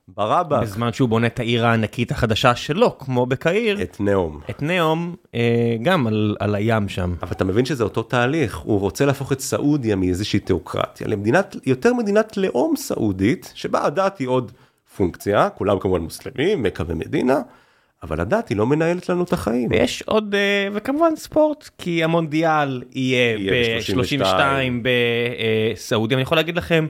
Speaker 2: ברבק,
Speaker 1: בזמן שהוא בונה את העיר הענקית החדשה שלו, כמו בקהיר,
Speaker 2: את נאום.
Speaker 1: את נאום, אה, גם על, על הים שם.
Speaker 2: אבל אתה מבין שזה אותו תהליך, הוא רוצה להפוך את סעודיה מאיזושהי תיאוקרטיה למדינת, יותר מדינת לאום סעודית, שבה הדת היא עוד פונקציה, כולם כמובן מוסלמים, מכה ומדינה, אבל הדת היא לא מנהלת לנו את החיים.
Speaker 1: ויש עוד, אה, וכמובן ספורט, כי המונדיאל יהיה
Speaker 2: יהיה
Speaker 1: ב-32
Speaker 2: ב-
Speaker 1: בסעודיה, אני יכול להגיד לכם,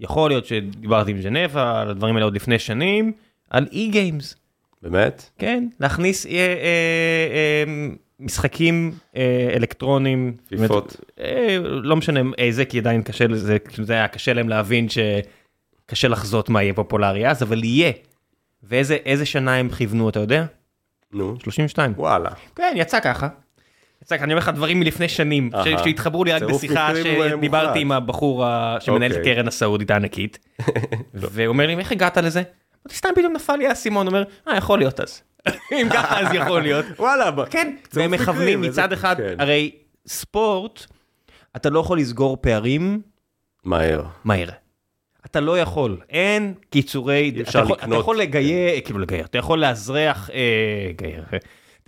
Speaker 1: יכול להיות שדיברתי עם ז'נבה על הדברים האלה עוד לפני שנים, על אי גיימס,
Speaker 2: באמת?
Speaker 1: כן, להכניס אה, אה, אה, משחקים אה, אלקטרונים,
Speaker 2: פיפות.
Speaker 1: אה, לא משנה איזה, כי עדיין קשה לזה, כאילו זה היה קשה להם להבין שקשה לחזות מה יהיה פופולרי אז, אבל יהיה. ואיזה איזה שנה הם כיוונו, אתה יודע?
Speaker 2: נו,
Speaker 1: 32.
Speaker 2: וואלה.
Speaker 1: כן, יצא ככה. אני אומר לך דברים מלפני שנים. שהתחברו לי רק בשיחה. שדיברתי עם הבחור שמנהל את
Speaker 2: אוקיי.
Speaker 1: הקרן הסעודית הענקית, והוא אומר לי, איך הגעת לזה? סתם פתאום נפל לי האסימון, אומר, אה, יכול להיות אז. אם ככה אז יכול להיות.
Speaker 2: וואלה,
Speaker 1: כן, והם מכוונים מצד אחד,
Speaker 2: כן.
Speaker 1: הרי ספורט, אתה לא יכול לסגור פערים
Speaker 2: מהר.
Speaker 1: מהר. אתה לא יכול, אין קיצורי, אתה יכול- אתה. יכול לגייר, כאילו לגייר, אתה יכול לאזרח, אה, גייר, אתה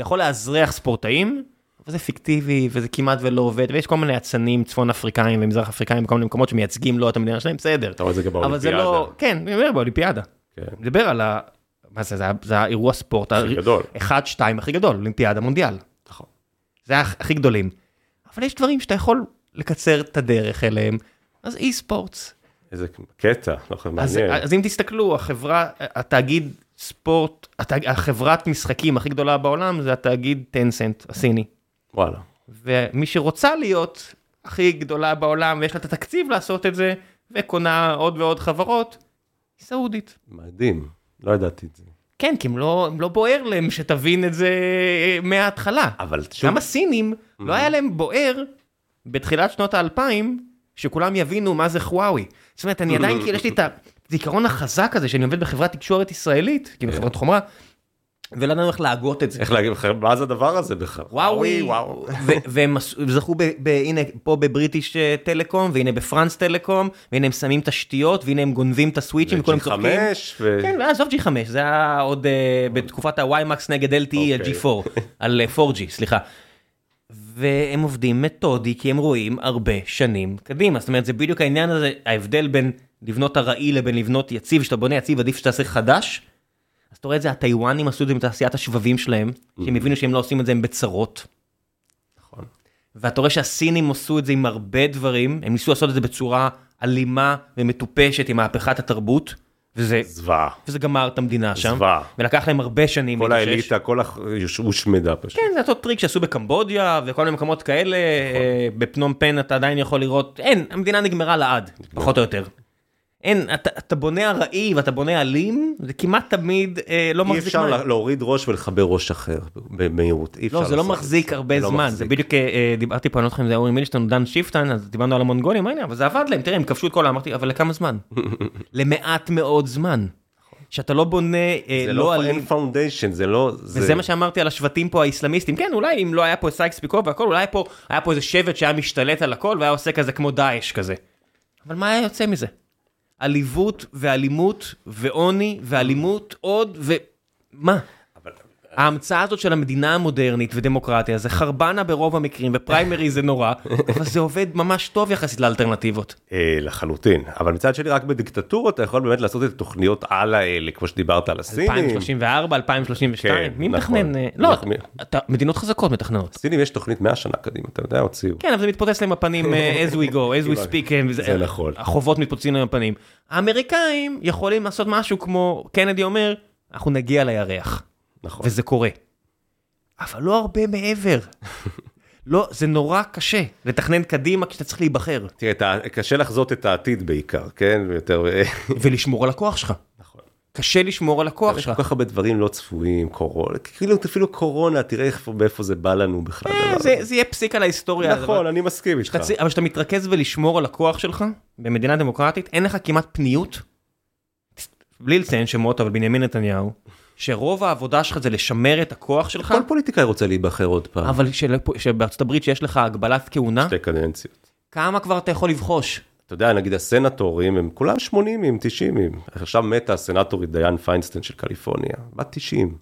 Speaker 1: יכול לאזרח ספורטאים, זה פיקטיבי וזה כמעט ולא עובד, ויש כל מיני אצנים צפון אפריקאים ומזרח אפריקאים בכל מיני מקומות שמייצגים לא את המדינה שלהם, בסדר.
Speaker 2: אתה רואה את זה גם
Speaker 1: אבל זה
Speaker 2: באולימפיאדה.
Speaker 1: לא, כן, אני אומר באולימפיאדה.
Speaker 2: כן.
Speaker 1: מדבר על ה... מה זה, זה זה האירוע ספורט,
Speaker 2: הכי גדול.
Speaker 1: אחד, שתיים הכי גדול, אולימפיאדה, מונדיאל.
Speaker 2: נכון.
Speaker 1: זה הכ- הכי גדולים. אבל יש דברים שאתה יכול לקצר את הדרך אליהם, אז אי ספורטס.
Speaker 2: איזה קטע, לא חושב,
Speaker 1: אז,
Speaker 2: מעניין.
Speaker 1: אז אם תסתכלו, החברה, התאגיד ספורט, התאג, החברת משחקים הכי גדולה בעולם זה התאגיד טנסנט הסיני.
Speaker 2: וואלה.
Speaker 1: ומי שרוצה להיות הכי גדולה בעולם ויש לה את התקציב לעשות את זה, וקונה עוד ועוד חברות, היא סעודית.
Speaker 2: מדהים, לא ידעתי את זה.
Speaker 1: כן, כי הם לא, הם לא בוער להם שתבין את זה אה, מההתחלה.
Speaker 2: אבל שוב,
Speaker 1: גם הסינים, לא היה להם בוער בתחילת שנות האלפיים, שכולם יבינו מה זה חוואוי. זאת אומרת, אני עדיין, כאילו, יש לי את הזיכרון החזק הזה, שאני עובד בחברת תקשורת ישראלית, כאילו חברת חומרה, ולא ידענו איך להגות את זה.
Speaker 2: איך להגיד לכם, מה זה הדבר הזה בכלל?
Speaker 1: וואוי,
Speaker 2: וואו.
Speaker 1: והם זכו, ב- ב- הנה פה בבריטיש אה, טלקום, והנה בפרנס טלקום, והנה הם שמים תשתיות, והנה הם גונבים את הסוויצ'ים, וכולם צוחקים.
Speaker 2: G5 ו...
Speaker 1: כן, ועזוב G5, זה היה עוד אה, בתקופת ה-YMAX נגד LTE על
Speaker 2: אוקיי.
Speaker 1: G4, על אה, 4G, סליחה. והם עובדים מתודי, כי הם רואים הרבה שנים קדימה. זאת אומרת, זה בדיוק העניין הזה, ההבדל בין לבנות ארעי לבין לבנות יציב, כשאתה בונה יציב עדיף שתעשה חדש. אז אתה רואה את זה, הטיוואנים עשו את זה עם תעשיית השבבים שלהם, שהם הבינו שהם לא עושים את זה, הם בצרות.
Speaker 2: נכון.
Speaker 1: ואתה רואה שהסינים עשו את זה עם הרבה דברים, הם ניסו לעשות את זה בצורה אלימה ומטופשת עם מהפכת התרבות, וזה,
Speaker 2: זוועה.
Speaker 1: וזה גמר את המדינה שם,
Speaker 2: זוועה.
Speaker 1: ולקח להם הרבה שנים
Speaker 2: כל. האליטה, כל הח... הושמדה פשוט.
Speaker 1: כן, זה אותו טריק שעשו בקמבודיה וכל מיני מקומות כאלה, אה, בפנום פן אתה עדיין יכול לראות, אין, המדינה נגמרה לעד, פחות או יותר. אין, אתה, אתה בונה ארעי ואתה בונה אלים, זה כמעט תמיד אה, לא
Speaker 2: אי
Speaker 1: מחזיק
Speaker 2: אפשר
Speaker 1: מים.
Speaker 2: לה- להוריד ראש ולחבר ראש אחר במהירות. אי
Speaker 1: לא,
Speaker 2: אפשר
Speaker 1: זה לא
Speaker 2: לעשות את
Speaker 1: מחזיק הרבה
Speaker 2: לא
Speaker 1: זמן, זה
Speaker 2: מחזיק.
Speaker 1: בדיוק, אה, אה, דיברתי פה, אני לא זוכר אם זה אורי מילשטיין או דן שיפטן, אז דיברנו על המונגולים, אמרתי, אבל זה עבד להם, תראה, הם כבשו את כל העם, אמרתי, אבל לכמה זמן? למעט מאוד זמן. שאתה לא בונה, אה,
Speaker 2: זה
Speaker 1: לא
Speaker 2: לא
Speaker 1: אלים.
Speaker 2: אין foundation, זה לא...
Speaker 1: וזה מה שאמרתי על השבטים פה האיסלאמיסטים, כן, אולי אם לא היה פה סייקס פיקו והכל, אולי פה, היה פה איזה שבט שהיה משתלט על הכל והיה עושה כזה כמו דאעש כזה. אבל מה היה יוצא מזה? עליבות ואלימות ועוני ואלימות עוד ומה? ההמצאה הזאת של המדינה המודרנית ודמוקרטיה זה חרבנה ברוב המקרים ופריימרי זה נורא, אבל זה עובד ממש טוב יחסית לאלטרנטיבות.
Speaker 2: אה, לחלוטין, אבל מצד שני רק בדיקטטורות אתה יכול באמת לעשות את התוכניות על האלה, כמו שדיברת על הסינים.
Speaker 1: 2034, 2032,
Speaker 2: כן,
Speaker 1: מי
Speaker 2: נכון.
Speaker 1: מתכנן? אה, לא, מדינות חזקות מתכננות.
Speaker 2: הסינים יש תוכנית 100 שנה קדימה, אתה יודע, הוציאו.
Speaker 1: כן, אבל זה מתפוצץ להם בפנים אה, as we go, as we speak, וזה-
Speaker 2: זה נכון.
Speaker 1: החובות מתפוצצים להם בפנים. האמריקאים יכולים לעשות משהו כמו, קנדי אומר, אנחנו נגיע לירח,
Speaker 2: נכון.
Speaker 1: וזה קורה. אבל לא הרבה מעבר. לא, זה נורא קשה לתכנן קדימה כשאתה צריך להיבחר,
Speaker 2: תראה, קשה לחזות את העתיד בעיקר, כן? יותר...
Speaker 1: ולשמור על הכוח שלך.
Speaker 2: נכון.
Speaker 1: קשה לשמור על הכוח
Speaker 2: יש
Speaker 1: שלך.
Speaker 2: כל כך הרבה דברים לא צפויים, קורונה, כאילו אפילו קורונה, תראה איפה- מאיפה זה בא לנו בכלל.
Speaker 1: אה, זה. זה יהיה פסיק על ההיסטוריה.
Speaker 2: נכון, אני מסכים איתך.
Speaker 1: אבל כשאתה מתרכז ולשמור על הכוח שלך, במדינה דמוקרטית, אין לך כמעט פניות, בלי לציין שמות, אבל בנימין נתניהו, שרוב העבודה שלך זה לשמר את הכוח שלך,
Speaker 2: כל פוליטיקאי רוצה להיבחר עוד פעם.
Speaker 1: אבל שבארצות הברית שיש לך הגבלת כהונה,
Speaker 2: שתי קדנציות.
Speaker 1: כמה כבר אתה יכול לבחוש?
Speaker 2: אתה יודע, נגיד הסנטורים הם כולם 80 90 עכשיו מתה הסנטורית דיין פיינסטיין של קליפורניה, בת 90.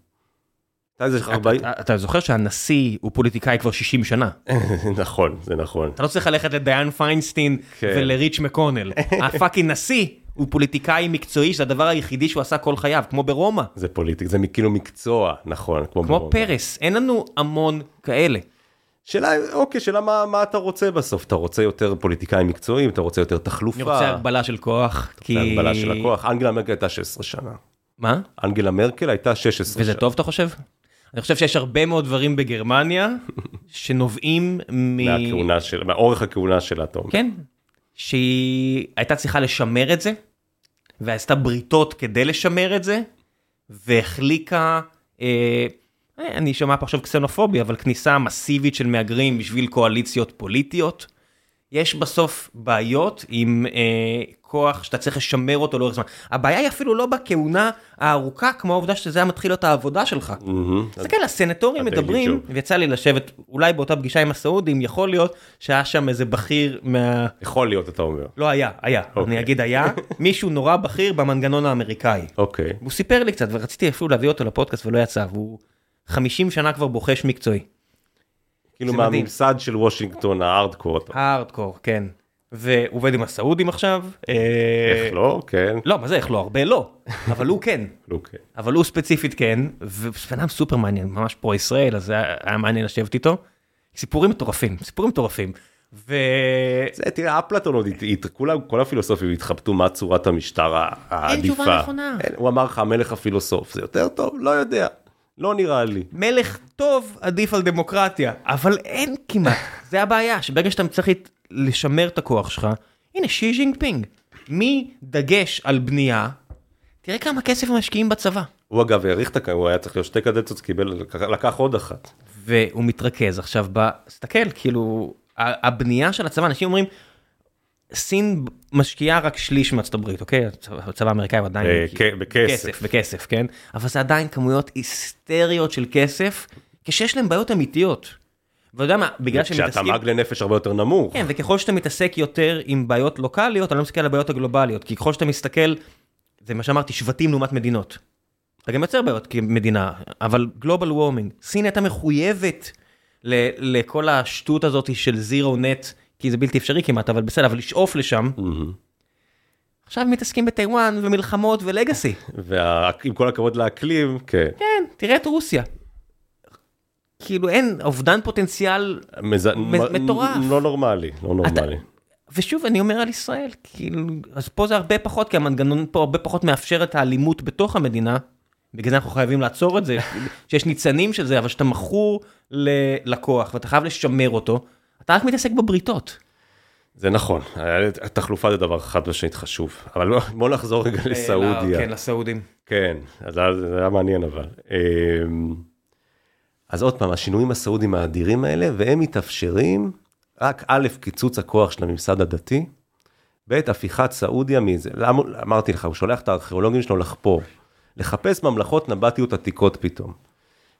Speaker 2: הייתה איזה 40...
Speaker 1: אתה- אתה זוכר שהנשיא הוא פוליטיקאי כבר 60 שנה.
Speaker 2: נכון, זה נכון.
Speaker 1: אתה לא צריך ללכת לדיין פיינסטין
Speaker 2: כן.
Speaker 1: ולמיץ' מקונל. ה fucking נשיא הוא פוליטיקאי מקצועי, שזה הדבר היחידי שהוא עשה כל חייו, כמו ברומא.
Speaker 2: זה פוליטיק, זה כאילו מקצוע, נכון. כמו
Speaker 1: כמו
Speaker 2: ברומא.
Speaker 1: פרס, אין לנו המון כאלה.
Speaker 2: שאלה, אוקיי, שאלה מה, מה אתה רוצה בסוף? אתה רוצה יותר פוליטיקאים מקצועיים, אתה רוצה יותר תחלופה?
Speaker 1: אני רוצה הגבלה של כוח,
Speaker 2: זה
Speaker 1: כי...
Speaker 2: הגבלה של הכוח. אנגלה מרקל הייתה 16 שנה.
Speaker 1: מה?
Speaker 2: אנגלה מרקל הייתה 16
Speaker 1: וזה
Speaker 2: שנה.
Speaker 1: טוב אתה חושב? אני חושב שיש הרבה מאוד דברים בגרמניה שנובעים מ...
Speaker 2: מהכהונה של, מאורך הכהונה שלה, אתה אומר.
Speaker 1: כן. שהיא הייתה צריכה לשמר את זה, ועשתה בריתות כדי לשמר את זה, והחליקה, אה, אני שומע פה עכשיו קסנופוביה, אבל כניסה מסיבית של מהגרים בשביל קואליציות פוליטיות. יש בסוף בעיות עם אה, כוח שאתה צריך לשמר אותו לאורך זמן. הבעיה היא אפילו לא בכהונה הארוכה, כמו העובדה שזה היה מתחיל להיות העבודה שלך.
Speaker 2: מהמם.
Speaker 1: תסתכל, הסנטורים
Speaker 2: הדיילי
Speaker 1: מדברים. ויצא לי לשבת אולי באותה פגישה עם הסעודים, יכול להיות שהיה שם איזה בכיר מה...
Speaker 2: יכול להיות, אתה אומר.
Speaker 1: לא היה, היה,
Speaker 2: אוקיי.
Speaker 1: אני אגיד היה, מישהו נורא בכיר במנגנון האמריקאי.
Speaker 2: אוקיי.
Speaker 1: הוא סיפר לי קצת, ורציתי אפילו להביא אותו לפודקאסט ולא יצא, והוא 50 שנה כבר בוחש מקצועי.
Speaker 2: כאילו. מהממסד של וושינגטון, הארדקור.
Speaker 1: הארדקור, כן. והוא עובד עם הסעודים עכשיו. אה,
Speaker 2: איך לא? כן.
Speaker 1: לא, מה זה איך לא? הרבה לא, אבל הוא כן.
Speaker 2: אוקיי.
Speaker 1: אבל הוא ספציפית כן, ובן אדם סופר מעניין, ממש פרו ישראל, אז זה היה מעניין לשבת איתו. סיפורים מטורפים, סיפורים מטורפים. ו...
Speaker 2: זה, תראה, אפלטון עוד, כולם, כל הפילוסופים התחבטו מה צורת המשטר העדיפה.
Speaker 1: תשובה נכונה.
Speaker 2: אין, הוא אמר לך, המלך הפילוסוף, זה יותר טוב? לא יודע. לא נראה לי.
Speaker 1: מלך טוב עדיף על דמוקרטיה, אבל אין כמעט. זה הבעיה, שברגע שאתה צריך לשמר את הכוח שלך, הנה שי ז'ינגפינג, מדגש על בנייה, תראה כמה כסף משקיעים בצבא.
Speaker 2: הוא אגב האריך את הכ... הוא היה צריך להיות שתי קדנציות, קיבל, לקח- עוד אחת.
Speaker 1: והוא מתרכז עכשיו ב... תסתכל, כאילו, הבנייה של הצבא, אנשים אומרים, סין משקיעה רק שליש מארצות הברית, אוקיי? הצבא האמריקאי הוא עדיין...
Speaker 2: אה,
Speaker 1: כי-
Speaker 2: כ- בכסף.
Speaker 1: בכסף, כן? אבל זה עדיין כמויות היסטריות של כסף, כשיש להם בעיות אמיתיות. ואתה יודע מה, בגלל שהם מתעסקים...
Speaker 2: כשהתמ"ג לנפש הרבה יותר נמוך.
Speaker 1: כן, וככל שאתה מתעסק יותר עם בעיות לוקאליות, אתה לא מסתכל על הבעיות הגלובליות, כי ככל שאתה מסתכל, זה מה שאמרתי, שבטים לעומת מדינות. אתה גם יוצר בעיות כמדינה, אבל גלובל וורמינג, סין הייתה מחויבת ל- לכל השטות הזאת של זירו נט, כי זה בלתי אפשרי כמעט, אבל בסדר, אבל לשאוף לשם. עכשיו מתעסקים בטיוואן ומלחמות ולגאסי.
Speaker 2: ועם כל הכבוד לאקלים, כן.
Speaker 1: כן, תראה את רוסיה. כאילו אין אובדן פוטנציאל,
Speaker 2: מז-
Speaker 1: מטורף.
Speaker 2: לא נורמלי, לא נורמלי.
Speaker 1: ושוב אני אומר על ישראל, כאילו, אז פה זה הרבה פחות, כי המנגנון פה הרבה פחות מאפשר את האלימות בתוך המדינה. בגלל זה אנחנו חייבים לעצור את זה, שיש ניצנים של זה, אבל שאתה מכור ללקוח ואתה חייב לשמר אותו, אתה רק מתעסק בבריתות.
Speaker 2: זה נכון, התחלופה זה דבר חד משמעית חשוב. אבל בוא- נחזור רגע לסעודיה.
Speaker 1: כן, לסעודים.
Speaker 2: כן, אז זה זה היה מעניין אבל. אמ, אז עוד פעם, השינויים הסעודיים האדירים האלה, והם מתאפשרים רק א', קיצוץ הכוח של הממסד הדתי, ב', הפיכת סעודיה מזה. למה, אמרתי לך, הוא שולח את הארכיאולוגים שלו לחפור, לחפש ממלכות נבטיות עתיקות פתאום.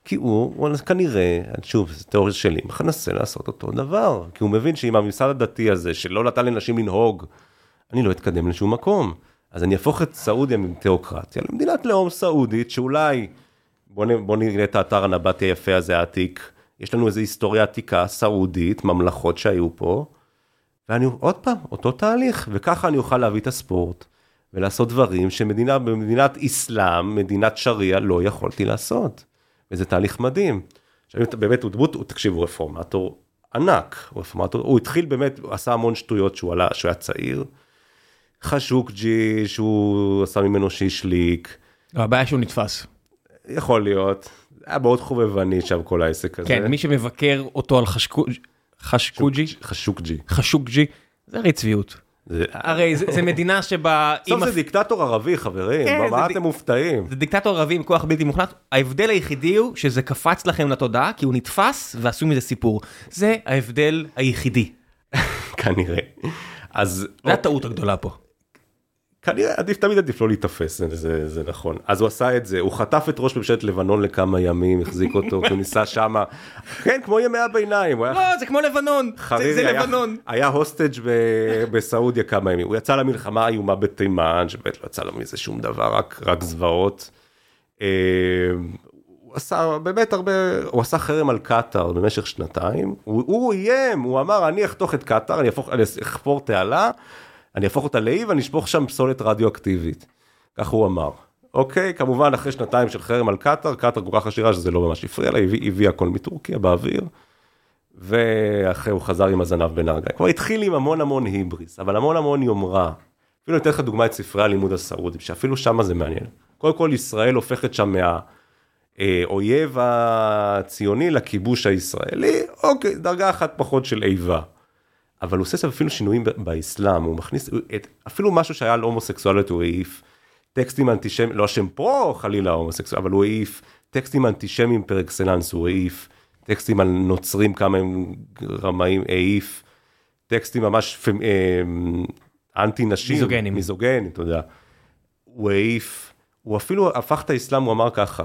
Speaker 2: כי הוא, הוא כנראה, שוב, זו תיאוריה שלי, מנסה לעשות אותו דבר. כי הוא מבין שעם הממסד הדתי הזה, שלא נתן לנשים לנהוג, אני לא אתקדם לשום מקום. אז אני אהפוך את סעודיה מתיאוקרטיה למדינת לאום סעודית, שאולי, בוא, נ, בוא נראה את האתר הנבטי היפה הזה העתיק, יש לנו איזו היסטוריה עתיקה סעודית, ממלכות שהיו פה, ואני עוד פעם, אותו תהליך, וככה אני אוכל להביא את הספורט, ולעשות דברים שמדינה, במדינת אסלאם, מדינת שריעה, לא יכולתי לעשות. וזה תהליך מדהים. עכשיו, באמת, הוא דמות, הוא- תקשיב, הוא רפורמטור ענק, רפורמטור, הוא התחיל באמת, הוא עשה המון שטויות שהוא עלה, שהוא היה צעיר. חשוקג'י, שהוא עשה ממנו שהשליק,
Speaker 1: לא, הבעיה שהוא נתפס.
Speaker 2: יכול להיות, היה מאוד חובבני שם כל העסק הזה.
Speaker 1: כן, מי שמבקר אותו על חשקו- חשקוג'י,
Speaker 2: חשוקג'י.
Speaker 1: חשוקג'י, זה הרי צביעות. הרי זה מדינה שבה...
Speaker 2: בסוף זה דיקטטור ערבי, חברים,
Speaker 1: כן,
Speaker 2: מה- אתם מופתעים?
Speaker 1: זה דיקטטור ערבי עם כוח בלתי מוחלט, ההבדל היחידי הוא שזה קפץ לכם לתודעה כי הוא נתפס ועשו מזה סיפור. זה ההבדל היחידי.
Speaker 2: כנראה. אז
Speaker 1: זה הטעות הגדולה פה.
Speaker 2: כנראה עדיף תמיד עדיף לא להיתפס זה, זה, זה נכון אז הוא עשה את זה הוא חטף את ראש ממשלת לבנון לכמה ימים החזיק אותו כי הוא ניסה שמה כן כמו ימי הביניים הוא היה
Speaker 1: לא, זה כמו לבנון. זה-
Speaker 2: חרירי
Speaker 1: זה
Speaker 2: היה-
Speaker 1: לבנון.
Speaker 2: היה הוסטג' ב- בסעודיה כמה ימים הוא יצא למלחמה האיומה בתימן שבאמת לא יצא לו מזה שום דבר רק רק זוועות. אה, הוא עשה באמת הרבה הוא עשה חרם על קטאר במשך שנתיים הוא, הוא איים הוא אמר אני אחתוך את קטאר אני אחפור תעלה אני אהפוך אותה לאי ואני אשפוך שם פסולת רדיואקטיבית. כך הוא אמר. אוקיי כמובן אחרי שנתיים של חרם על קטאר קטאר כל כך עשירה שזה לא ממש הפריע לה הביא- הביאה הכל מטורקיה באוויר. ואחרי הוא חזר עם הזנב בין הרגליים. כבר התחיל עם המון המון היבריס, אבל המון המון יומרה. אפילו אני אתן לך דוגמא את ספרי הלימוד הסעודים, שאפילו שמה זה מעניין. קודם כל ישראל הופכת שם מהאויב הציוני לכיבוש הישראלי, אוקיי, דרגה אחת פחות של איבה. אבל הוא עושה שם אפילו שינויים באסלאם, הוא מכניס את, אפילו משהו שהיה על הומוסקסואליות הוא העיף, טקסטים אנטישמיים, לא השם פרו חלילה הומוסקסואל, אבל הוא העיף, טקסטים אנטישמיים פר אקסלנס הוא העיף, טקסטים על נוצרים כמה הם רמאים העיף, טקסטים ממש פמ- אה, אנטי נשים,
Speaker 1: מיזוגנים.
Speaker 2: מיזוגנים, אתה יודע, הוא העיף, הוא אפילו הפך את האסלאם, הוא אמר ככה,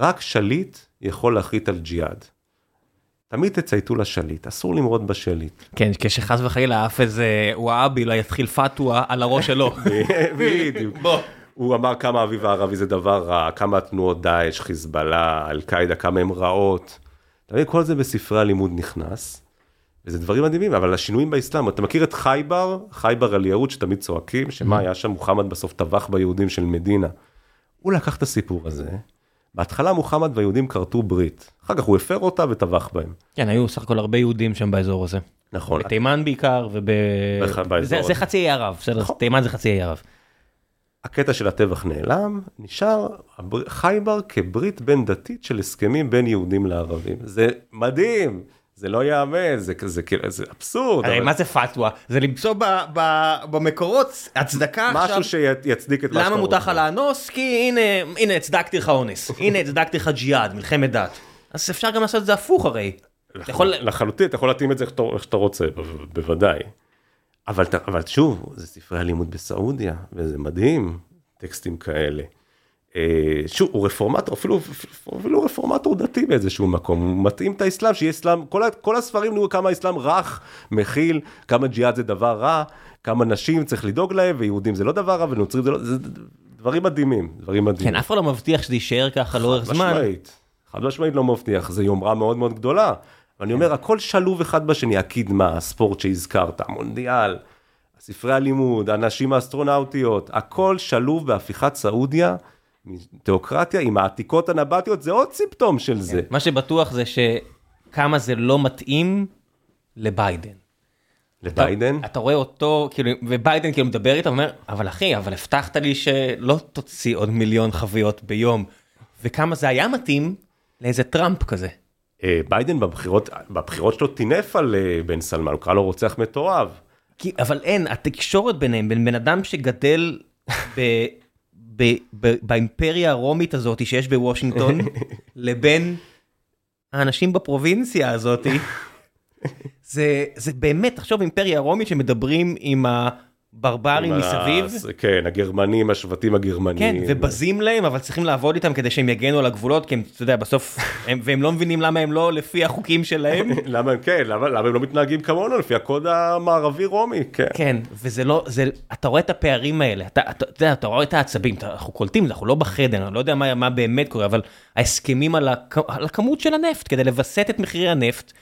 Speaker 2: רק שליט יכול להחליט על ג'יהאד. תמיד תצייתו לשליט, אסור למרוד בשליט.
Speaker 1: כן, כשחס וחלילה אף איזה וואבי לא יתחיל פתווה על הראש שלו.
Speaker 2: בדיוק.
Speaker 1: בוא.
Speaker 2: הוא אמר כמה האביב הערבי זה דבר רע, כמה תנועות דאעש, חיזבאללה, אל-קאעידה, כמה הם רעות. אתה מבין, כל זה בספרי הלימוד נכנס, וזה דברים מדהימים, אבל השינויים באסלאם, אתה מכיר את חייבר, חייבר אל יהוד שתמיד צועקים, שמה היה שם, מוחמד בסוף טבח ביהודים של מדינה. הוא לקח את הסיפור הזה, בהתחלה מוחמד והיהודים כרתו ברית, אחר כך הוא הפר אותה וטבח בהם.
Speaker 1: כן, היו סך הכל הרבה יהודים שם באזור הזה.
Speaker 2: נכון.
Speaker 1: בתימן בעיקר, וב...
Speaker 2: בח- באזור
Speaker 1: זה-. זה חצי האי ערב, בסדר,
Speaker 2: נכון.
Speaker 1: תימן זה חצי האי ערב.
Speaker 2: הקטע של הטבח נעלם, נשאר הבר- חייבר כברית בין דתית של הסכמים בין יהודים לערבים. זה מדהים, זה לא ייאמן, זה, זה, כאילו- זה אבסורד.
Speaker 1: הרי
Speaker 2: אבל
Speaker 1: מה זה פתווה? זה למצוא ב- ב- במקורות הצדקה עכשיו.
Speaker 2: משהו שיצדיק את מה שאתה
Speaker 1: למה מותר לך
Speaker 2: רוצה.
Speaker 1: לאנוס? כי הנה, הנה הצדקתי לך אונס, הנה הצדקתי לך ג'יהאד, מלחמת דת. אז אפשר גם לעשות את זה הפוך הרי. יכול...
Speaker 2: לחלוטין, אתה יכול להתאים את זה איך שאתה- רוצה, ב- בוודאי. אבל, אבל שוב, זה ספרי הלימוד בסעודיה, וזה מדהים, טקסטים כאלה. אה, שוב, הוא רפורמטור, אפילו, אפילו רפורמטור דתי באיזשהו מקום, הוא מתאים את האסלאם, שיהיה אסלאם, כל, כל הספרים נראו כמה האסלאם רך, מכיל, כמה ג'יהאד זה דבר רע, כמה נשים צריך לדאוג להם, ויהודים זה לא דבר רע, ונוצרים זה לא, זה דברים מדהימים, דברים מדהימים.
Speaker 1: כן, אף אחד לא מבטיח שזה יישאר ככה לאורך
Speaker 2: חד
Speaker 1: זמן.
Speaker 2: משמעית, חד משמעית לא מבטיח, זה יומרה מאוד מאוד גדולה. ואני אומר, הכל שלוב אחד בשני, הקדמה, הספורט שהזכרת, המונדיאל, ספרי הלימוד, הנשים האסטרונאוטיות, הכל שלוב בהפיכת סעודיה מתיאוקרטיה עם העתיקות הנבטיות, זה עוד סימפטום של זה.
Speaker 1: מה שבטוח זה שכמה זה לא מתאים לביידן.
Speaker 2: לביידן,
Speaker 1: אתה רואה אותו, כאילו, וביידן כאילו מדבר איתו, אומר, אבל אחי, אבל הבטחת לי שלא תוציא עוד מיליון חביות ביום. וכמה זה היה מתאים לאיזה טראמפ כזה.
Speaker 2: אה, ביידן בבחירות, בבחירות שלו טינף על אה, בן סלמן, הוא קרא לו רוצח מתועב.
Speaker 1: כי, אבל אין, התקשורת ביניהם, בין בן אדם שגדל ב, ב, ב, באימפריה הרומית הזאת שיש בוושינגטון, לבין האנשים בפרובינציה הזאת, זה, זה באמת, תחשוב, אימפריה הרומית שמדברים עם הברברים
Speaker 2: עם
Speaker 1: מסביב.
Speaker 2: כן, הגרמנים, השבטים
Speaker 1: כן,
Speaker 2: הגרמנים.
Speaker 1: ובזים להם, אבל צריכים לעבוד איתם כדי שהם יגנו על הגבולות, כי הם, אתה יודע, בסוף, הם, והם לא מבינים למה הם לא לפי החוקים שלהם.
Speaker 2: למה הם כן, למה, למה הם לא מתנהגים כמונו לפי הקוד המערבי רומי, כן.
Speaker 1: כן, וזה לא, זה, אתה רואה את הפערים האלה, אתה, אתה, אתה יודע, אתה רואה את העצבים, אתה, אנחנו קולטים, אנחנו לא בחדר, אני לא יודע מה, מה באמת קורה, אבל ההסכמים על, הכ, על הכמות של הנפט, כדי לווסת את מחירי הנפט,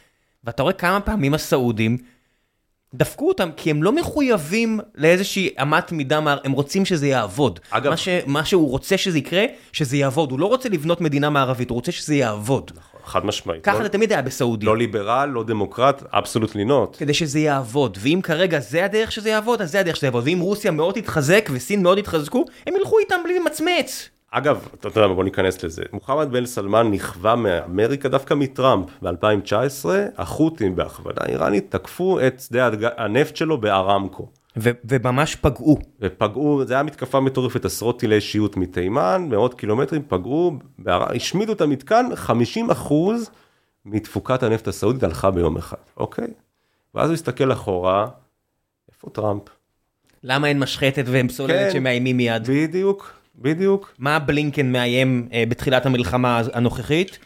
Speaker 1: ואתה רואה כמה פעמים הסעודים דפקו אותם, כי הם לא מחויבים לאיזושהי אמת מידה, הם רוצים שזה יעבוד.
Speaker 2: אגב-
Speaker 1: מה, ש, מה שהוא רוצה שזה יקרה, שזה יעבוד, הוא לא רוצה לבנות מדינה מערבית, הוא רוצה שזה יעבוד.
Speaker 2: חד משמעית.
Speaker 1: ככה
Speaker 2: לא,
Speaker 1: זה תמיד היה בסעודיה.
Speaker 2: לא ליברל, לא דמוקרט, אבסולוטלי נוט.
Speaker 1: כדי שזה יעבוד, ואם כרגע זה הדרך שזה יעבוד, אז זה הדרך שזה יעבוד, ואם רוסיה מאוד תתחזק וסין מאוד יתחזקו, הם ילכו איתם בלי למצמץ.
Speaker 2: אגב, אתה יודע מה, בוא ניכנס לזה. מוחמד בן סלמן נכווה מאמריקה דווקא מטראמפ. ב-2019, החות'ים בהכוונה איראנית תקפו את שדה הנפט שלו בארמקו.
Speaker 1: ו- וממש פגעו.
Speaker 2: ופגעו, זה היה מתקפה מטורפת, עשרות טילי שיוט מתימן, מאות קילומטרים, פגעו, בהר- השמידו את המתקן, 50 אחוז מתפוקת הנפט הסעודית הלכה ביום אחד, אוקיי? ואז הוא הסתכל אחורה, איפה טראמפ?
Speaker 1: למה אין משחטת והם סוללת
Speaker 2: כן.
Speaker 1: שמאיימים מיד?
Speaker 2: בדיוק, בדיוק.
Speaker 1: מה בלינקן מאיים אה, בתחילת המלחמה הנוכחית?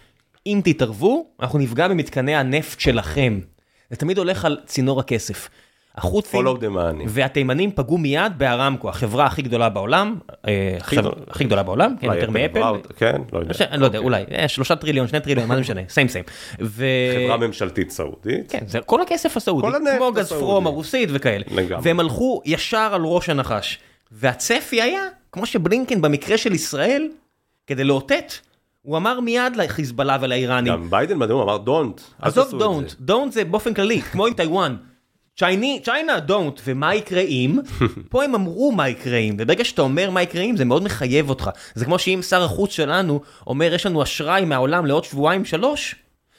Speaker 1: אם תתערבו, אנחנו נפגע במתקני הנפט שלכם. זה תמיד הולך על צינור הכסף. החות'ים. והתימנים פגעו מיד בארמקו, החברה הכי גדולה בעולם, אה, הכי גדולה בעולם, כן, יותר
Speaker 2: אפל
Speaker 1: מאפל.
Speaker 2: כן, לא יודע.
Speaker 1: ש- אני לא יודע, אולי, אה, שלושה טריליון, שני טריליון, מה זה משנה, סיים סיים.
Speaker 2: חברה ממשלתית סעודית.
Speaker 1: כן, זה כל הכסף הסעודי, כמו
Speaker 2: הסעודי.
Speaker 1: גזפרום הרוסית וכאלה. והם הלכו ישר על ראש הנחש. והצפי היה, כמו שבלינקן במקרה של ישראל, כדי לאותת, הוא אמר מיד לחיזבאללה ולאיראנים,
Speaker 2: גם ביידן בנאום אמר don't, אל
Speaker 1: עזוב
Speaker 2: תעשו את
Speaker 1: don't,
Speaker 2: זה.
Speaker 1: don't זה באופן כללי, כמו עם טיוואן. China, China don't, ומה יקרה אם? פה הם אמרו מה יקרה אם, וברגע שאתה אומר מה יקרה אם זה מאוד מחייב אותך. זה כמו שאם שר החוץ שלנו אומר יש לנו אשראי מהעולם לעוד שבועיים שלוש,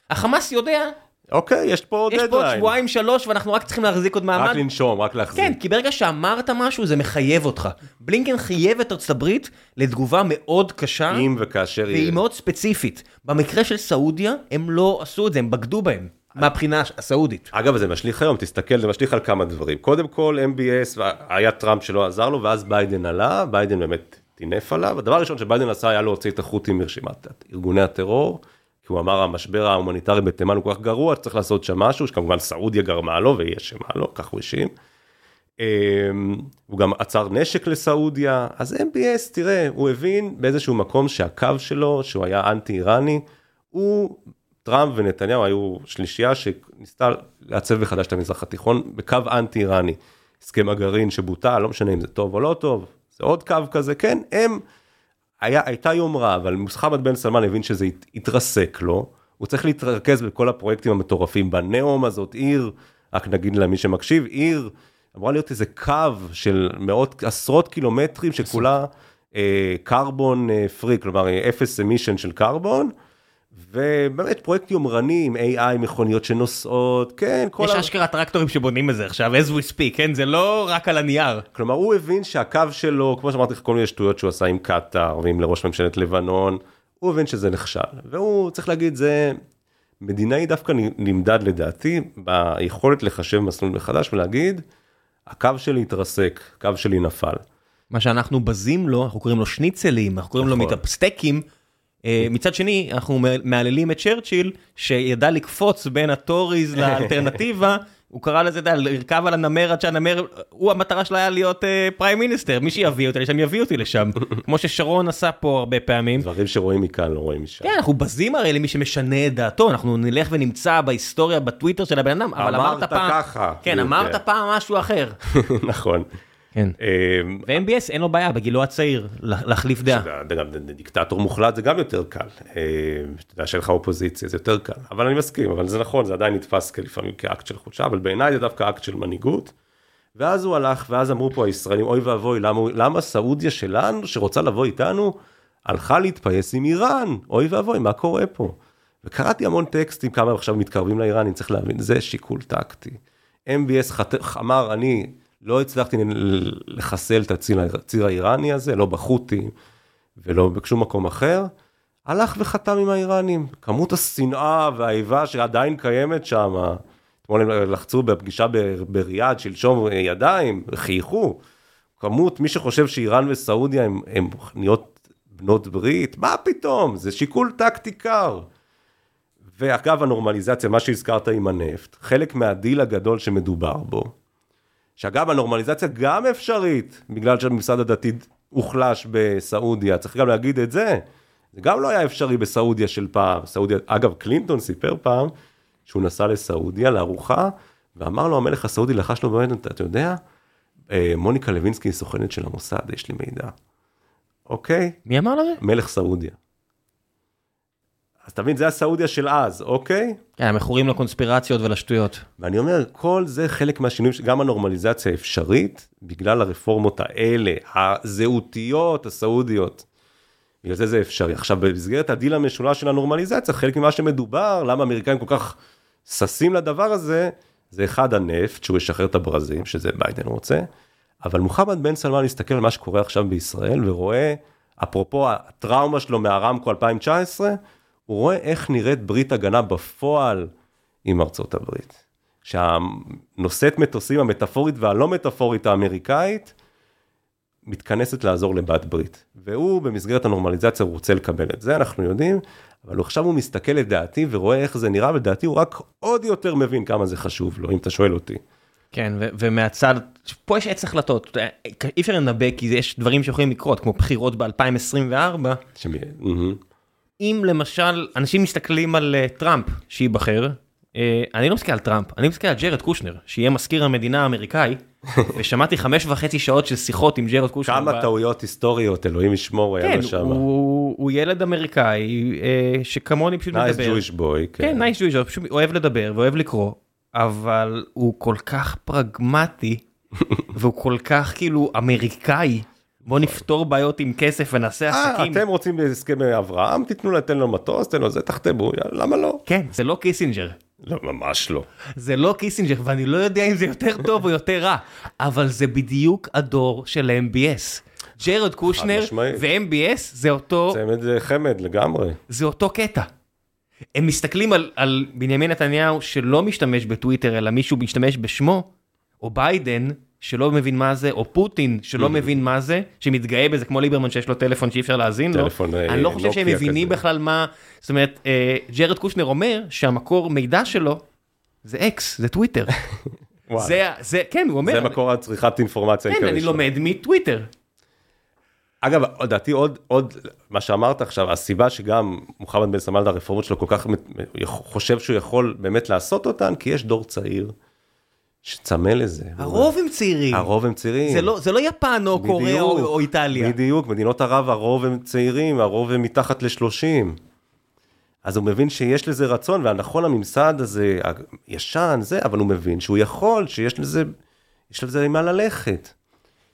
Speaker 1: החמאס יודע,
Speaker 2: אוקיי, יש פה
Speaker 1: יש פה עוד
Speaker 2: דדליין.
Speaker 1: שבועיים שלוש ואנחנו רק צריכים להחזיק עוד מעמד.
Speaker 2: רק לנשום, רק להחזיק.
Speaker 1: כן, כי ברגע שאמרת משהו זה מחייב אותך. בלינקן חייב את ארצות הברית לתגובה מאוד קשה,
Speaker 2: אם וכאשר
Speaker 1: והיא
Speaker 2: יהיה.
Speaker 1: מאוד ספציפית. במקרה של סעודיה, הם לא עשו את זה, הם בגדו בהם, מהבחינה הסעודית.
Speaker 2: אגב, זה משליך היום, תסתכל, זה משליך על כמה דברים. קודם כל, MBS, היה טראמפ שלא עזר לו, ואז ביידן עלה, ביידן באמת טינף עליו. הדבר הראשון שביידן עשה היה להוציא את החות'ים מרשימת ארגוני הטרור, כי הוא אמר, המשבר ההומניטרי בתימן הוא כל כך גרוע, שצריך לעשות שם משהו, שכמובן סעודיה גרמה לו, והיא אשמה לו, כך הוא האשים. אמ, הוא גם עצר נשק לסעודיה, אז MBS, תראה, הוא הבין באיזשהו מקום שהקו שלו, שהוא היה אנטי איראני, הוא, טראמפ ונתניהו היו שלישייה שניסתה לעצב מחדש את המזרח התיכון בקו אנטי איראני. הסכם הגרעין שבוטל, לא משנה אם זה טוב או לא טוב, זה עוד קו כזה, כן, הם, היה, הייתה יומרה, אבל מוחמד בן סלמן הבין שזה הת- התרסק לו, הוא צריך להתרכז בכל הפרויקטים המטורפים בנאום הזאת, עיר, רק נגיד למי שמקשיב, עיר, אמורה להיות איזה קו של מאות, עשרות קילומטרים שכולה קרבון פרי, כלומר אה, אפס אמישן של קרבון, ובאמת פרויקט יומרני עם AI, מכוניות שנוסעות, כן, כל
Speaker 1: יש
Speaker 2: ה...
Speaker 1: אשכרה טרקטורים שבונים את זה עכשיו, as we speak, כן? זה לא רק על הנייר.
Speaker 2: כלומר, הוא הבין שהקו שלו, כמו שאמרתי לך, כל מיני שטויות שהוא עשה עם קטאר ועם לראש ממשלת לבנון, הוא הבין שזה נכשל. והוא, צריך להגיד, זה מדינאי דווקא נמדד לדעתי ביכולת לחשב מסלול מחדש ולהגיד, הקו שלי התרסק, הקו שלי נפל.
Speaker 1: מה שאנחנו בזים לו, אנחנו קוראים לו שניצלים, אנחנו קוראים לו
Speaker 2: נכון.
Speaker 1: מתאפסטקים. אה, מצד שני, אנחנו מהללים את צ'רצ'יל, שידע לקפוץ בין הטוריז לאלטרנטיבה, הוא קרא לזה, אתה יודע, לרכב על הנמר עד שהנמר, הוא המטרה שלו היה להיות פריים מיניסטר, מי שיביא אותי לשם יביא אותי לשם, כמו ששרון עשה פה הרבה פעמים.
Speaker 2: דברים שרואים מכאן לא רואים משם.
Speaker 1: כן, אנחנו בזים הרי למי שמשנה את דעתו, אנחנו נלך ונמצא בהיסטוריה, בטוויטר של הבן אדם, אבל אמרת
Speaker 2: אמרת
Speaker 1: פעם,
Speaker 2: ככה.
Speaker 1: כן, אמרת
Speaker 2: כן.
Speaker 1: פעם משהו אחר.
Speaker 2: נכון.
Speaker 1: כן.
Speaker 2: אמ,
Speaker 1: ו-MBS אין לו בעיה בגילו הצעיר לה- להחליף דעה.
Speaker 2: דיקטטור מוחלט זה גם יותר קל. אה, אתה יודע שאין לך אופוזיציה זה יותר קל. אבל אני מסכים, אבל זה נכון, זה עדיין נתפס כלפעמים כאקט של חולשה, אבל בעיניי זה דווקא אקט של מנהיגות. ואז הוא הלך, ואז אמרו פה הישראלים, אוי ואבוי, למה, סעודיה שלנו, שרוצה לבוא איתנו, הלכה להתפייס עם איראן? אוי ואבוי, מה קורה פה? וקראתי המון טקסטים, כמה עכשיו מתקרבים לאיראנים, צריך להבין, זה שיקול טקטי. MBS חת... אמר, אני לא הצלחתי לחסל את הציר, הציר האיראני הזה, לא בחות'ים ולא בשום מקום אחר, הלך וחתם עם האיראנים. כמות השנאה והאיבה שעדיין קיימת שם, אתמול הם לחצו בפגישה בריאד, שלשום ידיים, חייכו. כמות, מי שחושב שאיראן וסעודיה הם, הם נהיות בנות ברית, מה פתאום? זה שיקול טקטי קר. ואגב הנורמליזציה, מה שהזכרת עם הנפט, חלק מהדיל הגדול שמדובר בו, שאגב הנורמליזציה גם אפשרית, בגלל שהממסד הדתי הוחלש בסעודיה, צריך גם להגיד את זה, זה גם לא היה אפשרי בסעודיה של פעם, סעודיה, אגב קלינטון סיפר פעם, שהוא נסע לסעודיה לארוחה, ואמר לו המלך הסעודי לחש לו באמת, אתה יודע, אה, מוניקה לוינסקי היא סוכנת של המוסד, יש לי מידע. אוקיי?
Speaker 1: מי אמר לו זה?
Speaker 2: מלך סעודיה. אז תבין, זה הסעודיה של אז, אוקיי?
Speaker 1: כן, הם מכורים לקונספירציות ולשטויות.
Speaker 2: ואני אומר, כל זה חלק מהשינויים, גם הנורמליזציה אפשרית, בגלל הרפורמות האלה, הזהותיות, הסעודיות. בגלל זה זה אפשרי. עכשיו, במסגרת הדיל המשולש של הנורמליזציה, חלק ממה שמדובר, למה האמריקאים כל כך ששים לדבר הזה, זה אחד הנפט, שהוא ישחרר את הברזים, שזה ביידן רוצה, אבל מוחמד בן סלמן הסתכל על מה שקורה עכשיו בישראל, ורואה, אפרופו הטראומה שלו מארמקו 2019, הוא רואה איך נראית ברית הגנה בפועל עם ארצות הברית. שהנושאת מטוסים המטאפורית והלא מטאפורית האמריקאית, מתכנסת לעזור לבת ברית. והוא במסגרת הנורמליזציה רוצה לקבל את זה, אנחנו יודעים, אבל עכשיו הוא מסתכל לדעתי ורואה איך זה נראה, ולדעתי הוא רק עוד יותר מבין כמה זה חשוב לו, אם אתה שואל אותי.
Speaker 1: כן, ו- ומהצד, פה יש עץ החלטות, אי אפשר לנבא כי יש דברים שיכולים לקרות, כמו בחירות ב-2024,
Speaker 2: שמי... מהמם.
Speaker 1: אם למשל אנשים מסתכלים על uh, טראמפ שייבחר, uh, אני לא מסתכל על טראמפ, אני מסתכל על ג'רד קושנר, שיהיה מזכיר המדינה האמריקאי, ושמעתי חמש וחצי שעות של שיחות עם ג'רד קושנר.
Speaker 2: כמה טעויות היסטוריות, אלוהים ישמור, היה
Speaker 1: כן,
Speaker 2: לו שם.
Speaker 1: הוא, הוא ילד אמריקאי uh, שכמוני פשוט
Speaker 2: nice
Speaker 1: מדבר.
Speaker 2: Jewish boy,
Speaker 1: כן, nice Jewish, פשוט אוהב לדבר ואוהב לקרוא, אבל הוא כל כך פרגמטי, והוא כל כך כאילו אמריקאי. בוא נפתור בעיות עם כסף ונעשה
Speaker 2: אה,
Speaker 1: עסקים.
Speaker 2: אתם רוצים הסכמי אברהם, תיתנו לו, תן לו מטוס, תן לו זה, תחתמו, למה לא?
Speaker 1: כן, זה לא קיסינג'ר.
Speaker 2: לא, ממש לא.
Speaker 1: זה לא קיסינג'ר, ואני לא יודע אם זה יותר טוב או יותר רע, אבל זה בדיוק הדור של MBS. ג'רד קושנר. ו-MBS זה אותו,
Speaker 2: צמד אה, חמד לגמרי.
Speaker 1: זה אותו קטע. הם מסתכלים על, על בנימין נתניהו שלא משתמש בטוויטר אלא מישהו משתמש בשמו, או ביידן שלא מבין מה זה, או פוטין שלא מבין מה זה, שמתגאה בזה כמו ליברמן שיש לו טלפון שאי אפשר להאזין לו.
Speaker 2: טלפון, אה,
Speaker 1: אני לא חושב שהם מבינים. בכלל מה, זאת אומרת, אה, ג'רד קושנר אומר שהמקור מידע שלו זה אקס, זה טוויטר. זה, זה, כן, הוא אומר,
Speaker 2: זה מקור הצריכת אינפורמציה
Speaker 1: כן, אני. לומד מטוויטר.
Speaker 2: אגב, לדעתי עוד, עוד, מה שאמרת עכשיו, הסיבה שגם מוחמד בן סלמן, הרפורמות שלו כל כך, חושב שהוא יכול באמת לעשות אותן, כי יש דור צעיר שצמא לזה.
Speaker 1: הרוב הם צעירים.
Speaker 2: הרוב הם צעירים.
Speaker 1: זה לא, זה לא יפן או קוריאה
Speaker 2: בדיוק,
Speaker 1: או, או איטליה.
Speaker 2: בדיוק, מדינות ערב הרוב הם צעירים, הרוב הם מתחת ל-30. אז הוא מבין שיש לזה רצון, והנכון הממסד הזה, הישן, זה, אבל הוא מבין שהוא יכול, שיש לזה, יש לזה עם מה ללכת.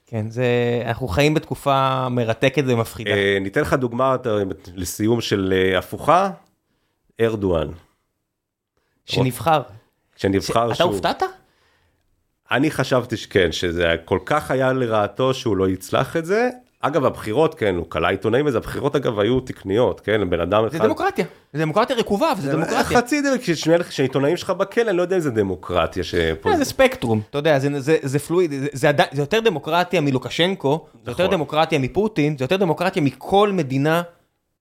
Speaker 1: כן, זה, אנחנו חיים בתקופה מרתקת ומפחידה.
Speaker 2: אה, ניתן לך דוגמה אתה- לסיום של אה, הפוכה, ארדואן,
Speaker 1: שנבחר.
Speaker 2: כשנבחר
Speaker 1: אתה
Speaker 2: שוב.
Speaker 1: הופתעת?
Speaker 2: אני חשבתי שכן, שזה כל כך היה לרעתו שהוא לא יצלח את זה, אגב, הבחירות, כן, הוא כלה עיתונאים וזה, הבחירות אגב היו תקניות, כן, בן אדם אחד...
Speaker 1: זה דמוקרטיה, זה דמוקרטיה רקובה, וזה דמוקרטיה.
Speaker 2: חצי דמוקרטיה, כשעיתונאים שלך בכלא, אני לא יודע אם זה דמוקרטיה שפה...
Speaker 1: אה, זה ספקטרום, אתה יודע, זה- זה- זה פלואיד, זה- זה זה יותר דמוקרטיה מלוקשנקו, זה יותר
Speaker 2: נכון.
Speaker 1: דמוקרטיה מפוטין, זה יותר דמוקרטיה מכל מדינה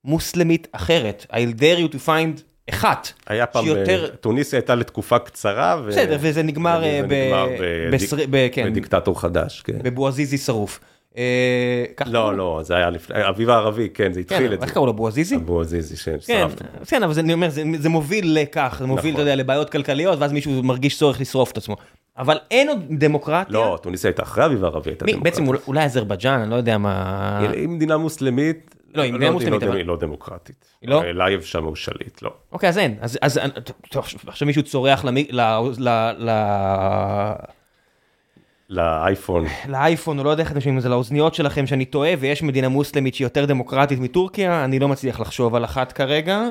Speaker 1: מוסלמית אחרת. I'll dare you to find אחת.
Speaker 2: היה פעם,
Speaker 1: שהיא יותר-
Speaker 2: טוניסיה הייתה לתקופה קצרה, ו...
Speaker 1: בסדר, וזה נגמר אה, ב-
Speaker 2: נגמר
Speaker 1: בסר-
Speaker 2: בדיק-
Speaker 1: ב- כן,
Speaker 2: בדיקטטור חדש, כן.
Speaker 1: בבועזיזי שרוף. אה,
Speaker 2: לא? לא, זה היה לפני, אביב הערבי, כן, זה
Speaker 1: כן,
Speaker 2: התחיל את
Speaker 1: איך
Speaker 2: זה.
Speaker 1: קראו לו, בועזיזי?
Speaker 2: אבו עזיזי,
Speaker 1: כן,
Speaker 2: ששרפת.
Speaker 1: כן, אבל אני אומר, זה- מוביל לכך, זה מוביל, אתה
Speaker 2: נכון.
Speaker 1: יודע, לבעיות כלכליות, ואז מישהו מרגיש צורך לשרוף את עצמו. אבל אין עוד דמוקרטיה.
Speaker 2: לא, טוניסיה הייתה אחרי אביב הערבי, הייתה דמוקרטיה.
Speaker 1: בעצם אולי אזרבייג'אן, אני לא יודע מה...
Speaker 2: היא מדינה מוסלמית.
Speaker 1: לא, היא מדינה מוסלמית,
Speaker 2: היא לא- לא דמוקרטית.
Speaker 1: היא לא?
Speaker 2: אלייב שם הוא שליט, לא.
Speaker 1: אוקיי, אז אין. אז, אז טוב, עכשיו מישהו צורח למי, ל, ל, ל,
Speaker 2: לאייפון.
Speaker 1: לאייפון, או לא יודע איך אתם שומעים את זה, לאוזניות שלכם, שאני טועה, ויש מדינה מוסלמית שהיא יותר דמוקרטית מטורקיה, אני לא מצליח לחשוב על אחת כרגע.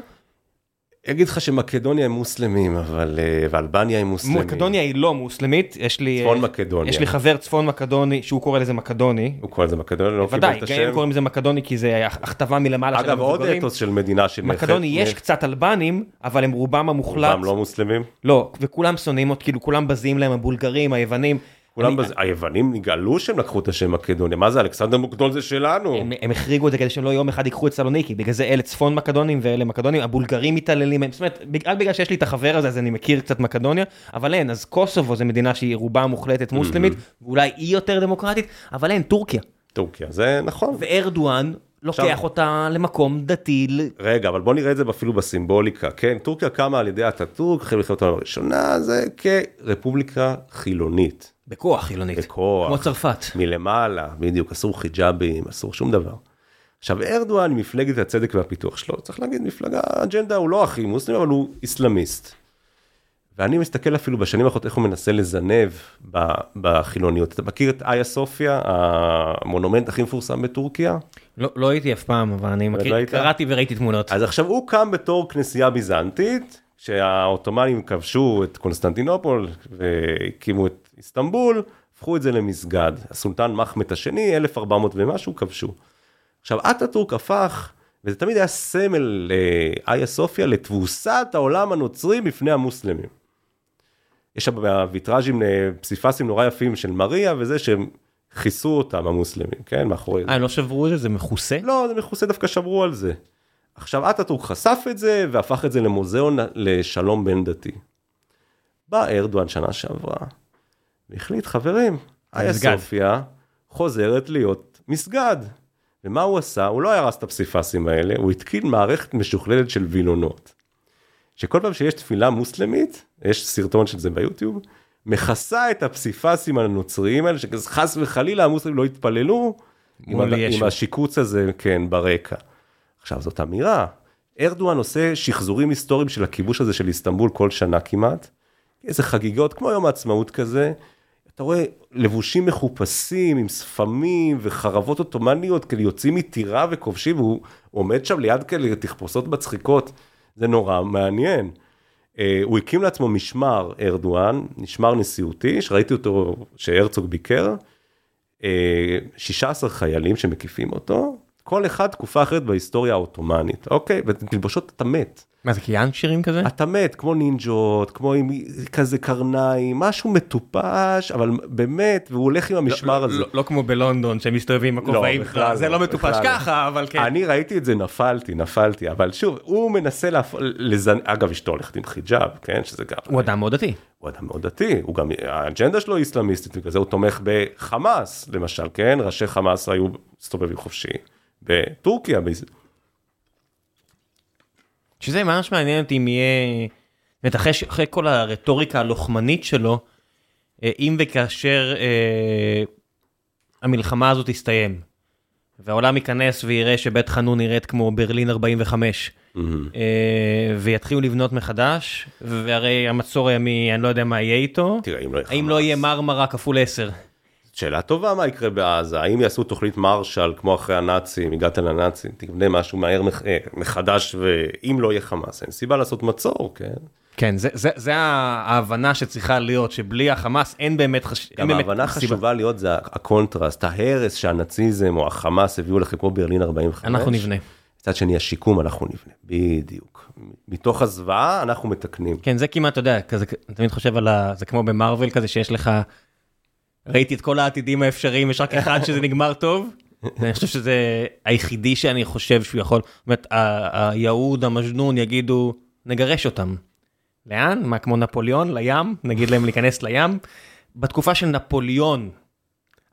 Speaker 2: אגיד לך שמקדוניה הם מוסלמים, אבל... אה, ואלבניה הם מוסלמים.
Speaker 1: מקדוניה היא לא מוסלמית, יש לי...
Speaker 2: צפון
Speaker 1: אה,
Speaker 2: מקדוניה.
Speaker 1: יש לי חבר צפון מקדוני, שהוא קורא לזה מקדוני.
Speaker 2: הוא קורא לזה מקדוניה, לא קיבל
Speaker 1: ודאי,
Speaker 2: את
Speaker 1: גם הם
Speaker 2: השם.
Speaker 1: קוראים לזה מקדוני כי זה הכתבה מלמעלה של
Speaker 2: אגב, עוד
Speaker 1: המבוגרים.
Speaker 2: אתוס של מדינה של...
Speaker 1: מקדוני יש קצת אלבנים, אבל הם רובם המוחלט.
Speaker 2: רובם לא מוסלמים.
Speaker 1: לא, וכולם שונאים אותי, כאילו כולם בזים להם, הבולגרים, היוונים.
Speaker 2: כולם בזה, היוונים נגאלו שהם לקחו את השם מקדוניה, מה זה אלכסנדר מוקדון זה שלנו.
Speaker 1: הם, הם החריגו את זה כדי שהם לא יום אחד ייקחו את סלוניקי, בגלל זה אלה צפון מקדונים ואלה מקדונים, הבולגרים מתעללים זאת אומרת, רק בגלל שיש לי את החבר הזה אז אני מכיר קצת מקדוניה, אבל אין, אז קוסובו זה מדינה שהיא רובה מוחלטת מוסלמית, ואולי היא יותר דמוקרטית, אבל אין, טורקיה.
Speaker 2: טורקיה, זה נכון.
Speaker 1: וארדואן לוקח
Speaker 2: עכשיו-
Speaker 1: אותה למקום דתי,
Speaker 2: רגע, אבל בוא נראה את זה אפילו בסימבוליקה, כן? טורקיה קמה על ידי אטאטורק אחרי מלחמת העולם הראשונה, זה כרפובליקה חילונית,
Speaker 1: בכוח חילונית,
Speaker 2: בכוח.
Speaker 1: כמו צרפת.
Speaker 2: מלמעלה, בדיוק, אסור חיג'אבים, אסור שום דבר. עכשיו ארדואן, מפלגת הצדק והפיתוח שלו, צריך להגיד, מפלגה, אג'נדה הוא לא הכי מוסלמי, אבל הוא איסלאמיסט. ואני מסתכל אפילו בשנים האחרונות איך הוא מנסה לזנב בחילוניות. אתה מכיר את איה סופיה, המונומנט הכי מפורסם בטורקיה?
Speaker 1: לא, לא הייתי אף פעם, אבל אני
Speaker 2: לא
Speaker 1: מכיר,
Speaker 2: היית?
Speaker 1: קראתי וראיתי תמונות.
Speaker 2: אז עכשיו הוא קם בתור כנסייה ביזנטית, כשהעות'מאנים כבשו את קונסטנטינופול והקימו את איסטנבול, הפכו את זה למסגד. הסולטן מחמד השני, 1400 ומשהו, כבשו. עכשיו אטאטורק הפך, וזה תמיד היה סמל לאיה סופיה, לתבוסת העולם הנוצרי בפני המוסלמים. יש שם בוויטראז'ים אה, פסיפסים נורא יפים של מריה וזה שהם כיסו אותם המוסלמים, כן, מאחורי זה.
Speaker 1: אה, הם לא שברו את זה? זה מכוסה?
Speaker 2: לא, זה מכוסה דווקא שמרו על זה. עכשיו אטאטורק חשף את זה והפך את זה למוזיאון לשלום בין דתי. בא ארדואן שנה שעברה והחליט חברים, איה. סופיה חוזרת להיות מסגד. ומה הוא עשה? הוא לא הרס את הפסיפסים האלה, הוא התקין מערכת משוכללת של וילונות. שכל פעם שיש תפילה מוסלמית, יש סרטון של זה ביוטיוב, מכסה את הפסיפסים הנוצריים האלה, שחס וחלילה המוסלמים לא יתפללו, עם, ה-. עם השיקוץ הזה, כן, ברקע. עכשיו זאת אמירה, ארדואן עושה שחזורים היסטוריים של הכיבוש הזה של איסטנבול כל שנה כמעט, איזה חגיגות, כמו יום העצמאות כזה, אתה רואה לבושים מחופשים עם שפמים וחרבות עות'מאניות כאלה יוצאים מטירה וכובשים והוא הוא עומד שם ליד כאלה תחפושות מצחיקות זה נורא מעניין. אה, הוא הקים לעצמו משמר ארדואן משמר נשיאותי שראיתי אותו שהרצוג ביקר. אה, 16 חיילים שמקיפים אותו כל אחד תקופה אחרת בהיסטוריה העות'מאנית אוקיי ותלבושות אתה מת.
Speaker 1: מה זה קיאן שירים כזה?
Speaker 2: אתה מת, כמו נינג'ות, כמו עם כזה קרניים, משהו מטופש, אבל באמת, והוא הולך עם המשמר הזה.
Speaker 1: לא, לא כמו בלונדון שהם מסתובבים עם הכובעים,
Speaker 2: בכלל
Speaker 1: זה
Speaker 2: לא,
Speaker 1: לא מטופש
Speaker 2: לא.
Speaker 1: ככה, אבל כן.
Speaker 2: אני ראיתי את זה, נפלתי, נפלתי, אבל שוב, הוא מנסה להפ... לזנ... אגב, אשתו הולכת עם חיג'אב, כן, שזה גם...
Speaker 1: הוא אדם מאוד דתי.
Speaker 2: הוא אדם מאוד דתי, הוא גם, האג'נדה שלו היא איסלאמיסטית, בגלל זה הוא תומך בחמאס, למשל, כן, ראשי חמאס היו מסתובבים חופשי בטורקיה,
Speaker 1: שזה ממש מעניין אותי אם יהיה... באמת, אחרי, אחרי כל הרטוריקה הלוחמנית שלו, אה, אם וכאשר אה, המלחמה הזאת תסתיים, והעולם ייכנס ויראה שבית חנון נראית כמו ברלין 45, אה, ויתחילו לבנות מחדש, והרי המצור הימי, אני לא יודע מה יהיה איתו,
Speaker 2: תראה, אם לא
Speaker 1: האם לא יהיה מרמרה כפול 10?
Speaker 2: שאלה טובה מה יקרה בעזה, האם יעשו תוכנית מרשל כמו אחרי הנאצים, הגעת לנאצים, תבנה משהו מהר אה, מחדש ואם לא יהיה חמאס, אין סיבה לעשות מצור, כן?
Speaker 1: כן, זה, זה, זה ההבנה שצריכה להיות, שבלי החמאס אין באמת חש...
Speaker 2: גם ההבנה חשובה להיות זה הקונטרסט, ההרס שהנאציזם או החמאס הביאו לכם כמו ברלין 45.
Speaker 1: אנחנו נבנה.
Speaker 2: מצד שני, השיקום אנחנו נבנה, בדיוק. מתוך הזוועה אנחנו מתקנים.
Speaker 1: כן, זה כמעט, אתה יודע, כזה, אני תמיד חושב על ה... זה כמו במרוויל כזה, שיש לך... ראיתי את כל העתידים האפשריים, יש רק אחד שזה נגמר טוב. אני חושב שזה היחידי שאני חושב שהוא יכול, זאת אומרת, היהוד, המג'נון יגידו, נגרש אותם. לאן? מה, כמו נפוליאון? לים? נגיד להם להיכנס לים? בתקופה של נפוליאון,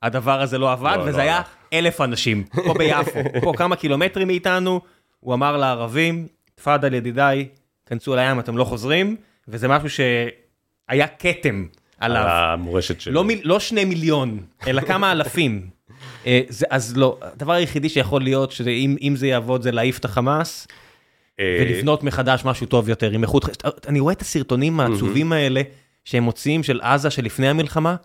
Speaker 1: הדבר הזה לא עבד, לא, וזה לא היה אלף אנשים, פה ביפו, פה כמה קילומטרים מאיתנו, הוא אמר לערבים, תפאדל ידידיי, כנסו לים, אתם לא חוזרים, וזה משהו שהיה כתם עליו. על
Speaker 2: המורשת שלו.
Speaker 1: לא, לא שני מיליון, אלא כמה אלפים. אה, זה, אז לא, הדבר היחידי שיכול להיות, שאם זה יעבוד זה להעיף את החמאס, אה, ולבנות מחדש משהו טוב יותר עם איכות, אני רואה את הסרטונים העצובים האלה שהם מוציאים של עזה שלפני המלחמה.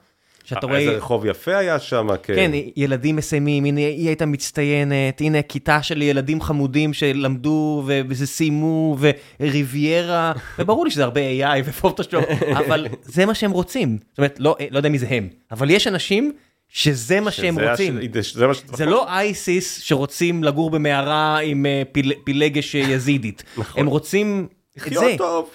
Speaker 2: שאתה רואה... איזה רחוב יפה היה שם,
Speaker 1: כן. כן, ילדים מסיימים, הנה היא הייתה מצטיינת, הנה כיתה של ילדים חמודים שלמדו וזה סיימו, וריביירה, וברור לי שזה הרבה AI ופוטושופ, אבל זה מה שהם רוצים. זאת אומרת, לא, לא יודע מי זה הם, אבל יש אנשים שזה מה שהם רוצים. זה, מה ש... זה לא אייסיס שרוצים לגור במערה עם אה, פיל, פילגש יזידית. נכון. הם רוצים את זה.
Speaker 2: לחיות טוב.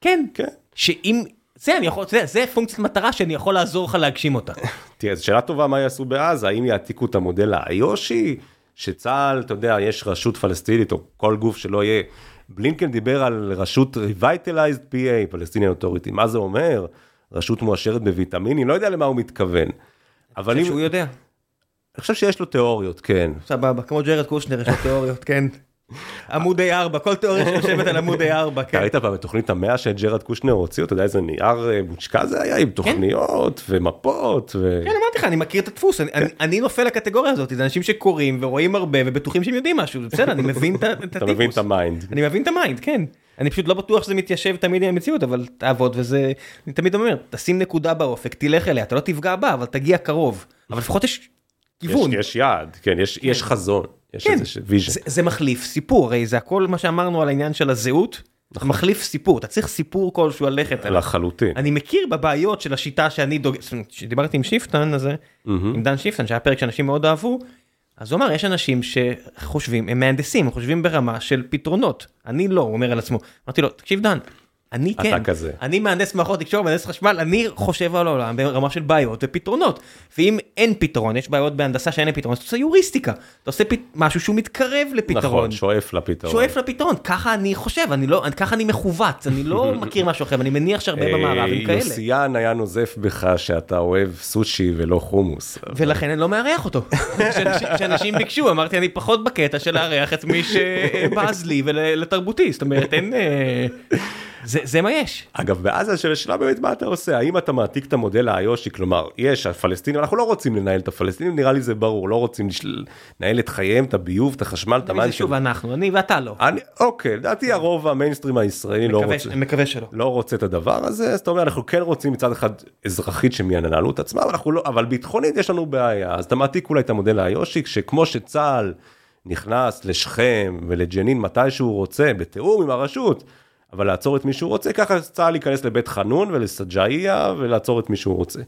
Speaker 1: כן. כן. שאם... זה אני יכול, זה, זה פונקציית מטרה שאני יכול לעזור לך להגשים אותה.
Speaker 2: תראה, זו שאלה טובה מה יעשו בעזה, האם יעתיקו את המודל האיושי, שצה"ל, אתה יודע, יש רשות פלסטינית או כל גוף שלא יהיה. בלינקן דיבר על רשות Revitalized PA, Palestinian Authority, מה זה אומר? רשות מואשרת בוויטמינים, לא יודע למה הוא מתכוון.
Speaker 1: אבל אם... שהוא יודע.
Speaker 2: אני חושב שיש לו תיאוריות, כן.
Speaker 1: סבבה, כמו ג'רד קושנר יש לו תיאוריות, כן. עמוד A4, כל תיאוריה שיושבת על עמוד A4, כן.
Speaker 2: ראית פעם בתוכנית המאה שג'רד קושנר הוציא, אתה יודע איזה נייר אה, מושקע זה היה עם כן. תוכניות ומפות.
Speaker 1: כן, אמרתי לך, אני מכיר את הדפוס, אני נופל לקטגוריה הזאת, זה אנשים שקוראים ורואים הרבה ובטוחים שהם יודעים משהו, בסדר, אני מבין את הטיפוס.
Speaker 2: אתה מבין את ה mind.
Speaker 1: אני מבין את ה mind, כן. אני פשוט לא בטוח שזה מתיישב תמיד עם המציאות, אבל תעבוד וזה, אני תמיד אומר, תשים נקודה באופק, תלך אליה, אתה לא תפגע בה, אבל תגיע קרוב. אבל לפחות יש כיוון.
Speaker 2: יש יעד, כן, יש חזון. יש כן, איזה vision.
Speaker 1: זה, זה מחליף סיפור, הרי זה הכל מה שאמרנו על העניין של הזהות, נכון. מחליף סיפור, אתה צריך סיפור כלשהו ללכת
Speaker 2: עליו. לחלוטין.
Speaker 1: אני מכיר בבעיות של השיטה שאני דוג... שדיברתי עם שיפטן הזה, mm-hmm. עם דן שיפטן, שהיה פרק שאנשים מאוד אהבו, אז הוא אמר, יש אנשים שחושבים, הם מהנדסים, הם חושבים ברמה של פתרונות. אני לא, הוא אומר על עצמו. אמרתי לו, תקשיב דן, אני כן, אתה כזה. אני מהנדס מערכות תקשורת, מהנדס חשמל, אני חושב על העולם ברמה של בעיות ופתרונות. ואם אין פתרון, יש בעיות בהנדסה שאין פתרון, אז אתה עושה היוריסטיקה. אתה עושה פ... משהו שהוא מתקרב לפתרון. נכון,
Speaker 2: שואף לפתרון.
Speaker 1: שואף לפתרון, ככה אני חושב, אני לא, ככה אני מחווט, אני לא מכיר משהו אחר, אני מניח שהרבה אה, במערב הם כאלה.
Speaker 2: יוסיאן היה נוזף בך שאתה אוהב סושי ולא חומוס.
Speaker 1: ולכן אני לא מארח אותו. כשאנשים ביקשו, אמרתי, אני פחות בקטע של לארח את מי שבז לי ולתרבותי, זאת אומרת, אין... זה, זה מה יש.
Speaker 2: אגב, בעזה של השאלה באמת מה אתה עושה, האם אתה מעתיק את המודל האיושי, כלומר, יש הפלסטינים, אנחנו לא רוצים לנהל את הפלסטינים, נראה לי זה ברור, לא רוצים לנהל את חייהם, את הביוב, את החשמל, את המים.
Speaker 1: זה שוב אנחנו, אני ואתה לא.
Speaker 2: אני, אוקיי, לדעתי הרוב המיינסטרים הישראלי לא רוצה,
Speaker 1: מקווה שלא.
Speaker 2: לא רוצה את הדבר הזה, אז אתה אומר, אנחנו כן רוצים מצד אחד אזרחית שהם ינהלו את עצמם, לא, אבל ביטחונית יש לנו בעיה, אז אתה מעתיק אולי את המודל האיושי, שכמו שצה"ל נכנס לשכם ולג'נין מתי שהוא רוצה, בתיאום עם הרשות, אבל לעצור את מי שהוא רוצה, ככה צה"ל ייכנס לבית חנון ולסג'אעיה ולעצור את מי שהוא רוצה.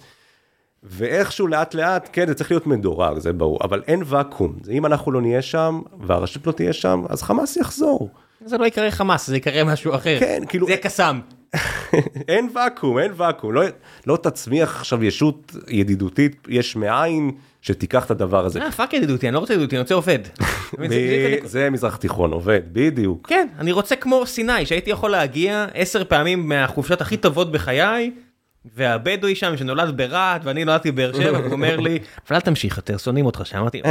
Speaker 2: ואיכשהו לאט לאט, כן, זה צריך להיות מדורג, זה ברור, אבל אין ואקום. אם אנחנו לא נהיה שם, והרשות לא תהיה שם, אז חמאס יחזור.
Speaker 1: זה לא יקרה חמאס, זה יקרה משהו אחר.
Speaker 2: כן, כאילו...
Speaker 1: זה קסאם.
Speaker 2: אין ואקום, אין ואקום. לא, לא תצמיח עכשיו ישות ידידותית יש מאין שתיקח את הדבר הזה.
Speaker 1: אה, fuck ידידותי, אני לא רוצה ידידותי, אני רוצה עובד.
Speaker 2: זה מזרח תיכון, עובד, בדיוק.
Speaker 1: כן, אני רוצה כמו סיני, שהייתי יכול להגיע עשר פעמים מהחופשות הכי טובות בחיי, והבדואי שם שנולד ברהט ואני נולדתי בבאר שבע, הוא אומר לי, אבל אל תמשיך יותר, שונאים אותך שם, אמרתי,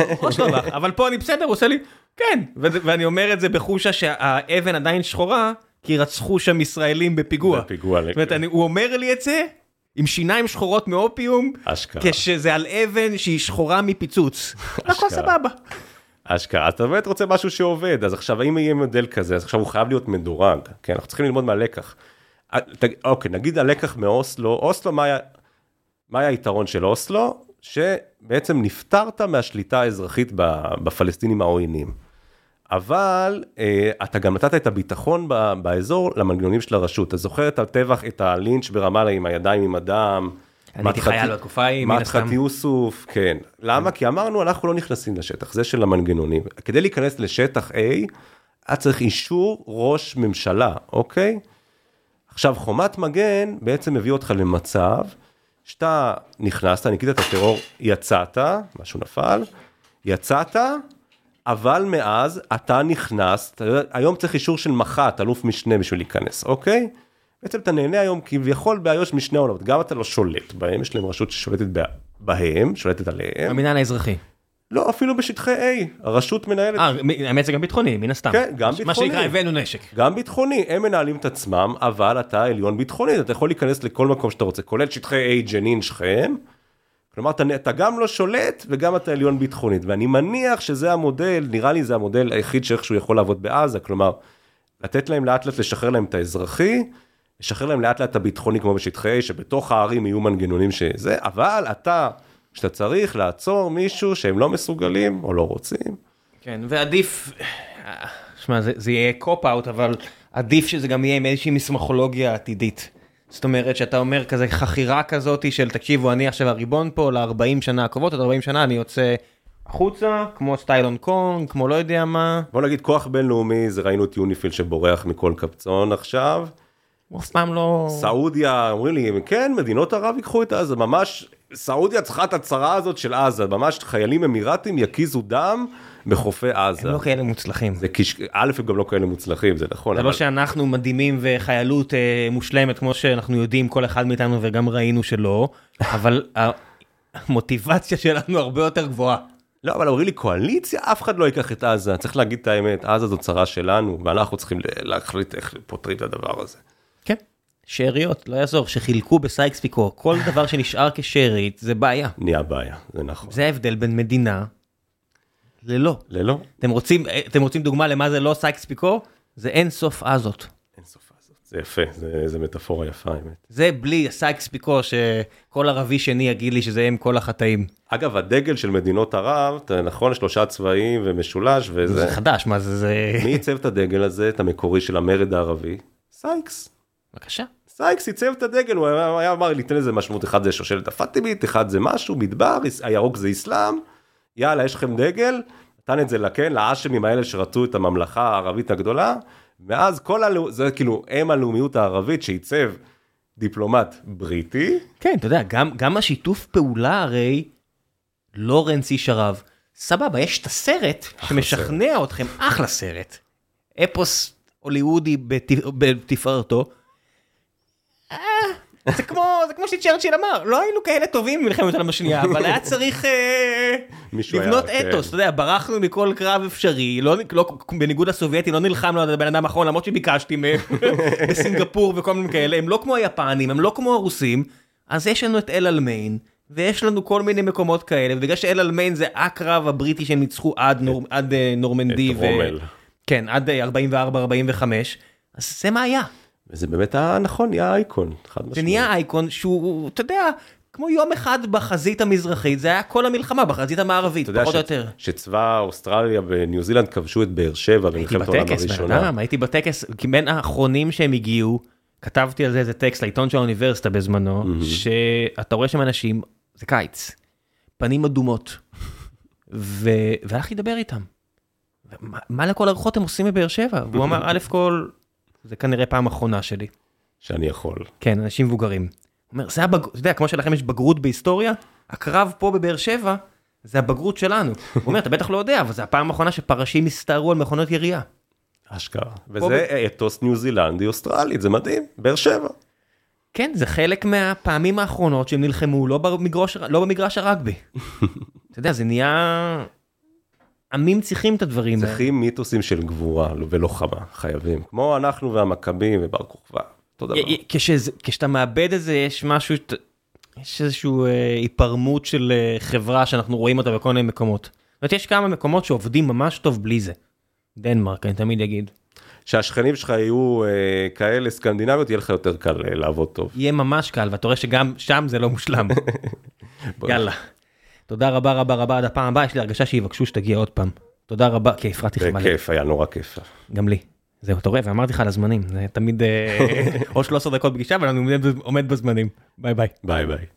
Speaker 1: אבל פה אני בסדר, הוא עושה לי, כן, ואני אומר את זה בחושה שהאבן עדיין שחורה, כי רצחו שם ישראלים בפיגוע.
Speaker 2: בפיגוע. זאת
Speaker 1: אומרת, הוא אומר לי את זה, עם שיניים שחורות מאופיום,
Speaker 2: אשכרה.
Speaker 1: כשזה על אבן שהיא שחורה מפיצוץ. הכל סבבה.
Speaker 2: אשכרה, אז אתה באמת רוצה משהו שעובד, אז עכשיו אם יהיה מודל כזה, אז עכשיו הוא חייב להיות מדורג, כן, אנחנו צריכים ללמוד מהלקח. אה, אוקיי, נגיד הלקח מאוסלו, אוסלו, מה היה, מה היה היתרון של אוסלו? שבעצם נפטרת מהשליטה האזרחית בפלסטינים העוינים. אבל אה, אתה גם נתת את הביטחון ב, באזור למנגנונים של הרשות. אתה זוכר את הטבח, את הלינץ' ברמאללה עם הידיים עם הדם?
Speaker 1: אני הייתי חייל בתקופה ההיא, מן הסתם.
Speaker 2: מדחת יוסוף, כן. למה? כי אמרנו, אנחנו לא נכנסים לשטח, זה של המנגנונים. כדי להיכנס לשטח A, היה צריך אישור ראש ממשלה, אוקיי? עכשיו, חומת מגן בעצם מביא אותך למצב שאתה נכנסת, ניקית את הטרור, יצאת, משהו נפל, יצאת, אבל מאז אתה נכנס, אתה יודע, היום צריך אישור של מח"ט, אלוף משנה בשביל להיכנס, אוקיי? בעצם אתה נהנה היום כביכול באיו"ש משני העולמות, גם אתה לא שולט בהם, יש להם רשות ששולטת בהם, שולטת עליהם.
Speaker 1: המינהל האזרחי.
Speaker 2: לא, אפילו בשטחי A, הרשות מנהלת.
Speaker 1: אה, האמת זה גם ביטחוני, מן הסתם.
Speaker 2: כן, גם ביטחוני.
Speaker 1: מה שנקרא, הבאנו נשק.
Speaker 2: גם ביטחוני, הם מנהלים את עצמם, אבל אתה עליון ביטחוני, אתה יכול להיכנס לכל מקום שאתה רוצה, כולל שטחי A, ג'נין, שכם. כלומר, אתה, אתה גם לא שולט וגם אתה עליון ביטחונית, ואני מניח שזה המודל, נראה לי זה המודל היחיד שאיכשהו יכול לעבוד בעזה, כלומר, לתת להם לאט לאט לשחרר להם את האזרחי, לשחרר להם לאט לאט את הביטחוני כמו בשטחי A, שבתוך הערים יהיו מנגנונים שזה, אבל אתה... שאתה צריך לעצור מישהו שהם לא מסוגלים או לא רוצים.
Speaker 1: כן, ועדיף, שמע, זה, זה יהיה cop-out, אבל עדיף שזה גם יהיה עם איזושהי מסמכולוגיה עתידית. זאת אומרת שאתה אומר כזה חכירה כזאתי של תקשיבו אני עכשיו הריבון פה ל-40 שנה הקרובות, עד 40 שנה אני יוצא החוצה, כמו סטייל הונג קונג, כמו לא יודע מה.
Speaker 2: בוא נגיד כוח בינלאומי, זה ראינו את יוניפיל שבורח מכל קפצון עכשיו.
Speaker 1: הוא אף פעם לא...
Speaker 2: סעודיה, אומרים לי, כן, מדינות ערב ייקחו את עזה, ממש, סעודיה צריכה את הצרה הזאת של עזה, ממש חיילים אמירתים יקיזו דם בחופי עזה.
Speaker 1: הם לא כאלה מוצלחים.
Speaker 2: זה כש... א', הם גם לא כאלה מוצלחים, זה נכון.
Speaker 1: זה
Speaker 2: אבל...
Speaker 1: לא שאנחנו מדהימים וחיילות אה, מושלמת, כמו שאנחנו יודעים, כל אחד מאיתנו, וגם ראינו שלא, אבל המוטיבציה שלנו הרבה יותר גבוהה.
Speaker 2: לא, אבל אומרים לי קואליציה, אף אחד לא ייקח את עזה, צריך להגיד את האמת, עזה זו צרה שלנו, ואנחנו צריכים להחליט איך פותרים את הדבר הזה.
Speaker 1: כן, שאריות, לא יעזור, שחילקו בסייקס פיקור, כל דבר שנשאר כשארית זה בעיה.
Speaker 2: נהיה בעיה, זה נכון.
Speaker 1: זה ההבדל בין מדינה ללא.
Speaker 2: ללא.
Speaker 1: אתם רוצים, אתם רוצים דוגמה למה זה לא סייקס פיקור? זה אין סוף עזות.
Speaker 2: אין סוף עזות, זה יפה, זה, זה מטאפורה יפה האמת.
Speaker 1: זה בלי סייקס פיקור שכל ערבי שני יגיד לי שזה אם כל החטאים.
Speaker 2: אגב, הדגל של מדינות ערב, נכון, שלושה צבעים ומשולש וזה.
Speaker 1: זה חדש, מה זה, זה...
Speaker 2: מי עיצב את הדגל הזה, את המקורי של המרד הערבי? סייקס.
Speaker 1: בבקשה.
Speaker 2: סייקס עיצב את הדגל, הוא היה, היה אמר, ניתן לזה משמעות, אחד זה שושלת הפאטימית, אחד זה משהו, מדבר, הירוק זה אסלאם, יאללה, יש לכם דגל, נתן את זה לכן, לאשמים האלה שרצו את הממלכה הערבית הגדולה, ואז כל הלאומיות, זה כאילו אם הלאומיות הערבית שעיצב דיפלומט בריטי.
Speaker 1: כן, אתה יודע, גם, גם השיתוף פעולה הרי, לורנס איש ערב, סבבה, יש את הסרט שמשכנע סרט. אתכם, אחלה סרט, אפוס הוליוודי בתפארתו. אה, זה כמו, זה כמו שצ'רצ'יל אמר, לא היינו כאלה טובים במלחמת העולם השנייה, אבל היה צריך אה, לבנות היה, אתוס, כן. אתה יודע, ברחנו מכל קרב אפשרי, לא, לא, בניגוד לסובייטים, לא נלחמנו על הבן אדם האחרון, למרות שביקשתי מהם בסינגפור וכל מיני כאלה, הם לא כמו היפנים, הם לא כמו הרוסים, אז יש לנו את אל אלמיין, ויש לנו כל מיני מקומות כאלה, ובגלל שאל אלמיין זה הקרב הבריטי שהם ניצחו עד, נור, עד uh, נורמנדי.
Speaker 2: את רומל.
Speaker 1: כן, עד 44-45, אז זה מה היה.
Speaker 2: וזה באמת היה נכון, נהיה אייקון, חד משמעית.
Speaker 1: זה נהיה אייקון שהוא, אתה יודע, כמו יום אחד בחזית המזרחית, זה היה כל המלחמה בחזית המערבית, פחות או יותר.
Speaker 2: שצבא אוסטרליה וניו זילנד כבשו את באר שבע במלחמת העולם הראשונה.
Speaker 1: הייתי בטקס, כי בין האחרונים שהם הגיעו, כתבתי על זה איזה טקסט לעיתון של האוניברסיטה בזמנו, שאתה רואה שם אנשים, זה קיץ, פנים אדומות, והלכתי לדבר איתם. מה לכל הרוחות הם עושים בבאר שבע? והוא אמר, א' כל, זה כנראה פעם אחרונה שלי.
Speaker 2: שאני יכול.
Speaker 1: כן, אנשים מבוגרים. אומר, זה הבגרות, אתה יודע, כמו שלכם יש בגרות בהיסטוריה, הקרב פה בבאר שבע, זה הבגרות שלנו. הוא אומר, אתה בטח לא יודע, אבל זה הפעם האחרונה שפרשים הסתערו על מכונות ירייה.
Speaker 2: אשכרה. וזה אתוס ניו זילנדי אוסטרלית, זה מדהים, באר שבע.
Speaker 1: כן, זה חלק מהפעמים האחרונות שהם נלחמו לא במגרש, לא במגרש הרגבי. אתה יודע, זה נהיה... עמים צריכים את הדברים
Speaker 2: האלה. צריכים מיתוסים של גבורה ולוחמה, חייבים. כמו אנחנו והמכבים ובר כוכבא, אותו דבר.
Speaker 1: כשאתה מאבד את זה, יש משהו, יש איזושהי אה, היפרמות של אה, חברה שאנחנו רואים אותה בכל מיני מקומות. זאת אומרת, יש כמה מקומות שעובדים ממש טוב בלי זה. דנמרק, אני תמיד אגיד.
Speaker 2: שהשכנים שלך יהיו אה, כאלה סקנדינביות, יהיה לך יותר קל אה, לעבוד טוב.
Speaker 1: יהיה ממש קל, ואתה רואה שגם שם זה לא מושלם. יאללה. תודה רבה רבה רבה עד הפעם הבאה, יש לי הרגשה שיבקשו שתגיע עוד פעם. תודה רבה, כי הפרעתי לך מלא.
Speaker 2: בכיף, היה נורא כיף.
Speaker 1: גם לי. זהו, אתה רואה, ואמרתי לך על הזמנים, זה תמיד אה, עוד 13 דקות פגישה, אבל אני עומד- עומד בזמנים. ביי ביי.
Speaker 2: ביי ביי.